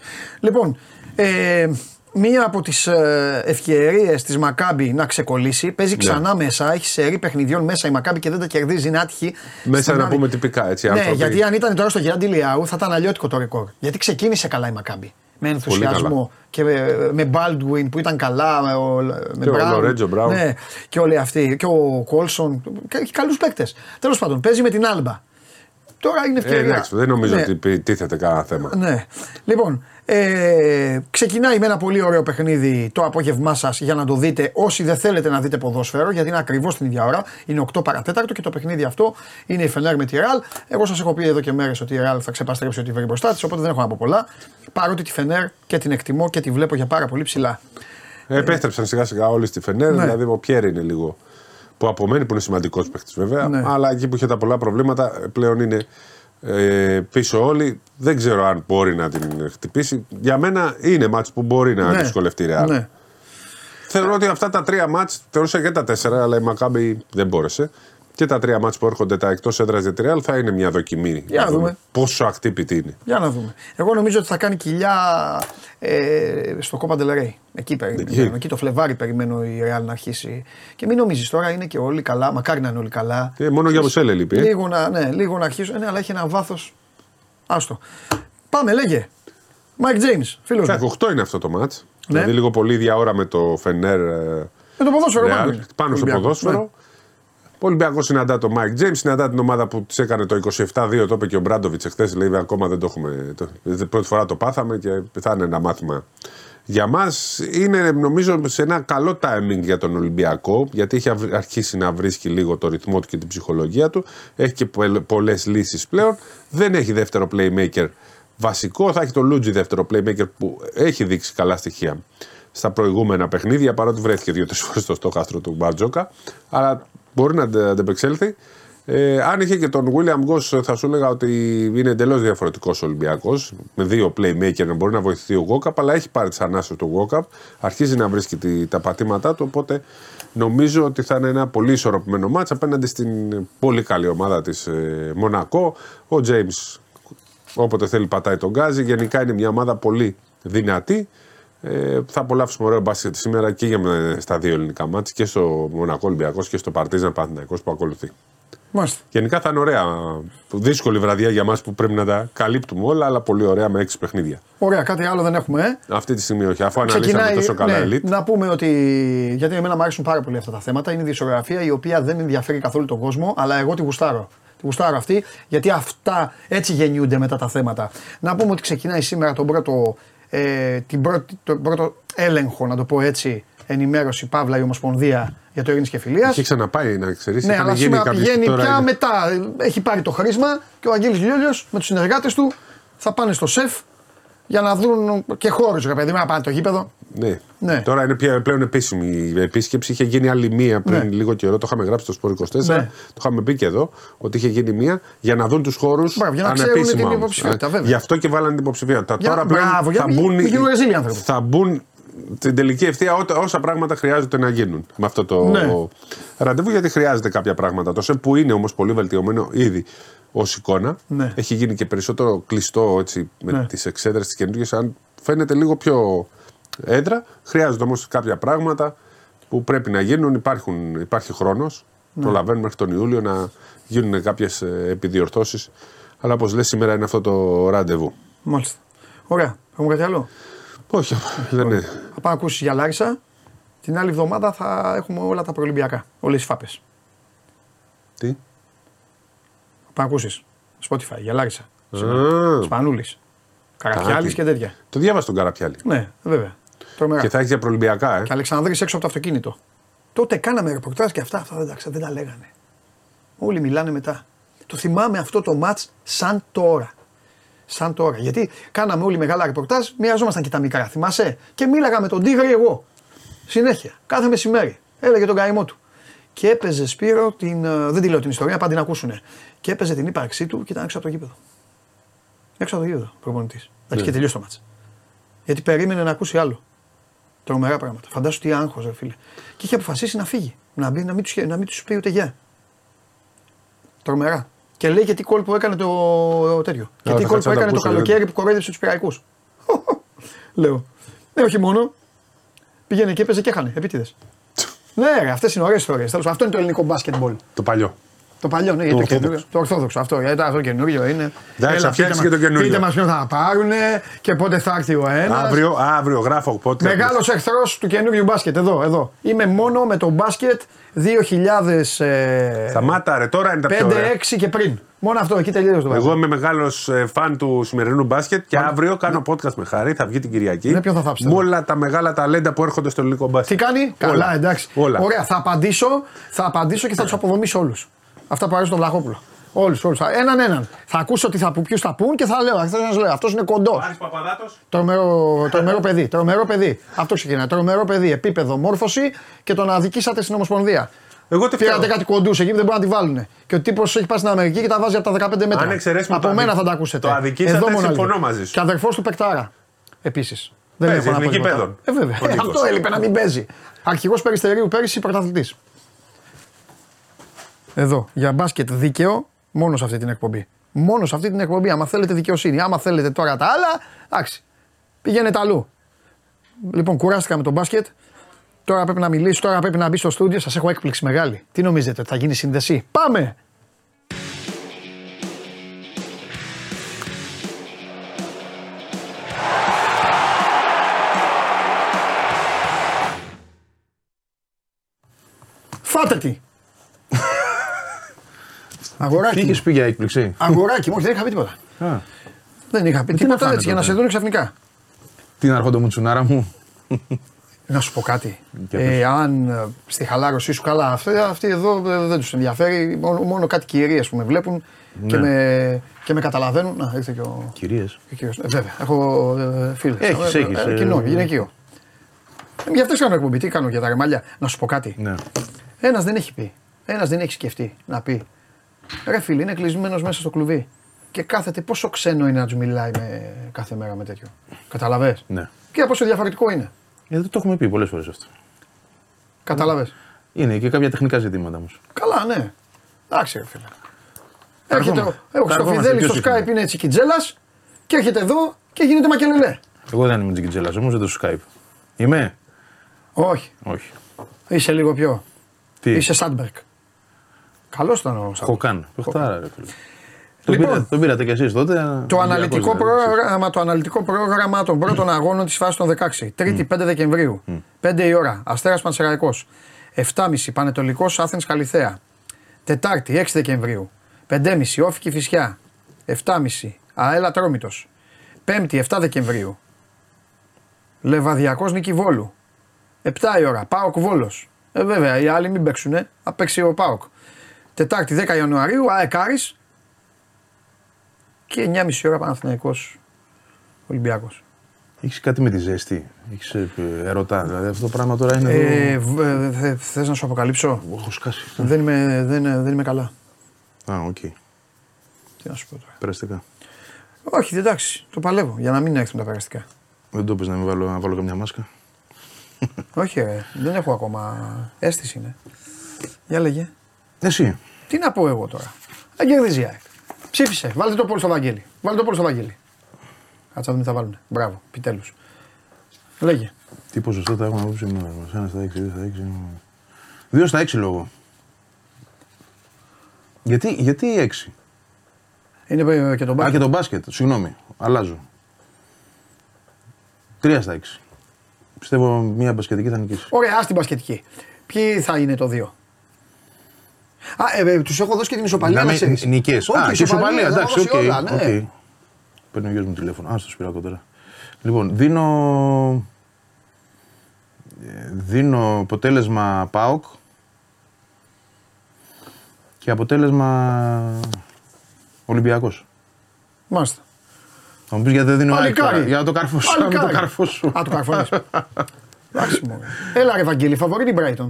Λοιπόν, ε, μία από τις ε, ευκαιρίες της Μακάμπι να ξεκολλήσει παίζει ξανά μέσα. Έχει σερί παιχνιδιών μέσα η Μακάμπι και δεν τα κερδίζει. Είναι άτυχη. Μέσα Στην να άλλη- πούμε τυπικά έτσι. Ναι, άνθρωποι. γιατί αν ήταν τώρα στο Γιάννη Λιάου θα ήταν αλλιώτικο το ρεκόρ. Γιατί ξεκίνησε καλά η Μακάμπη. Με ενθουσιασμό και με, με Baldwin που ήταν καλά, με, ο, με Και ο Brown. Λορέτζο Brown. Ναι, και όλοι αυτοί. Και ο Κόλσον. και Έχει καλούς παίκτες. Τέλος πάντων, παίζει με την Άλμπα. Τώρα είναι Ε, ευκαιρία. εντάξει, δεν νομίζω Ναι. ότι πι- τίθεται κανένα θέμα. Ναι. Λοιπόν, ε, ξεκινάει με ένα πολύ ωραίο παιχνίδι το απόγευμά σας για να το δείτε. Όσοι δεν θέλετε να δείτε ποδόσφαιρο, γιατί είναι ακριβώς την ίδια ώρα, είναι 8 παρατέταρτο και το παιχνίδι αυτό είναι η Φενέρ με τη Ρεάλ. Εγώ σας έχω πει εδώ και μέρες ότι η Ρεάλ θα ξεπαστρέψει ότι βρει μπροστά της, οπότε δεν έχω να πω πολλά. Παρότι τη Φενέρ και την εκτιμώ και τη βλέπω για πάρα πολύ ψηλά. Ε, Επέστρεψαν σιγά σιγά όλοι στη Φενέρ. Ναι. Δηλαδή ο Πιέρ είναι λίγο που απομένει, που είναι σημαντικός παίχτη βέβαια. Ναι. Αλλά εκεί που είχε τα πολλά προβλήματα ε, πλέον είναι ε, πίσω όλοι. Δεν ξέρω αν μπορεί να την χτυπήσει. Για μένα είναι μάτς που μπορεί να Ναι. δυσκολευτεί η Real. Ναι. Θεωρώ ότι αυτά τα τρία μάτς, θεωρούσα και τα τέσσερα, αλλά η Μακάμπη δεν μπόρεσε. Και τα τρία ματς που έρχονται τα εκτός έδρας για τη Real θα είναι μια δοκιμή. Για να δούμε. Πόσο αχτύπητη είναι. Για να δούμε. Εγώ νομίζω ότι θα κάνει κοιλιά ε, στο Copa del Rey. Εκεί περιμένω. Εκεί. Εκεί το Φλεβάρι περιμένω η Real να αρχίσει. Και μην νομίζεις τώρα είναι και όλοι καλά. Μακάρι να είναι όλοι καλά. Ε, μόνο Γιαμπουσέλε λείπει. ε. Λίγο να, ναι, λίγο να αρχίσουν. Ναι, αλλά έχει ένα βάθος. Άστο. Πάμε, λέγε. Μάικ Τζέιμς, φίλος μου. Εντάξει, 8 είναι αυτό το ματς. Ναι. Δηλαδή λίγο πολύ ίδια ώρα με το Φενέρ. ε, Με το ποδόσφαιρο Real, πάνω. είναι. πάνω στο Ολυμπιακός, ποδόσφαιρο. ναι. Ο Ολυμπιακός συναντά τον Μάικ Τζέιμς, συναντά την ομάδα που της έκανε το 27-2. Το είπε και ο Ομπράντοβιτς εχθές. Λέει ακόμα δεν το έχουμε. Το, δεν- πρώτη φορά το πάθαμε και θα είναι ένα μάθημα για μας. Είναι νομίζω σε ένα καλό timing για τον Ολυμπιακό, γιατί έχει αυ- αρχίσει να βρίσκει λίγο το ρυθμό του και την ψυχολογία του. Έχει και πολλές λύσεις πλέον. Δεν έχει δεύτερο playmaker βασικό. Θα έχει το Λούντζη δεύτερο playmaker που έχει δείξει καλά στοιχεία στα προηγούμενα παιχνίδια, παρότι βρέθηκε δύο-τρεις φορές στο στόχαστρο του Μπαρτζόκα. Αλλά μπορεί να αντε- αντεπεξέλθει. Ε, αν είχε και τον William Goss, θα σου έλεγα ότι είναι εντελώς διαφορετικός ο Ολυμπιακός. Με δύο playmaker να μπορεί να βοηθηθεί ο Γόκαπ, αλλά έχει πάρει τις ανάσες του Γόκαπ. Αρχίζει να βρίσκει τη- τα πατήματά του. Οπότε Νομίζω ότι θα είναι ένα πολύ ισορροπημένο μάτς απέναντι στην πολύ καλή ομάδα της ε, Μονακό. Ο James όποτε θέλει πατάει τον γκάζι. Γενικά είναι μια ομάδα πολύ δυνατή. Ε, θα απολαύσουμε ωραίο μπάσκετ σήμερα και για, με- στα δύο ελληνικά μάτς και στο Μονακό Ολυμπιακός και στο Παρτίζαν Παναθηναϊκός που ακολουθεί. Μάλιστα. Γενικά θα είναι ωραία. Δύσκολη βραδιά για μας που πρέπει να τα καλύπτουμε όλα, αλλά πολύ ωραία με έξι παιχνίδια. Ωραία, κάτι άλλο δεν έχουμε. Ε; Αυτή τη στιγμή όχι. Αφού αναλύσαμε τόσο καλά ναι, elite. να πούμε ότι. Γιατί εμένα μου αρέσουν πάρα πολύ αυτά τα θέματα. Είναι η δισογραφία η οποία δεν ενδιαφέρει καθόλου τον κόσμο, αλλά εγώ τη γουστάρω. Τη γουστάρω αυτή, γιατί αυτά έτσι γεννιούνται μετά τα θέματα. Να πούμε ότι ξεκινάει σήμερα τον πρώτο, ε, την πρώτη, τον πρώτο έλεγχο, να το πω έτσι, ενημέρωση Παύλα η Ομοσπονδία για το Ειρήνη και Φιλίας. Είχε ξαναπάει να ξέρεις. Ναι, αλλά σήμερα πηγαίνει πια μετά. Έχει πάρει το χρήσμα και ο Αγγέλης Λιόλιος με τους συνεργάτες του θα πάνε στο ΣΕΦ για να δουν και χώρους ρε παιδί μου, να πάνε το γήπεδο. Ναι. Ναι. Τώρα είναι πια πλέον επίσημη η επίσκεψη. Είχε γίνει άλλη μία πριν Ναι. λίγο καιρό. Το είχαμε γράψει στο Σπορ 24. Ναι. Το είχαμε πει και εδώ. Ότι είχε γίνει μία για να δουν τους χώρους Μπράβο, για να ξέρουν ανεπίσημα. την όμως. υποψηφιότητα, Ε, βέβαια. Γι' αυτό και βάλανε την υποψηφιότητα. Για- Τώρα πλέον μπράβο, για θα να μην- μπουν, μην γίνουν ρεζίλοι άνθρωποι. θα μπουν την τελική ευθεία ό- όσα πράγματα χρειάζονται να γίνουν με αυτό το Ναι. ραντεβού. Γιατί χρειάζεται κάποια πράγματα. Το ΣΕΠ που είναι όμως πολύ βελτιωμένο ήδη ως εικόνα. Ναι. Έχει γίνει και περισσότερο κλειστό έτσι, με Ναι. τις εξέδρες της καινούργιας. Αν φαίνεται λίγο πιο έντρα, χρειάζονται όμως κάποια πράγματα που πρέπει να γίνουν. Υπάρχουν, υπάρχει χρόνος. Ναι. Προλαβαίνουν μέχρι τον Ιούλιο να γίνουν κάποιες επιδιορθώσεις. Αλλά όπως λες, σήμερα είναι αυτό το ραντεβού. Μάλιστα. Ωραία. Έχουμε κάτι άλλο; Όχι, (laughs) δεν είναι. Θα πάω να ακούσεις για Λάρισα. Την άλλη εβδομάδα θα έχουμε όλα τα προολυμπιακά. Όλες οι φάπες. Τι; Θα πάω να ακούσεις; Spotify για Λάρισα. Α, Σπανούλης. Καραφιάλης Κάτι. και τέτοια. το διάβασα τον Καραπιάλη. Ναι, βέβαια. Τρομερά. Και θα έχεις για προολυμπιακά, ε. Και Αλεξανδρής έξω από το αυτοκίνητο. Τότε κάναμε ρεπορτάζ και αυτά, αυτά δεν τα, ξα- δεν τα λέγανε. Όλοι μιλάνε μετά. Το θυμάμαι αυτό το μάτς σαν τώρα. Σαν τώρα. Γιατί κάναμε όλοι μεγάλα ρεπορτάζ, μοιραζόμασταν και τα μικρά. Θυμάσαι; Και μίλαγα με τον Τίγρη εγώ. Συνέχεια. Κάθε μεσημέρι. Έλεγε τον καημό του. Και έπαιζε Σπύρο την. ε, Δεν τη λέω την ιστορία, πάντα την ακούσουνε. Και έπαιζε την ύπαρξή του και ήταν έξω από το γήπεδο. Έξω από το γήπεδο προπονητής. Εντάξει, και τελείωσε το μάτς. Γιατί περίμενε να ακούσει άλλο. Τρομερά πράγματα. Φαντάσου τι άγχος, ρε φίλε. Και είχε αποφασίσει να φύγει. Να, μπει, να μην τους να μην τους πει ούτε γεια. Τρομερά. Και λέει και τι κόλπο έκανε το, το τέτοιο. Και θα τι κόλπο κάτσω να τα έκανε το ακούσω, καλοκαίρι που κορόιδεψε τους πειραϊκούς. (laughs) Λέω. Ναι, όχι μόνο. Πήγαινε και έπαιζε και έχανε. Επίτηδες. Ναι, ρε, αυτές είναι ωραίες ιστορίες. Αυτό είναι το ελληνικό μπάσκετμπολ. Το παλιό. Το παλιό, ναι, το, το, ορθόδοξο. καινούριο. το ορθόδοξο αυτό. Γιατί αυτό καινούριο είναι. Εντάξει, θα πείτε φτιάξει μας- και το καινούριο. Πείτε μας ποιον θα πάρουν και πότε θα έρθει ο ένας. Αύριο, αύριο γράφω πότε. Μεγάλος εχθρός του καινούριου μπάσκετ. Εδώ, εδώ. Είμαι μόνο με το μπάσκετ 2005-6 Σταμάτα, ρε, τώρα είναι τα πιο ωραία. και πριν. Μόνο αυτό, εκεί τελείωσε το Εγώ μπάσκετ. είμαι μεγάλος φαν του σημερινού μπάσκετ και αύριο κάνω podcast με χαρή. Θα βγει την Κυριακή. Ναι, ποιον θα θάψετε, Με εδώ; όλα τα μεγάλα ταλέντα που έρχονται στο ελληνικό Τι μπάσκετ. κάνει, καλά, εντάξει. Όλα. Ωραία, θα απαντήσω, θα απαντήσω και θα τους αποδομήσω όλους. Αυτά που αρέσουν τον Βλαχόπουλο. Όλους, όλους. Έναν έναν. Θα ακούσω τι θα, ποιους θα πούν και θα λέω. Αυτό να λέω. Αυτός είναι κοντός. Παπαδάτος. Τρομερό, τρομερό παιδί. Τρομερό παιδί. Αυτό ξεκινάει. Τρομερό παιδί. Επίπεδο, μόρφωση και τον αδικήσατε στην Ομοσπονδία. Εγώ τι Φύγατε φταίω. κάτι κοντούς εκεί που δεν μπορούν να τη βάλουν. Και ο τύπος έχει πάει στην Αμερική και τα βάζει από τα 15 μέτρα. Αν εξαιρέσουμε από το μένα αδικ- θα τα ακούσετε. το αδικήσατε, Εδώ μόνο συμφωνώ λίγο. μαζί σου. Και αδερφός του Πεκτάρα. Επίσης. Δεν Παίζει, έχω να πω εθνική τίποτα. παιδών. Ε, βέβαια. Ο Νίκος. Αυτό έλειπε να μην παίζει. Αρχηγός Περιστερίου πέρυσι πρωταθλητής. Εδώ. Για μπάσκετ δίκαιο, μόνος σε αυτή την εκπομπή. Μόνος σε αυτή την εκπομπή. Άμα θέλετε δικαιοσύνη, άμα θέλετε τώρα τα άλλα, εντάξει. Πηγαίνετε αλλού. Λοιπόν, κουράστηκα με τον μπάσκετ. Τώρα πρέπει να μιλήσω, τώρα πρέπει να μπει στο στούντιο. Σας έχω έκπληξη μεγάλη. Τι νομίζετε, ότι θα γίνει σύνδεση; Πάμε! Φάτε τι! (laughs) Αγοράκι. Τι μου. είχε πει για έκπληξη. Αγοράκι μου, όχι, δεν είχα πει τίποτα. Α, Δεν είχα πει τι να τίποτα φάνε έτσι για να τότε. σε δουν ξαφνικά. Τι είναι αρχόντο μου τσουνάρα (laughs) μου; Να σου πω κάτι. Για Ε, αν ε, στη χαλάρωσή σου καλά, αυτοί, αυτοί εδώ ε, δεν τους ενδιαφέρει. Μόνο, μόνο κάτι κυρίες που με βλέπουν και, Ναι. με, και με καταλαβαίνουν. Να, ήρθε και ο, Κυρίες. και ο κύριος. Ε, βέβαια, έχω ε, φίλες. Έχεις, έχεις, ε, κοινό, γυναικείο. Ε, για αυτέ κάνω εκπομπή. Τι κάνω για τα ρεμάλια. Να σου πω κάτι. Ναι. Ένας δεν έχει πει. Ένας δεν έχει σκεφτεί να πει. Ρε φίλε, είναι κλεισμένος μέσα στο κλουβί. Και κάθεται πόσο ξένο είναι να τους μιλάει με, κάθε μέρα με τέτοιο. Καταλαβες; ναι. Και πόσο διαφορετικό είναι. Ε, δεν το έχουμε πει πολλές φορές αυτό. Καταλαβες. Είναι και κάποια τεχνικά ζητήματα όμως. Καλά, ναι. Εντάξει, ρε φίλε. Έρχεται ο, ερχόμαστε. ε, ο Θα Χρυστοφιδέλης ερχόμαστε στο πιο Skype συχνά. είναι έτσι κιτζέλα και έρχεται εδώ και γίνεται μακελελέ. Εγώ δεν είμαι τζικιτζέλα όμως, δεν το στο Skype. Είμαι; Όχι. Όχι. Είσαι λίγο πιο. Τι; Είσαι Σάντμπερκ. Καλός ήταν ο Σάντμπερκ. Χοκάν. Πεχτάρα, ρε φίλε. Τον, Λοιπόν. πήρα, τον πήρατε κι εσείς τότε. Το Ολυμπιακός αναλυτικό, δηλαδή, πρόγραμμα, το αναλυτικό πρόγραμμα των πρώτων αγώνων της φάσης των 16. Τρίτη 5 Δεκεμβρίου. 5 η ώρα. Αστέρας Πανσεραϊκός. 7.30 Πανετολικός Άθενς Καλιθέα. Τετάρτη 6 Δεκεμβρίου. 5.30 Όφικη Φυσιά. 7.30 Αέλα Τρόμητος. Πέμπτη 7 Δεκεμβρίου. Λεβαδιακός Νίκη Βόλου. 7 η ώρα. Πάοκ Βόλος. Ε, βέβαια, οι άλλοι μην παίξουνε. Θα παίξει ο Πάοκ. Τετάρτη 10 Ιανουαρίου. ΑΕΚ Άρης και 9.30 ώρα Παναθηναϊκός Ολυμπιακός. Έχεις κάτι με τη ζέστη; Έχεις ερωτά; Δηλαδή αυτό το πράγμα τώρα είναι. Ε, εδώ... β- ε, θε- θες να σου αποκαλύψω; Έχω σκάσει. Δεν είμαι, δεν, δεν είμαι καλά. Α, οκ. Τι να σου πω τώρα. Περαστικά. Όχι, εντάξει, το παλεύω για να μην έρθουν τα περαστικά. Δεν το πες να, μην βάλω, να βάλω καμιά μάσκα. (laughs) Όχι, ρε, δεν έχω ακόμα. Αίσθηση είναι. Για λέγε. Εσύ. Τι να πω εγώ τώρα. Δεν κερδίζει η ΑΕΚ. Ψήφισε. Βάλτε το poll στο Βαγγέλη. Βάλτε το poll στο Βαγγέλη. Κάτσε να δούμε τι θα βάλουν. Μπράβο, επιτέλους. Λέγε. Τι ποσοστό θα έχουμε απόψε σήμερα. Ένα στα 6, δύο στα 6. Δύο στα 6 λόγο. Γιατί, γιατί 6. Είναι ε, και τον Α, μπάσκετ. και το μπάσκετ. Συγγνώμη. Αλλάζω. 3 στα 6. Πιστεύω μια μπασκετική θα νικήσει. Ωραία, ας την πασχετική. Ποιοι θα είναι το 2. Α, ε, ε, τους έχω δώσει και την ισοπαλία να Μιλάμε ξέρεις. νικές. Όχι, Α, και ισοπαλία. θα Εντάξει, δώσει οκ. όλα, ναι. οκ. Παίρνει ο γιος μου τηλέφωνο. Α, στο σπυράκο τώρα. Λοιπόν, δίνω... ε, Δίνω αποτέλεσμα ΠΑΟΚ και αποτέλεσμα Ολυμπιακός. Μάλιστα. Θα μου πεις γιατί δεν δίνω ΑΕΚ Παλικάρι. τώρα. Για να το καρφώσω. να μην το Παλικάρι. καρφώσω. Α, το καρφώνεις. Εντάξει μου. Έλα ρε Βαγγέλη, φαβορεί την Brighton.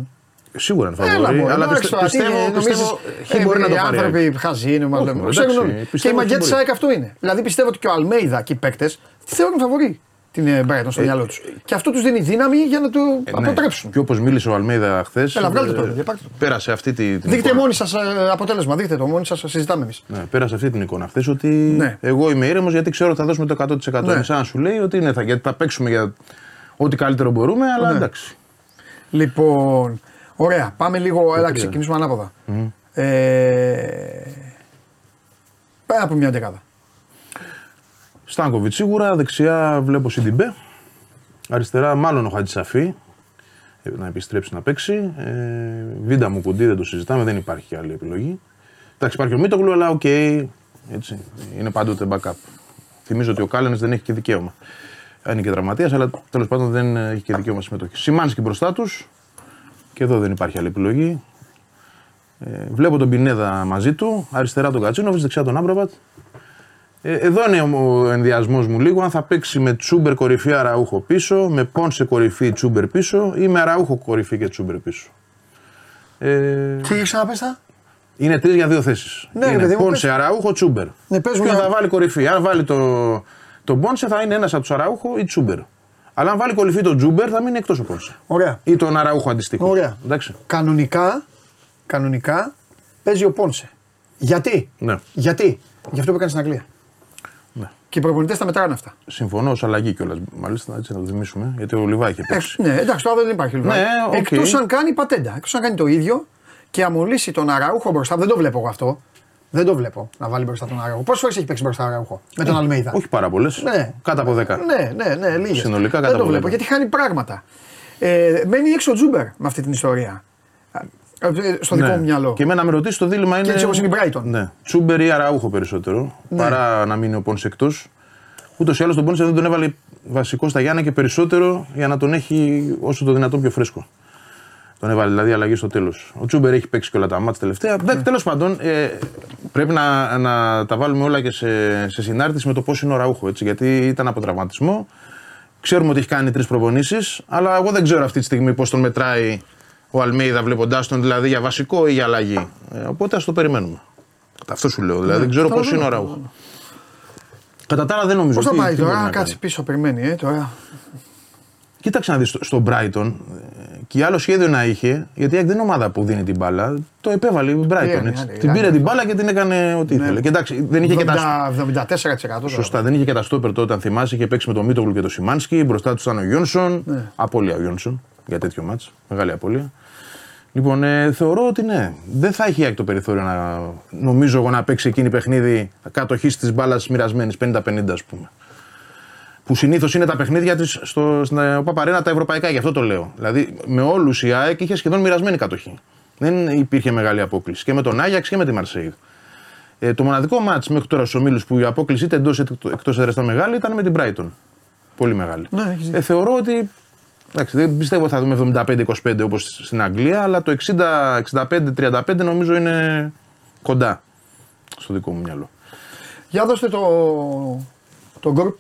Σίγουρα είναι Έλα φαβορή, μωρέ, αλλά εντάξει πιστε- τώρα, τι πιστεύω, νομίζεις, πιστεύω, ε, χι μπορεί να το Οι πάρει. η ΑΕΚ. άνθρωποι χαζοί είναι, μας Όχι, λέμε. εντάξει, Συγγνώμη. Και πιστεύω η μαγιά χι της μπορεί. ΑΕΚ αυτό είναι. Δηλαδή πιστεύω ότι και ο Αλμέιδα και οι παίκτες τη θεωρούν φαβορή την ε, Brighton στο μυαλό τους. Και αυτό τους δίνει δύναμη για να το Ε, ναι. αποτρέψουν. Και όπως μίλησε ο Αλμέιδα χθες. Έλα, βγάλτε το, παιδιά, πάρτε το. Πέρασε αυτή τη, την Δείχτε εικόνα. μόνοι σας ε, αποτέλεσμα, δείχτε το, μόνοι σας συζητάμε εμείς. Ναι, πέρασε αυτή την εικόνα χθες ότι Ναι. εγώ είμαι ήρεμος γιατί ξέρω ότι θα δώσουμε το 100%. Ναι. Είναι σαν να σου λέει ότι ναι, θα, γιατί θα παίξουμε για ό,τι καλύτερο μπορούμε, αλλά Ναι. εντάξει. Λοιπόν, ωραία, πάμε λίγο, έλα ξεκινήσουμε ανάποδα. Ε, Πάμε από μια δεκάδα. Στάνκοβιτς σίγουρα, δεξιά βλέπω Σιντιμπέ. Αριστερά μάλλον ο Χατζησαφί ε, να επιστρέψει να παίξει. Ε, Βίντα Μουκουντί δεν το συζητάμε, δεν υπάρχει και άλλη επιλογή. Εντάξει, υπάρχει ο Μίτογλου, αλλά οκ. έτσι, είναι πάντοτε backup. Θυμίζω ότι ο Κάλενς δεν έχει και δικαίωμα. Είναι και τραυματίας, αλλά τέλος πάντων δεν έχει και δικαίωμα συμμετοχής. Σιμάνσκι μπροστά τους. Και εδώ δεν υπάρχει άλλη επιλογή. Ε, βλέπω τον Πινέδα μαζί του. Αριστερά τον Κατσίνοβιτς, δεξιά τον Άμπραβατ. Ε, εδώ είναι ο ενδιασμός μου λίγο. Αν θα παίξει με Τσούμπερ κορυφή Αραούχο πίσω, με Πόνσε κορυφή Τσούμπερ πίσω ή με Αραούχο κορυφή και Τσούμπερ πίσω. Ε, Τι έχεις να πες τα; είναι τρεις για δύο θέσεις. Ναι, ρε είναι παιδί μου, Πόνσε, πες. Αραούχο, Τσούμπερ. Ναι, πες μου Ποιος για- θα βάλει κορυφή. Αν βάλει το, τον Πόνσε θα είναι ένας από τους Αραούχο ή Τσούμπερ. Αλλά αν βάλει κορυφή τον Τσούμπερ θα μείνει εκτός ο Πόνσε. Ωραία. Ή τον Αραούχο αντιστοίχως. Ωραία. Εντάξει. Κανονικά, κανονικά παίζει ο Πόνσε. Γιατί; Ναι. Γιατί; Γι' αυτό που έκανε στην Αγγλία. Ναι. Και οι προπονητές τα μετράνε αυτά. Συμφωνώ ως αλλαγή κιόλας. Μάλιστα, έτσι να το θυμίσουμε. Γιατί ο Λιβάη είχε Ε, παίξει. ναι, εντάξει, τώρα δεν υπάρχει Λιβάη. Ναι, οκ. Εκτός αν κάνει πατέντα. Εκτός αν κάνει το ίδιο και αμολήσει τον Αραούχο μπροστά. Δεν το βλέπω εγώ αυτό. Δεν το βλέπω να βάλει μπροστά τον Αραούχο. Πόσες φορές έχει παίξει μπροστά τον Αραούχο με τον Αλμέιδα; Όχι πάρα πολλές. Ναι. Κάτω από 10. Ναι, ναι, ναι, λίγες. Συνολικά Δεν κατά το από βλέπω δέκα. γιατί χάνει πράγματα. Ε, μένει έξω ο Τσούμπερ με αυτή την ιστορία. Ε, Στο δικό Ναι. μου μυαλό. Και εμένα με ρωτήσεις το δίλημμα είναι. έτσι όπως είναι η Brighton. Ναι. Τσούμπερ ή Αραούχο περισσότερο. Παρά να μείνει ο Πόνσε εκτός. Ούτως ή άλλως τον Πόνσε δεν τον έβαλε βασικό στα Γιάννενα και περισσότερο για να τον έχει όσο το δυνατόν πιο φρέσκο. Τον έβαλε δηλαδή αλλαγή στο τέλος. Ο Τσούμπερ έχει παίξει και όλα τα ματς τα τελευταία. Ναι. Τέλος πάντων, ε, πρέπει να, να τα βάλουμε όλα και σε, σε συνάρτηση με το πώς είναι ο Αραούχο. Έτσι, γιατί ήταν από τραυματισμό. Ξέρουμε ότι έχει κάνει τρεις προπονήσεις, αλλά εγώ δεν ξέρω αυτή τη στιγμή πώς τον μετράει ο Αλμέιδα βλέποντάς τον, δηλαδή για βασικό ή για αλλαγή. Ε, οπότε ας το περιμένουμε. Αυτό σου λέω. Δηλαδή δεν ξέρω πώς καταλαβαίνω. είναι ο Ραούχο. Κατά τα άλλα δεν νομίζω. Πώς θα Τι- πάει τι μπορεί τώρα, να κάτσε κάνει. πίσω, περιμένει, ε, τώρα. Κοίταξε να δεις στο, στο Brighton, ε, και άλλο σχέδιο να είχε, γιατί η ΑΕΚ δεν είναι ομάδα που δίνει την μπάλα, το επέβαλε η Brighton. Πήρε, έτσι. ναι, την ναι, πήρε ναι. την μπάλα και την έκανε ό,τι ήθελε. Και εντάξει, δεν είχε και τα. 74%. τώρα. Σωστά, δεν είχε και τα στόπερ τότε, αν θυμάσαι, είχε παίξει με τον Μίτογλου και τον Σιμάνσκι. Μπροστά του ήταν ο Γιόνσον. Ναι. Απόλυα ο Γιόνσον για τέτοιο μάτς. Μεγάλη απώλεια. Λοιπόν, ε, θεωρώ ότι ναι, δεν θα έχει η ΑΕΚ το περιθώριο να νομίζω εγώ να παίξει εκείνη παιχνίδι κατοχής της μπάλας μοιρασμένης 50-50 ας πούμε. Που συνήθως είναι τα παιχνίδια της στην ε, Παπαρένα τα ευρωπαϊκά, γι' αυτό το λέω. Δηλαδή με όλους η ΑΕΚ είχε σχεδόν μοιρασμένη κατοχή. Δεν υπήρχε μεγάλη απόκληση. Και με τον Άγιαξ και με τη Μαρσέη. Ε, το μοναδικό μάτς μέχρι τώρα στους ομίλους που η απόκληση είτε εντός είτε εκτός έδρας ήταν μεγάλη ήταν με την Brighton. Πολύ μεγάλη. Ναι, έχεις δίκιο. ε, θεωρώ ότι. Εντάξει, δεν πιστεύω ότι θα δούμε 75-25 όπως στην Αγγλία, αλλά το 60-65-35 νομίζω είναι κοντά στο δικό μου μυαλό. Για δώστε το, το group.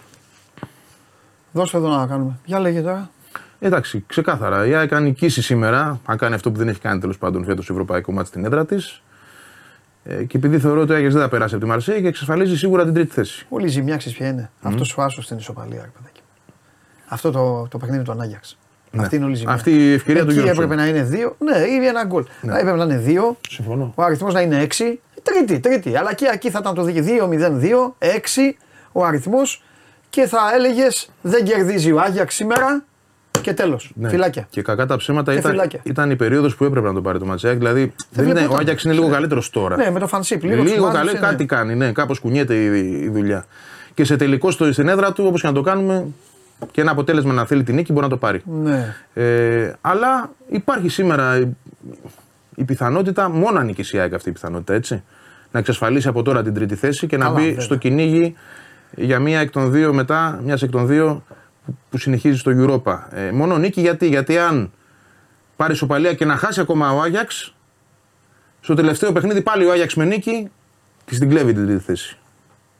Δώστε εδώ να κάνουμε. Για λέγε τώρα. Εντάξει, ξεκάθαρα. Η ΑΕΚ αν νικήσει σήμερα, αν κάνει αυτό που δεν έχει κάνει τέλος πάντων φέτος ευρωπαϊκό μάτι στην έδρα της. Ε, και επειδή θεωρώ ότι ο Άγιαξ δεν θα περάσει από τη Μαρσέη και εξασφαλίζει σίγουρα την τρίτη θέση. Όλη η ζημιά ξέρει ποια είναι. Αυτός ο άσος στην ισοπαλία, ρε παιδάκι. Αυτό το, το παιχνίδι του Ανάγιαξ. Αυτή είναι όλη η ζημιά. Ναι. Αυτή η ευκαιρία του Εκεί Γιώργου. έπρεπε να είναι δύο; Ναι, ή ένα γκολ. Να έπρεπε να είναι δύο. Συμφωνώ. Ο αριθμός να είναι έξι. Τρίτη, τρίτη. Αλλά και εκεί θα ήταν το δίκαιο 2-0-2, 6 ο αριθμός και θα έλεγες δεν κερδίζει ο Άγιαξ σήμερα και τέλος. Ναι. Φυλάκια. Και κακά τα ψέματα Και ήταν, φυλάκια. ήταν η περίοδος που έπρεπε να το πάρει το Ματσέακ. Δηλαδή δεν είναι, ο βλεπόταν. Άγιαξ είναι λίγο καλύτερος τώρα. Ναι, με το φανσίπ. Λίγο, Λίγο, τους καλέ, μάζεψε, κάτι ναι. κάνει, ναι, κάπως κουνιέται η, η δουλειά. Και σε τελικό στο, στην έδρα του, όπως και να το κάνουμε, και ένα αποτέλεσμα να θέλει την νίκη μπορεί να το πάρει. Ναι. Ε, αλλά υπάρχει σήμερα η, η πιθανότητα, μόνο αν νικήσει η ΑΕΚ αυτή η πιθανότητα, έτσι. Να εξασφαλίσει από τώρα την τρίτη θέση και να Καλά, μπει βέβαια. στο κυνήγι για μία εκ των δύο μετά, μιας εκ των δύο που, που συνεχίζει στο Europa. Ε, μόνο νίκη γιατί, γιατί αν πάρει σοπαλία και να χάσει ακόμα ο Άγιαξ, στο τελευταίο παιχνίδι πάλι ο Άγιαξ με νίκη τη την κλέβει την τρίτη θέση.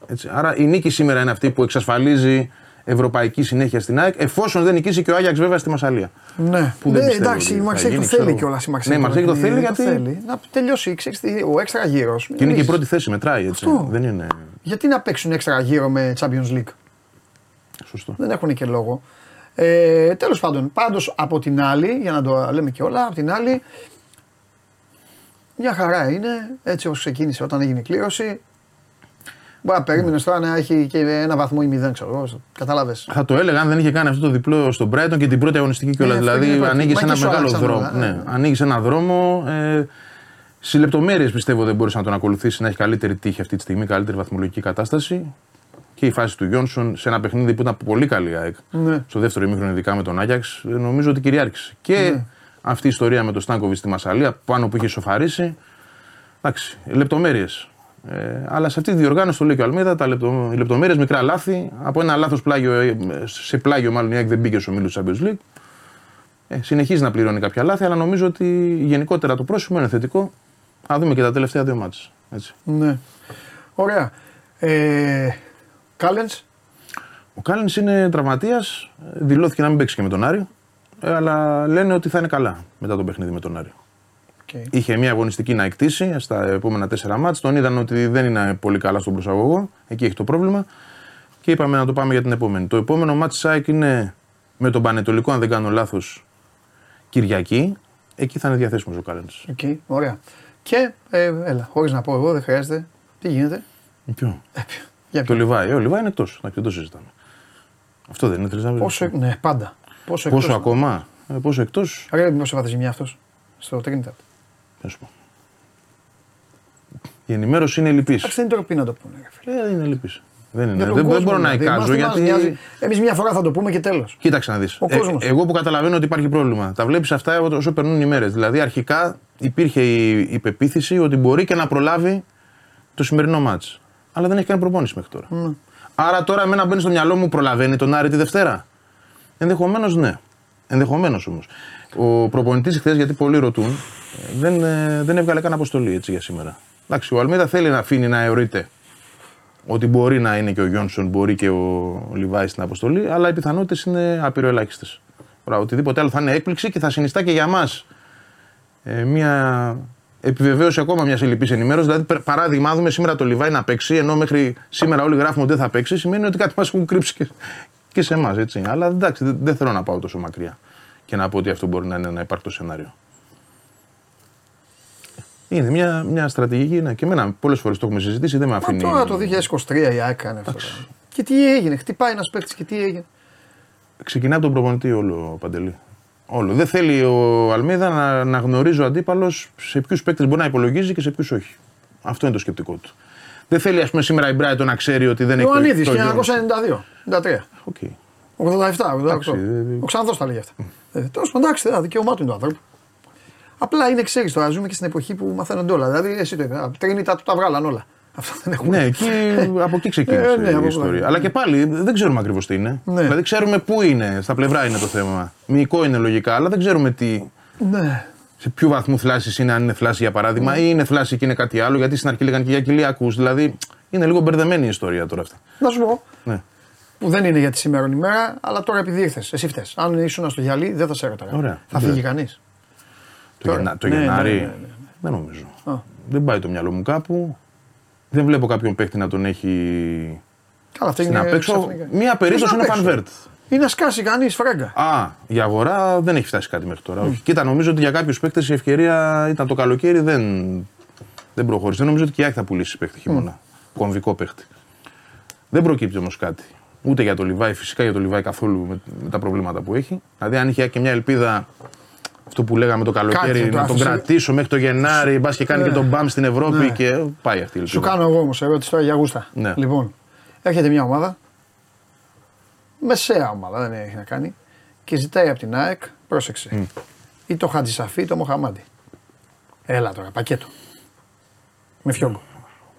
Έτσι. Άρα η νίκη σήμερα είναι αυτή που εξασφαλίζει ευρωπαϊκή συνέχεια στην ΑΕΚ, εφόσον δεν νικήσει και ο Άγιαξ βέβαια στη Μασαλία. Ναι, Που δεν ναι πιστεύω εντάξει, ότι η θα Μαξέκ το γίνει, θέλει ξέρω. κιόλας. Ναι, η Μαρσέικ το θέλει γιατί- Να τελειώσει ξέρεις τι, ο έξτρα γύρος. Και είναι και η πρώτη θέση, μετράει έτσι. Αυτό. Δεν είναι. Γιατί να παίξουν έξτρα γύρο με Champions League; Σωστό. Δεν έχουν και λόγο. Ε, Τέλος πάντων, πάντως από την άλλη, για να το λέμε και όλα, από την άλλη, μια χαρά είναι έτσι όπως ξεκίνησε όταν έγινε η κλήρωση. Μπορεί να περίμενε τώρα να έχει και ένα βαθμό ή μηδέν, ξέρω εγώ. Κατάλαβε. Θα το έλεγα αν δεν είχε κάνει αυτό το διπλό στον Brighton και την πρώτη αγωνιστική κιόλας. Ναι, αυτό δηλαδή είναι ανοίγεις Μα ένα και σου μεγάλο άλλαξαν δρόμο. όλα, Ναι, ναι. ανοίγεις ένα δρόμο. Ε, Στι λεπτομέρειες πιστεύω δεν μπορούσε να τον ακολουθήσεις, να έχει καλύτερη τύχη αυτή τη στιγμή, καλύτερη βαθμολογική κατάσταση. Και η φάση του Γιόνσον σε ένα παιχνίδι που ήταν πολύ καλή η ΑΕΚ. Ναι. Στο δεύτερο ημίχρονο, ειδικά με τον Άγιαξ, ε, νομίζω ότι κυριάρχησε. Και Ναι. αυτή η ιστορία με τον Στάνκοβιτς στη Μασαλία, πάνω που είχε σοφαρίσει. Εντάξει, λεπτομέρειες. Ε, αλλά σε αυτή τη διοργάνωση, το λέει και ο Αλμίδα, τα λεπτο, οι λεπτομέρειες, μικρά λάθη. Από ένα λάθος πλάγιο, ε, σε πλάγιο μάλλον η ΑΕΚ δεν μπήκε στου ομίλου της Champions League. Ε, συνεχίζει να πληρώνει κάποια λάθη, αλλά νομίζω ότι γενικότερα το πρόσημο είναι θετικό. Να δούμε και τα τελευταία δύο μάτια. Έτσι. Ναι. Ωραία. Ε, Κάλενς; Ο Κάλιν είναι τραυματίας. Δηλώθηκε να μην παίξει και με τον Άρη. Ε, αλλά λένε ότι θα είναι καλά μετά το παιχνίδι με τον Άρη. Okay. Είχε μια αγωνιστική να εκτίσει στα επόμενα τέσσερα μάτς. Τον είδαν ότι δεν είναι πολύ καλά στον προσαγωγό. Εκεί έχει το πρόβλημα. Και είπαμε να το πάμε για την επόμενη. Το επόμενο μάτς της ΑΕΚ είναι με τον Πανετολικό, αν δεν κάνω λάθος, Κυριακή. Εκεί θα είναι διαθέσιμος ο Κάλεν. Okay. Ωραία. Και ε, έλα, χωρίς να πω εγώ, δεν χρειάζεται. Τι γίνεται; Ποιο; Ε, ποιο. Για Το ποιο; Λιβάη. Ε, ο Λιβάη είναι εκτός. Δεν το συζητάμε. Αυτό δεν είναι θέλεις να πεις; Πόσο, ναι, πάντα. Πόσο, Πόσο εκτός- ακόμα; Ε, πόσο εκτός; Ρε, μήπως έβαθε ζημιά αυτός στο Trinidad. Να σου πω. Η ενημέρωση είναι λυπής. Εντάξει, δεν είναι ντροπή να το πούνε. ρε φίλε. Ε, δεν είναι λυπής. Δεν, είναι. Για τον δεν, δεν κόσμο, μπορώ να δηλαδή. εικάζω Μας τι μας νοιάζει. γιατί. Εμείς μια φορά θα το πούμε και τέλος. Κοίταξε να δεις. Ο κόσμος. εγώ που καταλαβαίνω ότι υπάρχει πρόβλημα. Τα βλέπεις αυτά όσο περνούν οι μέρες. Δηλαδή, αρχικά υπήρχε η, η πεποίθηση ότι μπορεί και να προλάβει το σημερινό μάτς. Αλλά δεν έχει κάνει προπόνηση μέχρι τώρα. Ναι. Άρα τώρα εμένα μπαίνει στο μυαλό μου προλαβαίνει τον Άρη τη Δευτέρα. Ενδεχομένως ναι. Ενδεχομένως όμως. Ο προπονητής χθες, γιατί πολλοί ρωτούν, ε, δεν, ε, δεν έβγαλε καν αποστολή έτσι για σήμερα. Εντάξει, ο Αλμίδα θέλει να αφήνει να αιωρείται ότι μπορεί να είναι και ο Γιόνσον, μπορεί και ο Λιβάη στην αποστολή, αλλά οι πιθανότητες είναι απειροελάχιστες. Οτιδήποτε άλλο θα είναι έκπληξη και θα συνιστά και για μας ε, μια επιβεβαίωση ακόμα μιας ελληπή ενημέρωσης. Δηλαδή, πε- παράδειγμα, δούμε σήμερα το Λιβάη να παίξει, ενώ μέχρι σήμερα όλοι γράφουμε ότι δεν θα παίξει, σημαίνει ότι κάτι μας έχουν κρύψει και, και σε εμάς. Αλλά εντάξει, δεν, δεν θέλω να πάω τόσο μακριά. και να πω ότι αυτό μπορεί να είναι ένα υπάρκτο σενάριο. Είναι μια, μια στρατηγική, ναι, και εμένα πολλές φορές το έχουμε συζητήσει, δεν με Μα αφήνει. τώρα το 2023 η ΑΕΚ κάνει αυτό. τώρα. Και τι έγινε, χτυπάει ένας παίκτης και τι έγινε. Ξεκινάει από τον προπονητή όλο, Παντελή. Όλο. Δεν θέλει ο Αλμίδα να, να γνωρίζει ο αντίπαλος σε ποιους παίκτες μπορεί να υπολογίζει και σε ποιους όχι. Αυτό είναι το σκεπτικό του. Δεν θέλει, ας πούμε, σήμερα η Μπράιτον να ξέρει ότι δεν έχει. το- Ιωαννίδης το γιο. 1992, 93. Οκ. 87, 88. Εντάξει, ε, Ο Ξανθό τα λέγει αυτά. Ε, Τέλο πάντων, εντάξει, ε, δικαίωμά του είναι του άνθρωπου. Απλά είναι, ξέρεις τώρα, ζούμε και στην εποχή που μαθαίνονται όλα. Δηλαδή, εσύ το είπε, Τρίνιτα του τα βγάλαν όλα. Αυτό δεν έχουμε. Ναι, εκεί, από εκεί ξεκίνησε Ε, ναι, από η εκεί. ιστορία. Αλλά και πάλι δεν ξέρουμε ακριβώς τι είναι. Ναι. Δηλαδή ξέρουμε πού είναι, στα πλευρά είναι το θέμα. Μυϊκό είναι λογικά, αλλά δεν ξέρουμε τι, Ναι. Σε ποιο βαθμό θλάση είναι, αν είναι θλάση για παράδειγμα, ή είναι θλάση και είναι κάτι άλλο. Γιατί στην αρχή λέγανε και για κοιλιακούς. Δηλαδή είναι λίγο μπερδεμένη η ιστορία τώρα αυτή. Να σου πω, Ναι. που δεν είναι για τη σήμερα ημέρα, αλλά τώρα επειδή ήρθες, εσύ φταίει. Αν ήσουν στο γυαλί, δεν θα σε έρωταγα. Ωραία. Θα φύγει κανείς. Το, Τώρα. Γενα- το Ναι, Γενάρη. ναι, ναι, ναι, ναι. Δεν νομίζω. Α. Δεν πάει το μυαλό μου κάπου. Δεν βλέπω κάποιον παίχτη να τον έχει Καλά, αυτό στην είναι απέξω. ξαφνικά. Μία περίπτωση Ποιος είναι ο απ' έξω; Φανβέρτ. Ή να σκάσει κανείς φράγκα. Α, η αγορά δεν έχει φτάσει κάτι μέχρι τώρα. Όχι. Κοίτα, νομίζω ότι για κάποιους παίκτες η ευκαιρία ήταν το καλοκαίρι, δεν, δεν προχώρησε. Δεν νομίζω ότι και η Άκη θα πουλήσει παίκτη χειμώνα. Κομβικό παίκτη. Δεν προκύπτει όμως κάτι. Ούτε για το Λιβάη, φυσικά για το Λιβάη καθόλου με, με τα προβλήματα που έχει. Δηλαδή, αν είχε και μια ελπίδα αυτό που λέγαμε το καλοκαίρι, Κάτσε, το να τον άφησε. κρατήσω μέχρι το Γενάρη, μπας και κάνει Ναι. και τον μπαμ στην Ευρώπη Ναι. και πάει αυτή η ελπίδα. Σου κάνω εγώ όμως ερώτηση τώρα για γούστα. Ναι. Λοιπόν, έρχεται μια ομάδα, μεσαία ομάδα, δεν έχει να κάνει, και ζητάει από την ΑΕΚ, πρόσεξε, ή το Χατζησαφή ή το Μοχαμάντι. Έλα τώρα, πακέτο. Με φιόγκο.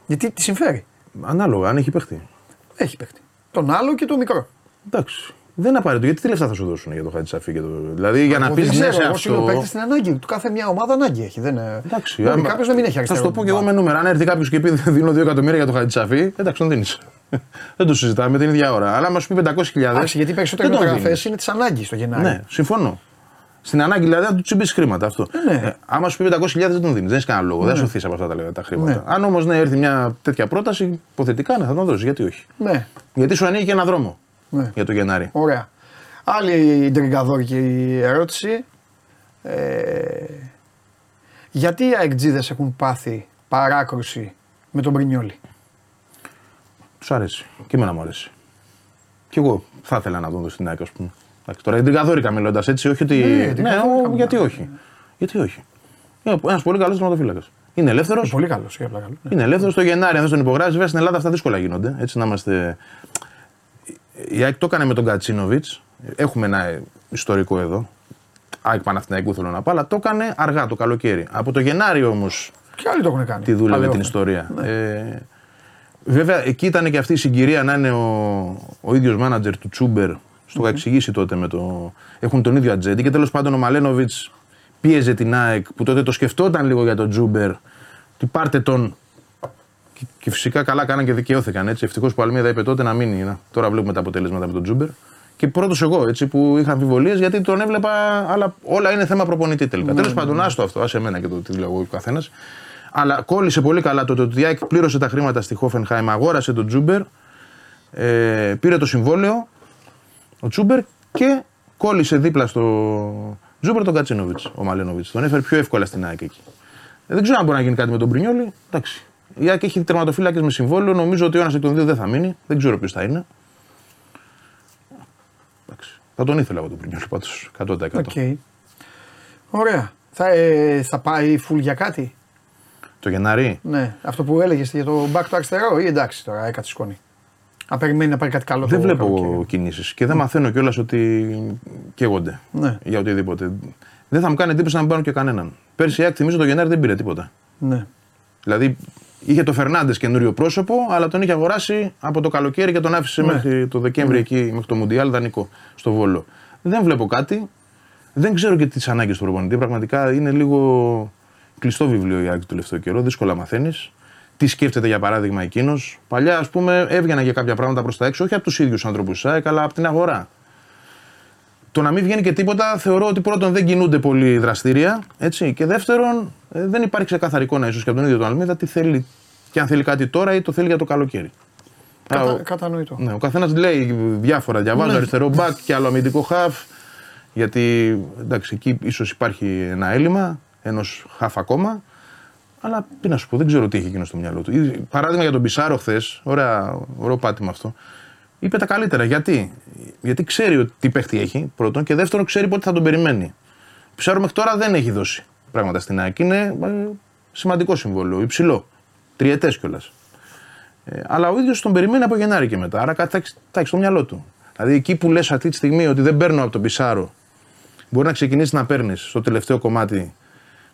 Γιατί τη συμφέρει; Ανάλογα, αν έχει παίχτη. Έχει παίχτη. Τον άλλο και το μικρό. Εντάξει. Δεν είναι απαραίτητο. Γιατί τι λεφτά θα σου δώσουν για το Χατζησαφή και το. Δηλαδή για να Εγώ πει δεν ναι ξέρω, σε εγώ είναι ο αυτό. παίκτη στην ανάγκη. Του κάθε μια ομάδα ανάγκη έχει. Δεν, είναι- Εντάξει, Μπορεί άμα- κάποιος να μην έχει Θα αριστερό. σου το πω και εγώ με νούμερα. Αν έρθει κάποιος και πει δίνω 2 εκατομμύρια για το Χατζησαφή, εντάξει, τον δίνεις. (laughs) δεν το συζητάμε την ίδια ώρα. Αλλά άμα σου πει 500.000. Εντάξει, γιατί οι περισσότερε δεν τον μεταγραφέ δίνεις. είναι της ανάγκης στο Γενάρη. Ναι, συμφωνώ. Στην ανάγκη δηλαδή να του τσιμπήσεις χρήματα αυτό. Ναι. Ε, άμα σου πει 500.000 δεν τον δίνεις. Δεν έχει κανένα λόγο. Δεν σου από αυτά τα, λεφτά, τα χρήματα. Ναι. Αν όμως ναι, έρθει μια τέτοια πρόταση, υποθετικά ναι, θα τον δώσεις. Γιατί όχι; ναι. Γιατί σου ανοίγει και ένα δρόμο ναι. για το Γενάρη. Ωραία. Άλλη τριγκαδόρικη ερώτηση. Ε, γιατί οι αεκτζίδες έχουν πάθει παράκρουση με τον Πρινιόλη; Τους αρέσει. Και εμένα μου αρέσει. Κι εγώ θα ήθελα να τον δω στην ΑΕΚ, ας πούμε. Εντάξει, τώρα εντρικαδόρικα μιλώντας έτσι, όχι ότι. Ναι, Ναι, εντρικαδόρικα ο- μιλάμε. γιατί όχι. Γιατί όχι. Είναι ένας πολύ καλός τερματοφύλακα. Είναι ελεύθερος. Πολύ καλός, για απλά καλό. Ναι. Είναι ελεύθερος στο Γενάρη. Αν δεν τον υπογράψεις, βέβαια στην Ελλάδα αυτά δύσκολα γίνονται. Έτσι να είμαστε. Η ΑΕΚ το έκανε με τον Κατσίνοβιτς. Έχουμε ένα ιστορικό εδώ. ΑΕΚ Παναθηναϊκού θέλω να πω, αλλά το έκανε αργά το καλοκαίρι. Από το Γενάρη όμως Και άλλοι το έχουν κάνει. τη δούλευε Παλαιό την αυτό. ιστορία. Ε, βέβαια, εκεί ήταν και αυτή η συγκυρία να είναι ο, ο ίδιος μάνατζερ του Τσούμπερ. Στο είχα εξηγήσει τότε με το. Έχουν τον ίδιο ατζέντη και τέλος πάντων ο Μαλένοβιτς πίεζε την ΑΕΚ που τότε το σκεφτόταν λίγο για τον Τσούμπερ. Τι πάρτε τον. Και, και φυσικά καλά κάναν και δικαιώθηκαν έτσι. Ευτυχώς που ο Αλμίδα είπε τότε να μείνει. Να, τώρα βλέπουμε τα αποτελέσματα με τον Τζούμπερ. Και πρώτος εγώ έτσι που είχα αμφιβολίες γιατί τον έβλεπα, αλλά όλα είναι θέμα προπονητή τελικά. Τέλος πάντων, άστο αυτό, άσε εμένα και το τι λέω εγώ ο καθένας. Αλλά κόλλησε πολύ καλά το ότι η ΑΕΚ πλήρωσε τα χρήματα στη Χόφενχάιμ, αγόρασε τον Τσούμπερ, ε, πήρε το συμβόλαιο ο Τσούμπερ και κόλλησε δίπλα στο Τσούμπερ τον Γκατσίνοβιτς, ο Μαλένοβιτς. Τον έφερε πιο εύκολα στην ΑΕΚ εκεί. Ε, δεν ξέρω αν μπορεί να γίνει κάτι με τον Μπρινιόλι. Εντάξει. Η ΑΕΚ έχει τερματοφύλακες με συμβόλαιο. Νομίζω ότι ο ένας εκ των δύο δεν θα μείνει. Δεν ξέρω ποιος θα είναι. Εντάξει. Θα τον ήθελα εγώ τον Μπρινιόλι πάντως. 100%. Οκ. Ωραία. Θα, ε, θα πάει full για κάτι; Το Γενάρη; Ναι. Αυτό που έλεγες για το back το αριστερό ή εντάξει τώρα έκατσε σκόνη. Αν περιμένει να πάρει κάτι καλό Δεν το βλέπω καλοκαίρι. κινήσεις και δεν μαθαίνω κιόλας ότι καίγονται Ναι. για οτιδήποτε. Δεν θα μου κάνει εντύπωση να μην πάρουν και κανέναν. Πέρσι η ΑΕΚ θυμίζω το Γενάρη δεν πήρε τίποτα. Ναι. Δηλαδή είχε το Φερνάντες καινούριο πρόσωπο, αλλά τον είχε αγοράσει από το καλοκαίρι και τον άφησε Ναι. μέχρι το Δεκέμβρη εκεί, μέχρι το Μουντιάλ δανεικό στο Βόλο. Δεν βλέπω κάτι. Δεν ξέρω και τις ανάγκες του προπονητή. Πραγματικά είναι λίγο κλειστό βιβλίο η ΑΕΚ του τελευταίο καιρό. Δύσκολα μαθαίνεις. Τι σκέφτεται για παράδειγμα εκείνος. Παλιά, ας πούμε, έβγαιναν για κάποια πράγματα προς τα έξω, όχι από τους ίδιους ανθρώπους της ΑΕΚ, αλλά από την αγορά. Το να μην βγαίνει και τίποτα θεωρώ ότι πρώτον δεν κινούνται πολύ δραστήρια. Έτσι, και δεύτερον, ε, δεν υπάρχει ξεκάθαρη εικόνα ίσως και από τον ίδιο τον Αλμίδα τι θέλει και αν θέλει κάτι τώρα ή το θέλει για το καλοκαίρι. Κατα, Α, ο- κατανοητό. ναι, ο καθένας λέει διάφορα. Διαβάζω Ναι. αριστερό μπακ και άλλο αμυντικό χαφ Γιατί εντάξει, εκεί ίσως υπάρχει ένα έλλειμμα ενός χαφ ακόμα. Αλλά τι να σου πω, δεν ξέρω τι έχει εκείνο στο μυαλό του. Ή, Παράδειγμα για τον Πισάρο χθες, ωραίο πάτημα αυτό. Είπε τα καλύτερα. Γιατί, Γιατί ξέρει ότι τι παίχτη έχει, πρώτον, και δεύτερον ξέρει πότε θα τον περιμένει. Ο Πισάρο μέχρι τώρα δεν έχει δώσει πράγματα στην ΑΕΚ. Είναι ε, σημαντικό συμβόλαιο, υψηλό. Τριετές κιόλας. Ε, αλλά ο ίδιος τον περιμένει από Γενάρη και μετά. Άρα κάτι θα έχεις, θα έχεις στο μυαλό του. Δηλαδή εκεί που λες αυτή τη στιγμή ότι δεν παίρνω από τον Πισάρο, μπορεί να ξεκινήσεις να παίρνεις στο τελευταίο κομμάτι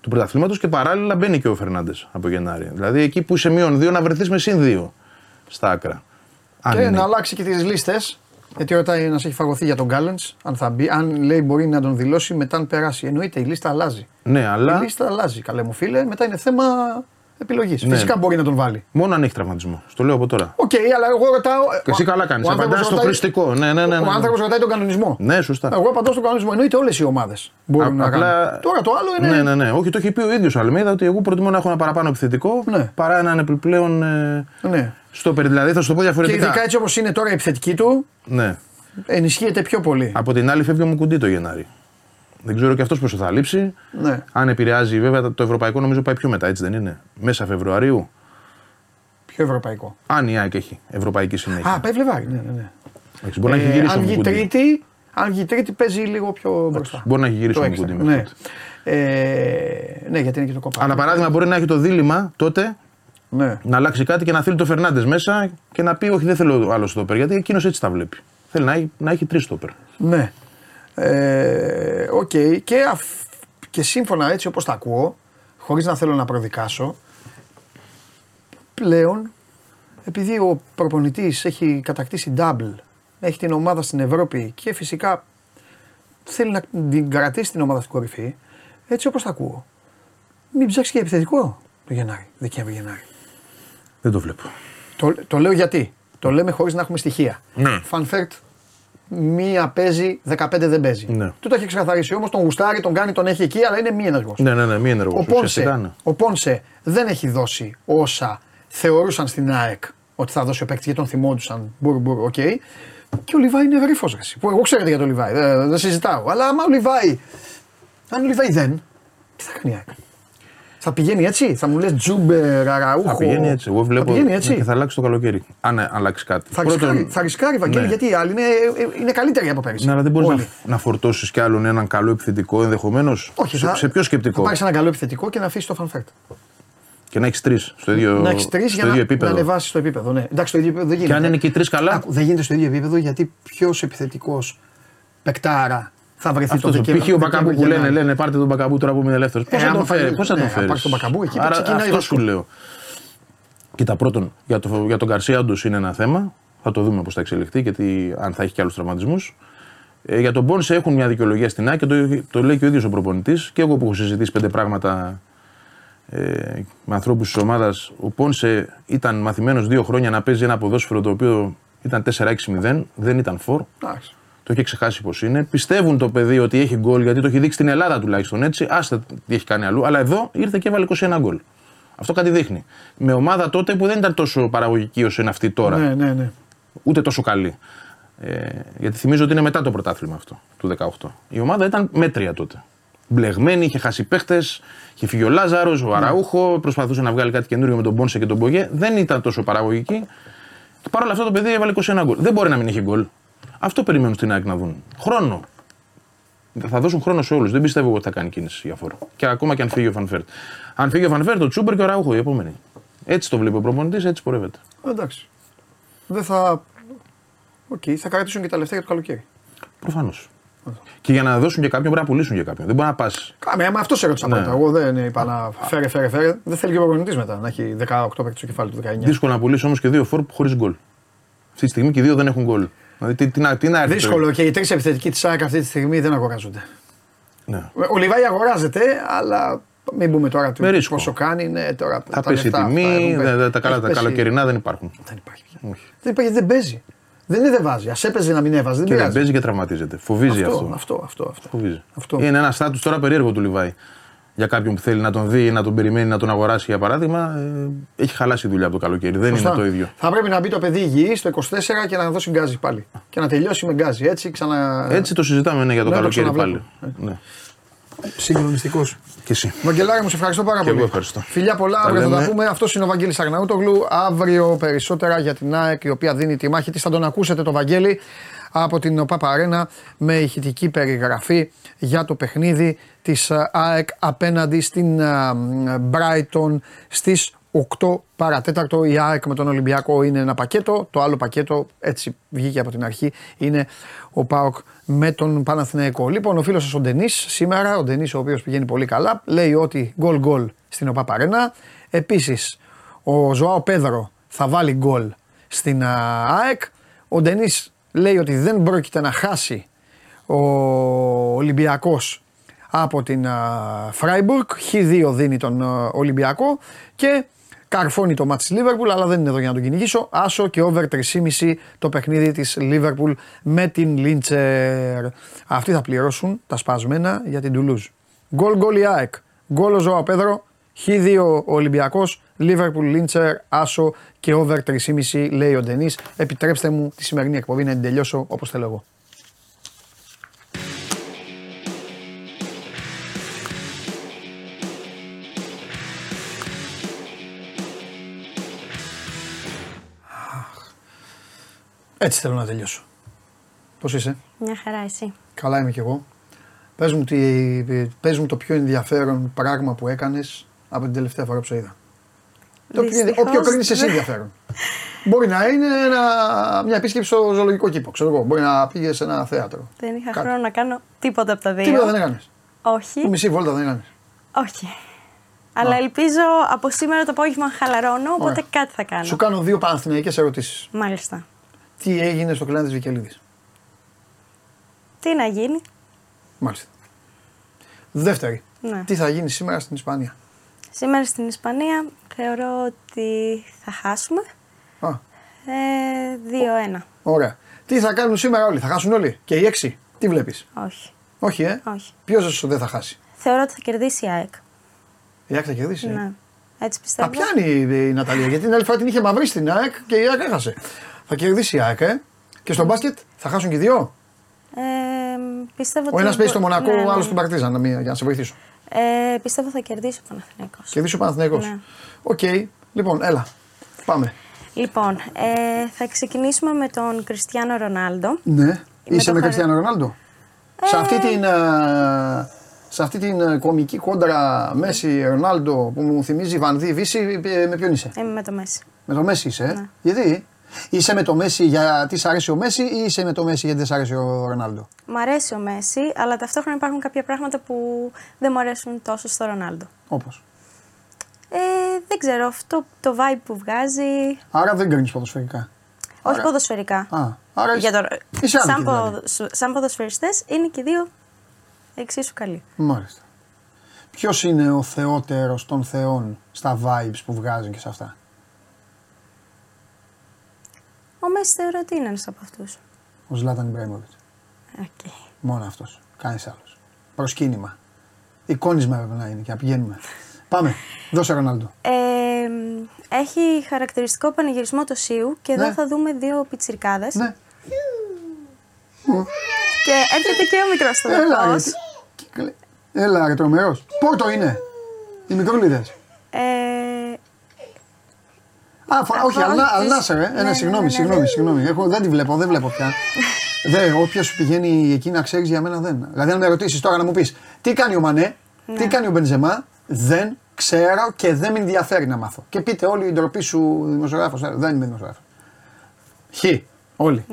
του πρωταθλήματος και παράλληλα μπαίνει και ο Φερνάντες από Γενάρη. Δηλαδή εκεί που είσαι μείον δύο να βρεθείς με συν δύο στα άκρα. Αν Και είναι. να αλλάξει και τις λίστες. Γιατί ρωτάει ένας έχει φαγωθεί για τον Γκάλεντς. Αν, θα μπει, αν λέει μπορεί να τον δηλώσει μετά αν περάσει. Εννοείται η λίστα αλλάζει. Ναι, αλλά Η λίστα αλλάζει, καλέ μου φίλε. Μετά είναι θέμα επιλογής. Ναι. Φυσικά μπορεί να τον βάλει. μόνο αν έχει τραυματισμό. Στο λέω από τώρα. Οκ, αλλά εγώ ρωτάω. Και εσύ ο- καλά κάνεις. ο άνθρωπος Απαντά στο ρωτάει- χρηστικό. Ναι, ναι, ναι. Ο ναι. άνθρωπος ρωτάει τον κανονισμό. Ναι, σωστά. Εγώ απαντώ στον κανονισμό. Εννοείται όλες οι ομάδες μπορούν Α- να απλά- κάνουν. Τώρα το άλλο είναι. Ναι, ναι, ναι. Όχι, το έχει πει ο ίδιος ο Αλμέιδα ότι εγώ προτιμώ να έχω ένα παραπάνω επιθετικό Ναι. παρά έναν επιπλέον ε, ναι. Στο περι. Δηλαδή θα σου το πω Και διαφορετικά. ειδικά έτσι όπως είναι τώρα η επιθετική του, Ναι. ενισχύεται πιο πολύ. Από την άλλη φεύγει ο Μουκουντή το Γενάρη. Δεν ξέρω και αυτός πόσο θα λείψει. Ναι. Αν επηρεάζει, βέβαια το ευρωπαϊκό νομίζω πάει πιο μετά, έτσι δεν είναι; Μέσα Φεβρουαρίου. Πιο ευρωπαϊκό. Αν η ΑΕΚ έχει ευρωπαϊκή συνέχεια. Α, πάει Βλεβάρι. Ναι, ναι, ναι. Εντάξει, μπορεί να έχει Ε, γυρίσει ο αν βγει Μουκουντή. τρίτη, αν βγει τρίτη παίζει λίγο πιο μπροστά. Μπορεί να έχει γυρίσει Το ο έξτρα, Μουκουντή. μέχρι Ναι. τότε. Ε, ναι, γιατί είναι και το κοπάκι. Αλλά παράδειγμα μπορεί να έχει το δίλημα τότε Ναι. να αλλάξει κάτι και να θέλει το Φερνάντες μέσα και να πει: Όχι, δεν θέλω άλλο στόπερ. Γιατί εκείνος έτσι τα βλέπει. Θέλει να έχει, να έχει τρεις στόπερ. Ναι. Ε, Οκ. Και, αφ- και σύμφωνα έτσι όπως τα ακούω, χωρίς να θέλω να προδικάσω, πλέον, επειδή ο προπονητής έχει κατακτήσει double, έχει την ομάδα στην Ευρώπη και φυσικά θέλει να την κρατήσει την ομάδα στην κορυφή, έτσι όπως τα ακούω, μην ψάξεις και επιθετικό το Γενάρη, Δεκέμβρη-Γενάρη. Δεν το βλέπω. Το, το λέω γιατί. Το λέμε χωρίς να έχουμε στοιχεία. Ναι. Φαν Φερτ, μία παίζει, 15 δεν παίζει. Ναι. Του το έχει ξεκαθαρίσει όμως, τον γουστάρει, τον κάνει, τον έχει εκεί, αλλά είναι μη ενεργός. Ναι, ναι, ναι, μη ενεργός. Ο Πόνσε, ο Πόνσε δεν έχει δώσει όσα θεωρούσαν στην ΑΕΚ ότι θα δώσει ο παίκτης γιατί τον θυμόντουσαν. Μπουρ, μπουρ, οκ. Και ο Λιβάη είναι γρίφος. Που εγώ ξέρετε για τον Λιβάη, δεν, δεν συζητάω. Αλλά άμα ο Λιβάη. Αν ο Λιβάη δεν, τι θα κάνει η ΑΕΚ; Θα πηγαίνει έτσι, θα μου λες Τσούμπερ, Αραούχο. Θα πηγαίνει έτσι. Εγώ βλέπω Θα πηγαίνει ναι, έτσι. και θα αλλάξει το καλοκαίρι. Αν ε, αλλάξει κάτι. Θα Πρώτον, ρισκάρει, θα ρισκάρει Βαγγέλη, ναι. γιατί οι άλλοι είναι, ε, είναι καλύτεροι από πέρυσι. Ναι, αλλά δεν μπορείς Όλοι. να, να φορτώσεις κι άλλον έναν καλό επιθετικό ενδεχομένως; Όχι, σε, θα, σε ποιο Θα σκεπτικό. πάρεις ένα καλό επιθετικό και να αφήσεις το Φαν Φερτ. Και να έχεις τρεις στο ίδιο, να έχεις τρεις στο για ίδιο να, να επίπεδο. ανεβάσεις το επίπεδο. Ναι. Εντάξει, το ίδιο επίπεδο δεν γίνεται. και αν είναι και οι τρεις καλά; Άκου, δεν γίνεται στο ίδιο επίπεδο γιατί ποιος επιθετικός παικτάρα θα βρεθεί Αυτός το το Δεκέμβρη. π.χ. ο Μπακαμπού που Δεκέμβρη, λένε, Γενάρη. λένε πάρτε τον Μπακαμπού τώρα που είναι ελεύθερος. Πώς Ε, θα άμα τον φάει- φέρει, πώς θα ναι, τον αν φέρει. πάρεις τον Μπακαμπού, εκεί που Άρα ξεκινάει αυτό το σου σκορ. λέω. Κοίτα, πρώτον, για, το, για τον Καρσία όντως είναι ένα θέμα. Θα το δούμε πώς θα εξελιχθεί, γιατί αν θα έχει και άλλους τραυματισμούς. Ε, για τον Πόνσε έχουν μια δικαιολογία στην ΑΕΚ και το, το λέει και ο ίδιος ο προπονητής. Και εγώ που έχω συζητήσει πέντε πράγματα ε, με ανθρώπους της ομάδας. Ο Πόνσε ήταν μαθημένος δύο χρόνια να παίζει ένα ποδόσφαιρο το οποίο ήταν 4-6-0, δεν ήταν 4. Εντάξει. Το έχει ξεχάσει πώ είναι. Πιστεύουν το παιδί ότι έχει γκολ γιατί το έχει δείξει στην Ελλάδα τουλάχιστον έτσι. Άστα τι έχει κάνει αλλού. Αλλά εδώ ήρθε και έβαλε 21 γκολ. Αυτό κάτι δείχνει. Με ομάδα τότε που δεν ήταν τόσο παραγωγική όσο είναι αυτή τώρα. Ναι, ναι, ναι. Ούτε τόσο καλή. Ε, γιατί θυμίζω ότι είναι μετά το πρωτάθλημα αυτό του 18. Η ομάδα ήταν μέτρια τότε. Μπλεγμένη, είχε χάσει παίχτες, είχε φύγει ο Λάζαρος, ο Αραούχο, προσπαθούσε να βγάλει κάτι καινούριο με τον Πόνσε και τον Μπογέ. Δεν ήταν τόσο παραγωγική. Και παρ' όλα αυτά το παιδί έβαλε 21 γκολ. Δεν μπορεί να μην έχει γκολ. Αυτό περιμένουν στην ΑΕΚ να δουν. Χρόνο. Θα δώσουν χρόνο σε όλους. Δεν πιστεύω εγώ ότι θα κάνει κίνηση για φορ. Και ακόμα και αν φύγει ο Φαν Φερτ. Αν φύγει ο Φαν Φερτ, ο Τσούμπερ και ο Αραούχο οι επόμενοι. Έτσι το βλέπει ο προπονητής, έτσι πορεύεται. Εντάξει. Δεν θα. Οκ, θα κρατήσουν και τα λεφτά για το καλοκαίρι. Προφανώς. Και για να δώσουν και κάποιον πρέπει να πουλήσουν και κάποιον. Δεν μπορεί να πα. Κάμε, άμα αυτός σε ρώτησα Ναι. πρώτα. Εγώ δεν είπα να φέρε, φέρε, φέρε. Δεν θέλει και ο προπονητής μετά να έχει 18 παίκτες στο κεφάλι του 19. Δύσκολο να πουλήσει όμως και δύο φόρ χωρίς γκολ. Αυτή τη στιγμή και οι δύο δεν έχουν γκολ. Δηλαδή τι, τι, να, τι να έρθει. Δύσκολο και οι τρεις επιθετικοί της ΑΕΚ αυτή τη στιγμή δεν αγοράζονται. Ναι. Ο Λιβάη αγοράζεται, αλλά μην πούμε τώρα Με του ρίσκο. πόσο κάνει. Ναι, τώρα, Θα τα πέσει η λεφτά αυτά τιμή, έχουν πέσει. δε- δε- τα, καλά, Έχει τα πέσει. καλοκαιρινά δεν υπάρχουν. Δεν υπάρχει πια. Όχι. Δεν υπάρχει, δεν παίζει. Δεν είναι δεν βάζει. Α έπαιζε να μην έβαζε. Δεν Και δεν πειράζει. παίζει και τραυματίζεται. Φοβίζει αυτό. αυτό, αυτό, αυτό, αυτό. Φοβίζει. Αυτό. Είναι ένα στάτους τώρα περίεργο του Λιβάη. Για κάποιον που θέλει να τον δει ή να τον περιμένει να τον αγοράσει για παράδειγμα, ε, έχει χαλάσει η δουλειά από το καλοκαίρι. Δεν Σωστά. είναι το ίδιο. Θα πρέπει να μπει το παιδί υγιής στο 24 και να δώσει γκάζι πάλι. Και να τελειώσει με γκάζι. Έτσι ξανα. Έτσι το συζητάμε ναι, για το Ναι, το καλοκαίρι πάλι. ξαναβλέπω. Ναι. Συγκλονιστικός. Και εσύ. Βαγγελάρη μου, σε ευχαριστώ πάρα Και πολύ. εγώ ευχαριστώ. Φιλιά πολλά, Τα αύριο θα τα λέμε. πούμε. Αυτός είναι ο Βαγγέλης Αγναούτογλου. Αύριο περισσότερα για την ΑΕΚ, η οποία δίνει τη μάχη της. Θα τον ακούσετε το Βαγγέλη από την ΟΠΑΠ Αρένα με ηχητική περιγραφή για το παιχνίδι της α, ΑΕΚ απέναντι στην α, Brighton στις 8 παρατέταρτο. Η ΑΕΚ με τον Ολυμπιακό είναι ένα πακέτο. Το άλλο πακέτο, έτσι βγήκε από την αρχή, είναι ο ΠΑΟΚ με τον Παναθηναϊκό. Λοιπόν, ο φίλος σας ο Ντενής σήμερα, ο Ντενής ο οποίος πηγαίνει πολύ καλά, λέει ότι γκολ γκολ στην ΟΠΑΠ Αρένα. Επίσης, ο Ζωάο Πέδρο θα βάλει γκολ στην α, ΑΕΚ. Ο Ντενής λέει ότι δεν πρόκειται να χάσει ο Ολυμπιακός από την Φράιμπουργκ. Χ2 δίνει τον α, Ολυμπιακό και καρφώνει το μάτς της Λίβερπουλ, αλλά δεν είναι εδώ για να τον κυνηγήσω. Άσο και over 3,5 το παιχνίδι της Λίβερπουλ με την Λίντσερ. Αυτοί θα πληρώσουν τα σπασμένα για την Τουλούζ. Γκολ γκολ η ΑΕΚ. Γκολ ο Ζωά Πέδρο. Χ2 ο Ολυμπιακός. Λίβερπουλ Λίντσερ. Άσο και over 3,5 λέει ο Ντενής. Επιτρέψτε μου τη σημερινή εκπομπή να την τελειώσω όπως θέλω εγώ. Έτσι θέλω να τελειώσω. Πώς είσαι; Μια χαρά εσύ. Καλά είμαι κι εγώ. Πες μου, τι, πες μου το πιο ενδιαφέρον πράγμα που έκανες από την τελευταία φορά που σε είδα. Το πιο, Δυστυχώς, όποιο κρίνεις εσύ δεν- ενδιαφέρον. (laughs) Μπορεί να είναι ένα, μια επίσκεψη στο ζωολογικό κήπο, ξέρω εγώ. Μπορεί να πήγες σε ένα θέατρο. Δεν είχα Κάτι. χρόνο να κάνω τίποτα από τα δύο. Τίποτα δεν έκανες. Όχι. Μισή βόλτα δεν έκανες. Όχι. Αλλά ελπίζω από σήμερα το απόγευμα να χαλαρώνω, οπότε Ωραία. κάτι θα κάνω. Σου κάνω δύο παναθηναϊκές ερωτήσεις. Μάλιστα. Τι έγινε στο κλάν της Βικελίδης; Τι να γίνει. Μάλιστα. Δεύτερη. Ναι. Τι θα γίνει σήμερα στην Ισπανία; Σήμερα στην Ισπανία θεωρώ ότι θα χάσουμε. Α, Ε, 2-1. ωραία. Τι θα κάνουν σήμερα όλοι, θα χάσουν όλοι; Και οι έξι. Τι βλέπεις; Όχι. Όχι, ε; Όχι. Ποιος δεν θα χάσει; Θεωρώ ότι θα κερδίσει η ΑΕΚ. Η ΑΕΚ θα κερδίσει. ε; Ναι. Έτσι Τα πιστεύω. πιάνει η η Ναταλία γιατί την άλλη φορά την είχε μαυρίσει στην ΑΕΚ και η ΑΕΚ έχασε. Θα κερδίσει η ΑΕΚ, ε; Και στο μπάσκετ θα χάσουν και οι δύο; Ε, πιστεύω Ο ότι ένας παίζει στο μπο- Μονακό, ναι, ο ναι. άλλος στον Παρτίζαν να μην- για να σε βοηθήσω. Ε, πιστεύω θα κερδίσει ο Παναθηναϊκός. Κερδίσει ο Παναθηναϊκός. Ναι. Οκ. Λοιπόν, έλα. Πάμε. Λοιπόν, ε, θα ξεκινήσουμε με τον Κριστιανό Ρονάλντο. Ναι. Είσαι το με χαρ- Κριστιανό Ρονάλντο; Σε αυτή την. ε, σε αυτή την ε, κομική κόντρα Μέση Ρονάλντο που μου θυμίζει Βανδί Βύση, ε, με ποιον είσαι; Είμαι με το Μέση. Με το Μέση είσαι. ε; Ναι. Γιατί; Είσαι με το Μέση γιατί σ' αρέσει ο Μέση ή είσαι με το Μέση γιατί δεν σ' αρέσει ο Ρονάλντο; Μ' αρέσει ο Μέση, αλλά ταυτόχρονα υπάρχουν κάποια πράγματα που δεν μου αρέσουν τόσο στο Ρονάλντο. Όπως; Ε, δεν ξέρω, αυτό το vibe που βγάζει. Άρα δεν κρίνει ποδοσφαιρικά. Όχι Άρα- ποδοσφαιρικά. Α, άρα Για είσαι, το, είσαι σαν, άδικη δηλαδή. ποδο- σαν ποδοσφαιριστές είναι και οι δύο εξίσου καλοί. Μάλιστα. Ποιος είναι ο θεότερος των θεών στα vibes που βγάζει και σε αυτά; Ο Μέσι θεωρώ ότι είναι ένας από αυτούς. Ο Ζλάταν Ιμπραΐμοβιτς. Οκ. Μόνο αυτός. Κανείς άλλος. Προσκύνημα. Εικόνισμα έπρεπε να είναι και να πηγαίνουμε. Πάμε. Δώσε Ρονάλντο. Ε, έχει χαρακτηριστικό πανηγυρισμό το Σίου και εδώ Ναι. θα δούμε δύο πιτσιρικάδες. Ναι. Και έρχεται και ο μικρός Έλα, ρε. στοδικός. τι- καλέ. Έλα, ρε τρομερός. Πόρτο είναι. Οι μικρούλιδες. Ε, Α, φω- όχι, Αυτό, Αλνά- τις- Αλνάσερ, ε. ναι, Ένα, ναι, συγγνώμη, ναι, ναι. συγγνώμη, συγγνώμη. Έχω, δεν τη βλέπω, δεν βλέπω πια. Δε, όποιος πηγαίνει εκεί να ξέρεις για μένα δεν. Δηλαδή, αν με ρωτήσεις τώρα να μου πεις τι κάνει ο Μανέ, Ναι. τι κάνει ο Μπενζεμά, δεν ξέρω και δεν με ενδιαφέρει να μάθω. Και πείτε όλοι η ντροπή σου δημοσιογράφος. Δεν είμαι δημοσιογράφος. Χ. Όλοι.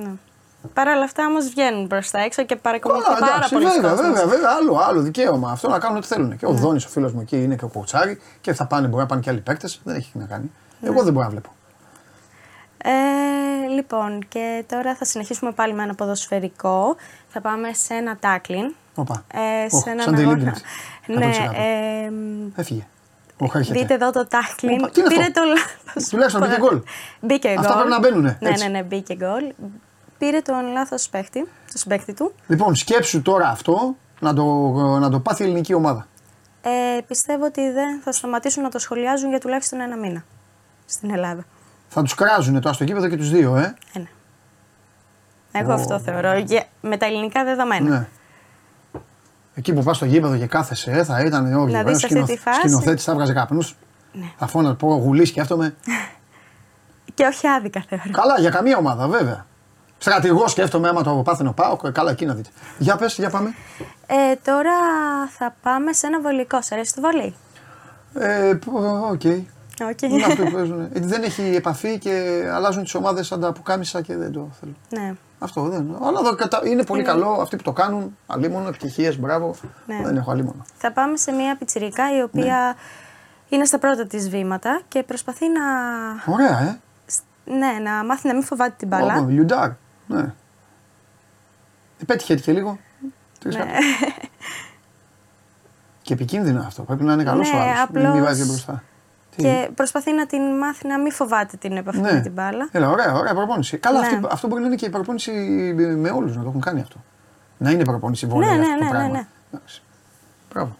Παρ' όλα αυτά όμως βγαίνουν προς τα έξω και παρακολουθεί Καλά, πάρα εντάξει, πολύ βέβαια, βέβαια, βέβαια, άλλο, άλλο δικαίωμα. Αυτό να κάνουν ό,τι θέλουν. Και ο Δόνης, ο φίλος μου εκεί είναι και ο Κοουτσάρη και θα πάνε, μπορεί να πάνε και άλλοι παίκτες. Δεν έχει τι να κάνει. Εγώ δεν μπορώ να βλέπω. Ε, λοιπόν, και τώρα θα συνεχίσουμε πάλι με ένα ποδοσφαιρικό. Θα πάμε σε ένα τάκλιν. Οπα. Ε, Οχ, σε έναν σαν αγώνα. τελείμπνες. Ναι, 100%. ε, Έφυγε. Ο έρχεται. δείτε εδώ το τάκλιν. Οπα, τι είναι Πήρε αυτό; το λάθος. Τουλάχιστον μπήκε γκολ. Μπήκε Αυτά γκολ. πρέπει να μπαίνουνε, Ναι, έτσι. ναι, ναι, μπήκε γκολ. Πήρε τον λάθος παίχτη, το συμπαίκτη του. Λοιπόν, σκέψου τώρα αυτό να το, να το πάθει η ελληνική ομάδα. Ε, πιστεύω ότι δεν θα σταματήσουν να το σχολιάζουν για τουλάχιστον ένα μήνα στην Ελλάδα. Θα τους κράζουν τώρα στο γήπεδο και τους δύο, ε. Ε, ναι. Εγώ αυτό θεωρώ. Για- με τα ελληνικά δεδομένα. Ναι. Εκεί που πας στο γήπεδο και κάθεσαι, ε, θα ήταν όχι. Να ωραίος δεις αυτή τη φάση. Σκηνοθέτης θα έβγαζε καπνούς. Ναι. Θα φώνα πω γουλής σκέφτομαι. (laughs) Και όχι άδικα θεωρώ. καλά, για καμία ομάδα βέβαια. Στρατηγό σκέφτομαι άμα το πάθαινε ο Πάοκ, καλά εκεί να δείτε. Για πες, για πάμε. Ε, τώρα θα πάμε σε ένα βολικό. Σ' αρέσει το βολί. Ε, π- οκ. Οκ. Είναι αυτό που παίζουν. Ε, δεν έχει επαφή και αλλάζουν τις ομάδες σαν τα πουκάμισα και δεν το θέλω. ναι. Αυτό δεν. Αλλά εδώ κατα- είναι πολύ καλό αυτοί που το κάνουν. Αλίμονο, ευτυχίε, μπράβο. Ναι. Δεν έχω αλίμονο. Θα πάμε σε μια πιτσιρικά η οποία είναι στα πρώτα της βήματα και προσπαθεί να, Ωραία, ε. ναι, να μάθει να μην φοβάται την μπάλα. Όπο, Λιουντάρ. Ναι. Ε, Πέτυχε και λίγο. Τρεις Ναι. κάρτες. (laughs) Και επικίνδυνο αυτό. Πρέπει να είναι καλός Ναι, ο άλλος. Μην απλώς- μην βάζει και μπροστά. Τι. Και προσπαθεί να την μάθει να μην φοβάται την επαφή Ναι. με την μπάλα. Έλα, ωραία, ωραία προπόνηση. Καλά, Ναι. αυτή, αυτό μπορεί να είναι και η προπόνηση με όλους να το έχουν κάνει αυτό. Να είναι προπόνηση βόλεϊ Ναι, αυτό ναι, το ναι, πράγμα. ναι, ναι. Εντάξει. Μπράβο.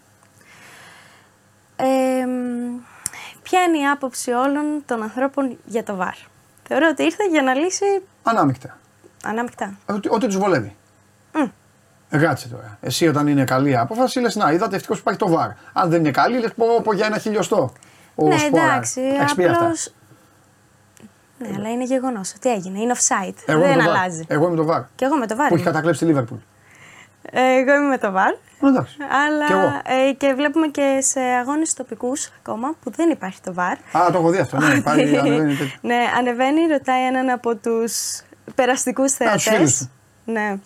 Ε, μ, ποια είναι η άποψη όλων των ανθρώπων για το ΒΑΡ. Θεωρώ ότι ήρθε για να λύσει Ανάμεικτα. ανάμεικτα. Ό,τι, ό,τι τους βολεύει. Μμ. Ε, Κάτσε τώρα. Εσύ όταν είναι καλή η απόφαση, λες να είδατε ευτυχώς που υπάρχει το βαρ. Αν δεν είναι καλή, λες πω, πω για ένα χιλιοστό. Ο ναι, Σπόρα. εντάξει, Έχεις πει αυτά; απλώς... Ναι, αλλά είναι γεγονός ότι έγινε. Είναι offside. Εγώ δεν με το VAR. αλλάζει. Εγώ είμαι το βαρ. Και εγώ με το ΒΑΡ. Που έχει είμαι. κατακλέψει τη Λίβερπουλ. Ε, εγώ είμαι με το ΒΑΡ. Εντάξει. Αλλά Κι εγώ. ε, και βλέπουμε και σε αγώνες τοπικούς ακόμα που δεν υπάρχει το ΒΑΡ. Α, το έχω δει αυτό. Ναι, πάλι (laughs) ανεβαίνει τέτοιο. ναι, ανεβαίνει, ρωτάει έναν από τους περαστικούς τους θεατές. φίλους του. Ναι.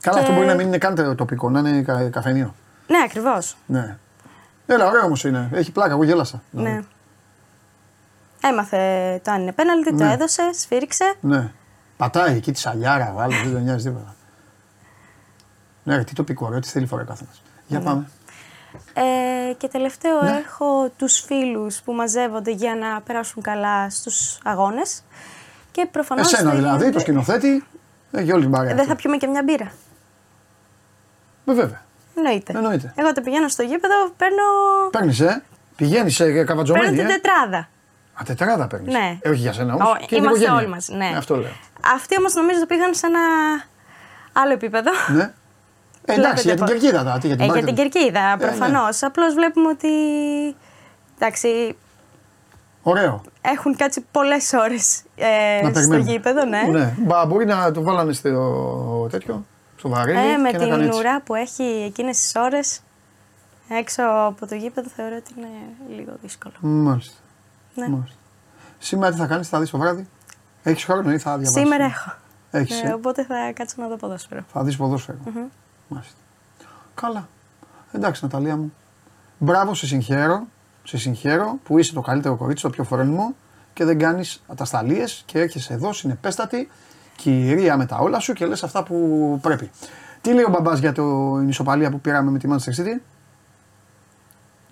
Καλά, Και- αυτό μπορεί να μην είναι καν τοπικό, να είναι κα- καφενείο. Ναι, ακριβώς. Ναι. Έλα, ωραίο όμως είναι. Έχει πλάκα, εγώ γέλασα. Ναι. Έμαθε το αν είναι πέναλτι, το Ναι. έδωσε, σφύριξε. Ναι. Πατάει εκεί τη σαλιάρα, βάλε, δεν τον νοιάζει τίποτα. Ναι, ρε, τι τοπικό, ρε, τι θέλει φορά κάθε μας. Για πάμε. Ε, και τελευταίο Ναι. έχω τους φίλους που μαζεύονται για να περάσουν καλά στους αγώνες. Και προφανώς Εσένα δεν δηλαδή, γίνεται- το σκηνοθέτη, έχει όλη την παρέα. Δεν αυτή. θα πιούμε και μια μπύρα. Ε, Βέβαια. Εννοείται. Εννοείται. Εγώ το πηγαίνω στο γήπεδο, παίρνω, Παίρνεις, ε; Πηγαίνεις σε παίρνω καβατζομένη. την Ε; τετράδα. Α, τετράδα παίρνεις; Ναι. Ε, όχι για σένα όμως. Ω, είμαστε όλοι μαζί. Ναι. Αυτό λέω. Αυτοί όμως νομίζω το πήγαν σε ένα άλλο επίπεδο. Ναι. Ε, εντάξει, για την πώς- κερκίδα τώρα. τι, Για την, Ε, για μπάρκα την του. κερκίδα, ναι. προφανώς. Απλώς βλέπουμε ότι. Εντάξει, Ωραίο. έχουν κάτσει πολλές ώρες ε, Να στο περιμένουμε. γήπεδο, ναι. ναι. Μπα, μπορεί να το βάλανε στο τέτοιο, στο βαρέλι Ε, με και να κάνει την έτσι. ουρά που έχει εκείνες τις ώρες έξω από το γήπεδο θεωρώ ότι είναι λίγο δύσκολο. Μάλιστα. Ναι. Μάλιστα. Σήμερα τι θα κάνεις, θα δεις το βράδυ. Έχεις χρόνο ή θα διαβάσεις; Σήμερα έχω. Έχεις, Ε, ε; οπότε θα κάτσω να δω ποδόσφαιρο. Θα δεις ποδόσφαιρο. Μάλιστα. Καλά. Εντάξει, Ναταλία μου. Μπράβο, σε συγχαίρω. Σε συγχαίρω που είσαι το καλύτερο κορίτσι, το πιο φρόνιμο και δεν κάνεις ατασταλίες και έρχεσαι εδώ συνεπέστατη, κυρία με τα όλα σου και λες αυτά που πρέπει. Τι λέει ο μπαμπάς για το ισοπαλία που πήραμε με τη Manchester City,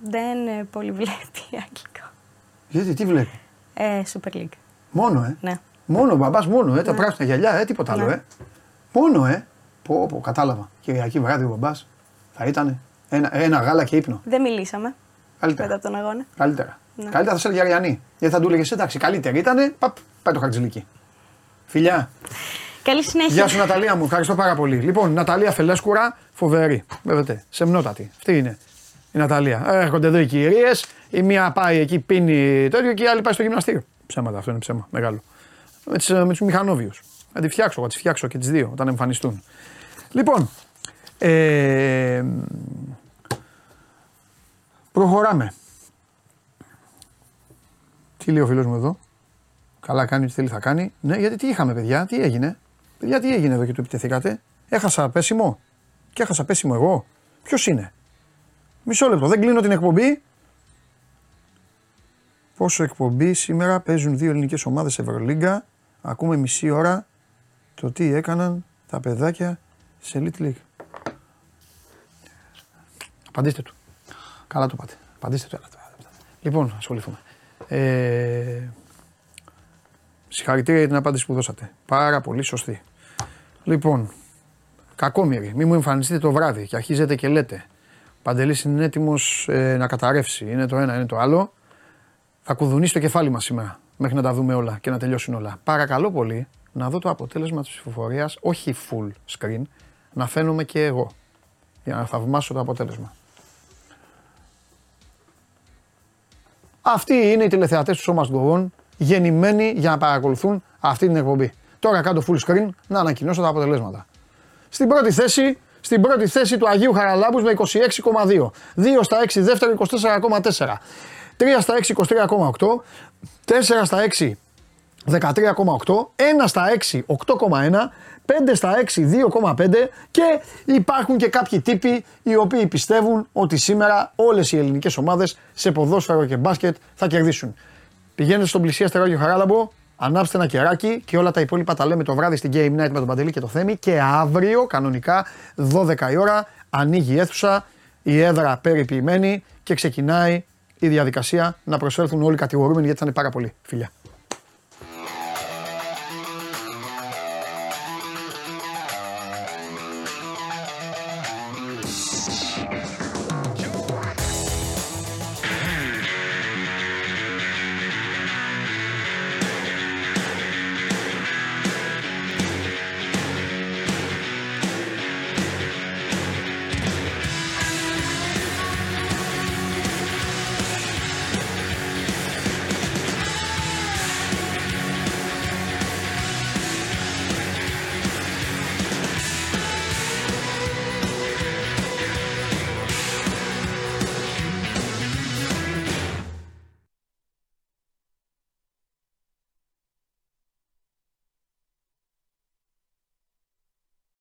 Δεν ε, πολύ βλέπει (laughs) αγγλικό. Γιατί, τι βλέπει; Ε, Super League. Μόνο, ε; Ναι. Μόνο ο μπαμπάς, μόνο, ε; Τα πράσινα γυαλιά, ε; Τίποτα άλλο, Ναι. ε; Μόνο, ε; Πω, πω, κατάλαβα. Κυριακή βράδυ ο μπαμπάς θα ήταν ένα, ένα γάλα και ύπνο. Δεν μιλήσαμε Καλύτερα. μετά από τον αγώνα. Καλύτερα. Ναι. Καλύτερα θα σε έλεγε Αριανή. Γιατί θα του έλεγε εντάξει, καλύτερη ήταν. Παπ, πάει το χαρτζηλίκι. Φιλιά. Καλή συνέχεια. Γεια σου Ναταλία μου, ευχαριστώ πάρα πολύ. Λοιπόν, Ναταλία Φελέσκουρα, φοβερή. Βέβαια, σεμνότατη. Αυτή είναι η Ναταλία. Ε, Έρχονται εδώ οι κυρίες. Η μία πάει εκεί, πίνει το ίδιο και η άλλη πάει στο γυμναστήριο. Ψέματα, αυτό είναι ψέμα. Μεγάλο. Με, τις, με τους μηχανόβιους. Θα τη φτιάξω, θα τις φτιάξω και τις δύο όταν εμφανιστούν. Λοιπόν, ε, προχωράμε. Τι λέει ο φίλος μου εδώ; Καλά κάνει, ό,τι θέλει θα κάνει. Ναι, γιατί τι είχαμε, παιδιά, τι έγινε. Παιδιά, τι έγινε εδώ και του επιτεθήκατε. Έχασα πέσιμο. Και έχασα πέσιμο εγώ. Ποιος είναι; Μισό λεπτό, δεν κλείνω την εκπομπή. Πόσο εκπομπή σήμερα παίζουν δύο ελληνικές ομάδες Ευρωλίγκα. Ακούμε μισή ώρα το τι έκαναν τα παιδάκια σε Elite League. Απαντήστε του. Καλά το πάτε. Απαντήστε του. έλα τώρα. Λοιπόν, ασχοληθούμε. Ε, Συγχαρητήρια για την απάντηση που δώσατε. Πάρα πολύ σωστή. Λοιπόν, κακόμοιροι, μην μου εμφανιστείτε το βράδυ και αρχίζετε και λέτε Παντελής είναι έτοιμος να καταρρεύσει. Είναι το ένα, είναι το άλλο. Θα κουδουνίσει το κεφάλι μας σήμερα μέχρι να τα δούμε όλα και να τελειώσουν όλα. Παρακαλώ πολύ να δω το αποτέλεσμα της ψηφοφορίας, όχι full screen, να φαίνομαι και εγώ. Για να θαυμάσω το αποτέλεσμα. Αυτοί είναι οι τηλεθεατές του Σώμα Γκογών, γεννημένοι για να παρακολουθούν αυτή την εκπομπή. Τώρα κάτω full screen να ανακοινώσω τα αποτελέσματα. Στην πρώτη θέση, στην πρώτη θέση του Αγίου Χαραλάμπους με 26,2. 2 στα 6 δεύτερο 24,4. 3 στα 6 23,8. 4 στα 6 13,8. 1 στα 6 8,1. 5 στα 6 2,5 και υπάρχουν και κάποιοι τύποι οι οποίοι πιστεύουν ότι σήμερα όλες οι ελληνικές ομάδες σε ποδόσφαιρο και μπάσκετ θα κερδίσουν. Πηγαίνετε στον πλησιέστερο Άγιο Χαράλαμπο, ανάψτε ένα κεράκι και όλα τα υπόλοιπα τα λέμε το βράδυ στην Game Night με τον Παντελή και το Θέμη και αύριο κανονικά 12 η ώρα ανοίγει η αίθουσα, η έδρα περιποιημένη και ξεκινάει η διαδικασία να προσέλθουν όλοι οι κατηγορούμενοι γιατί θα είναι πάρα πολύ. Φιλιά.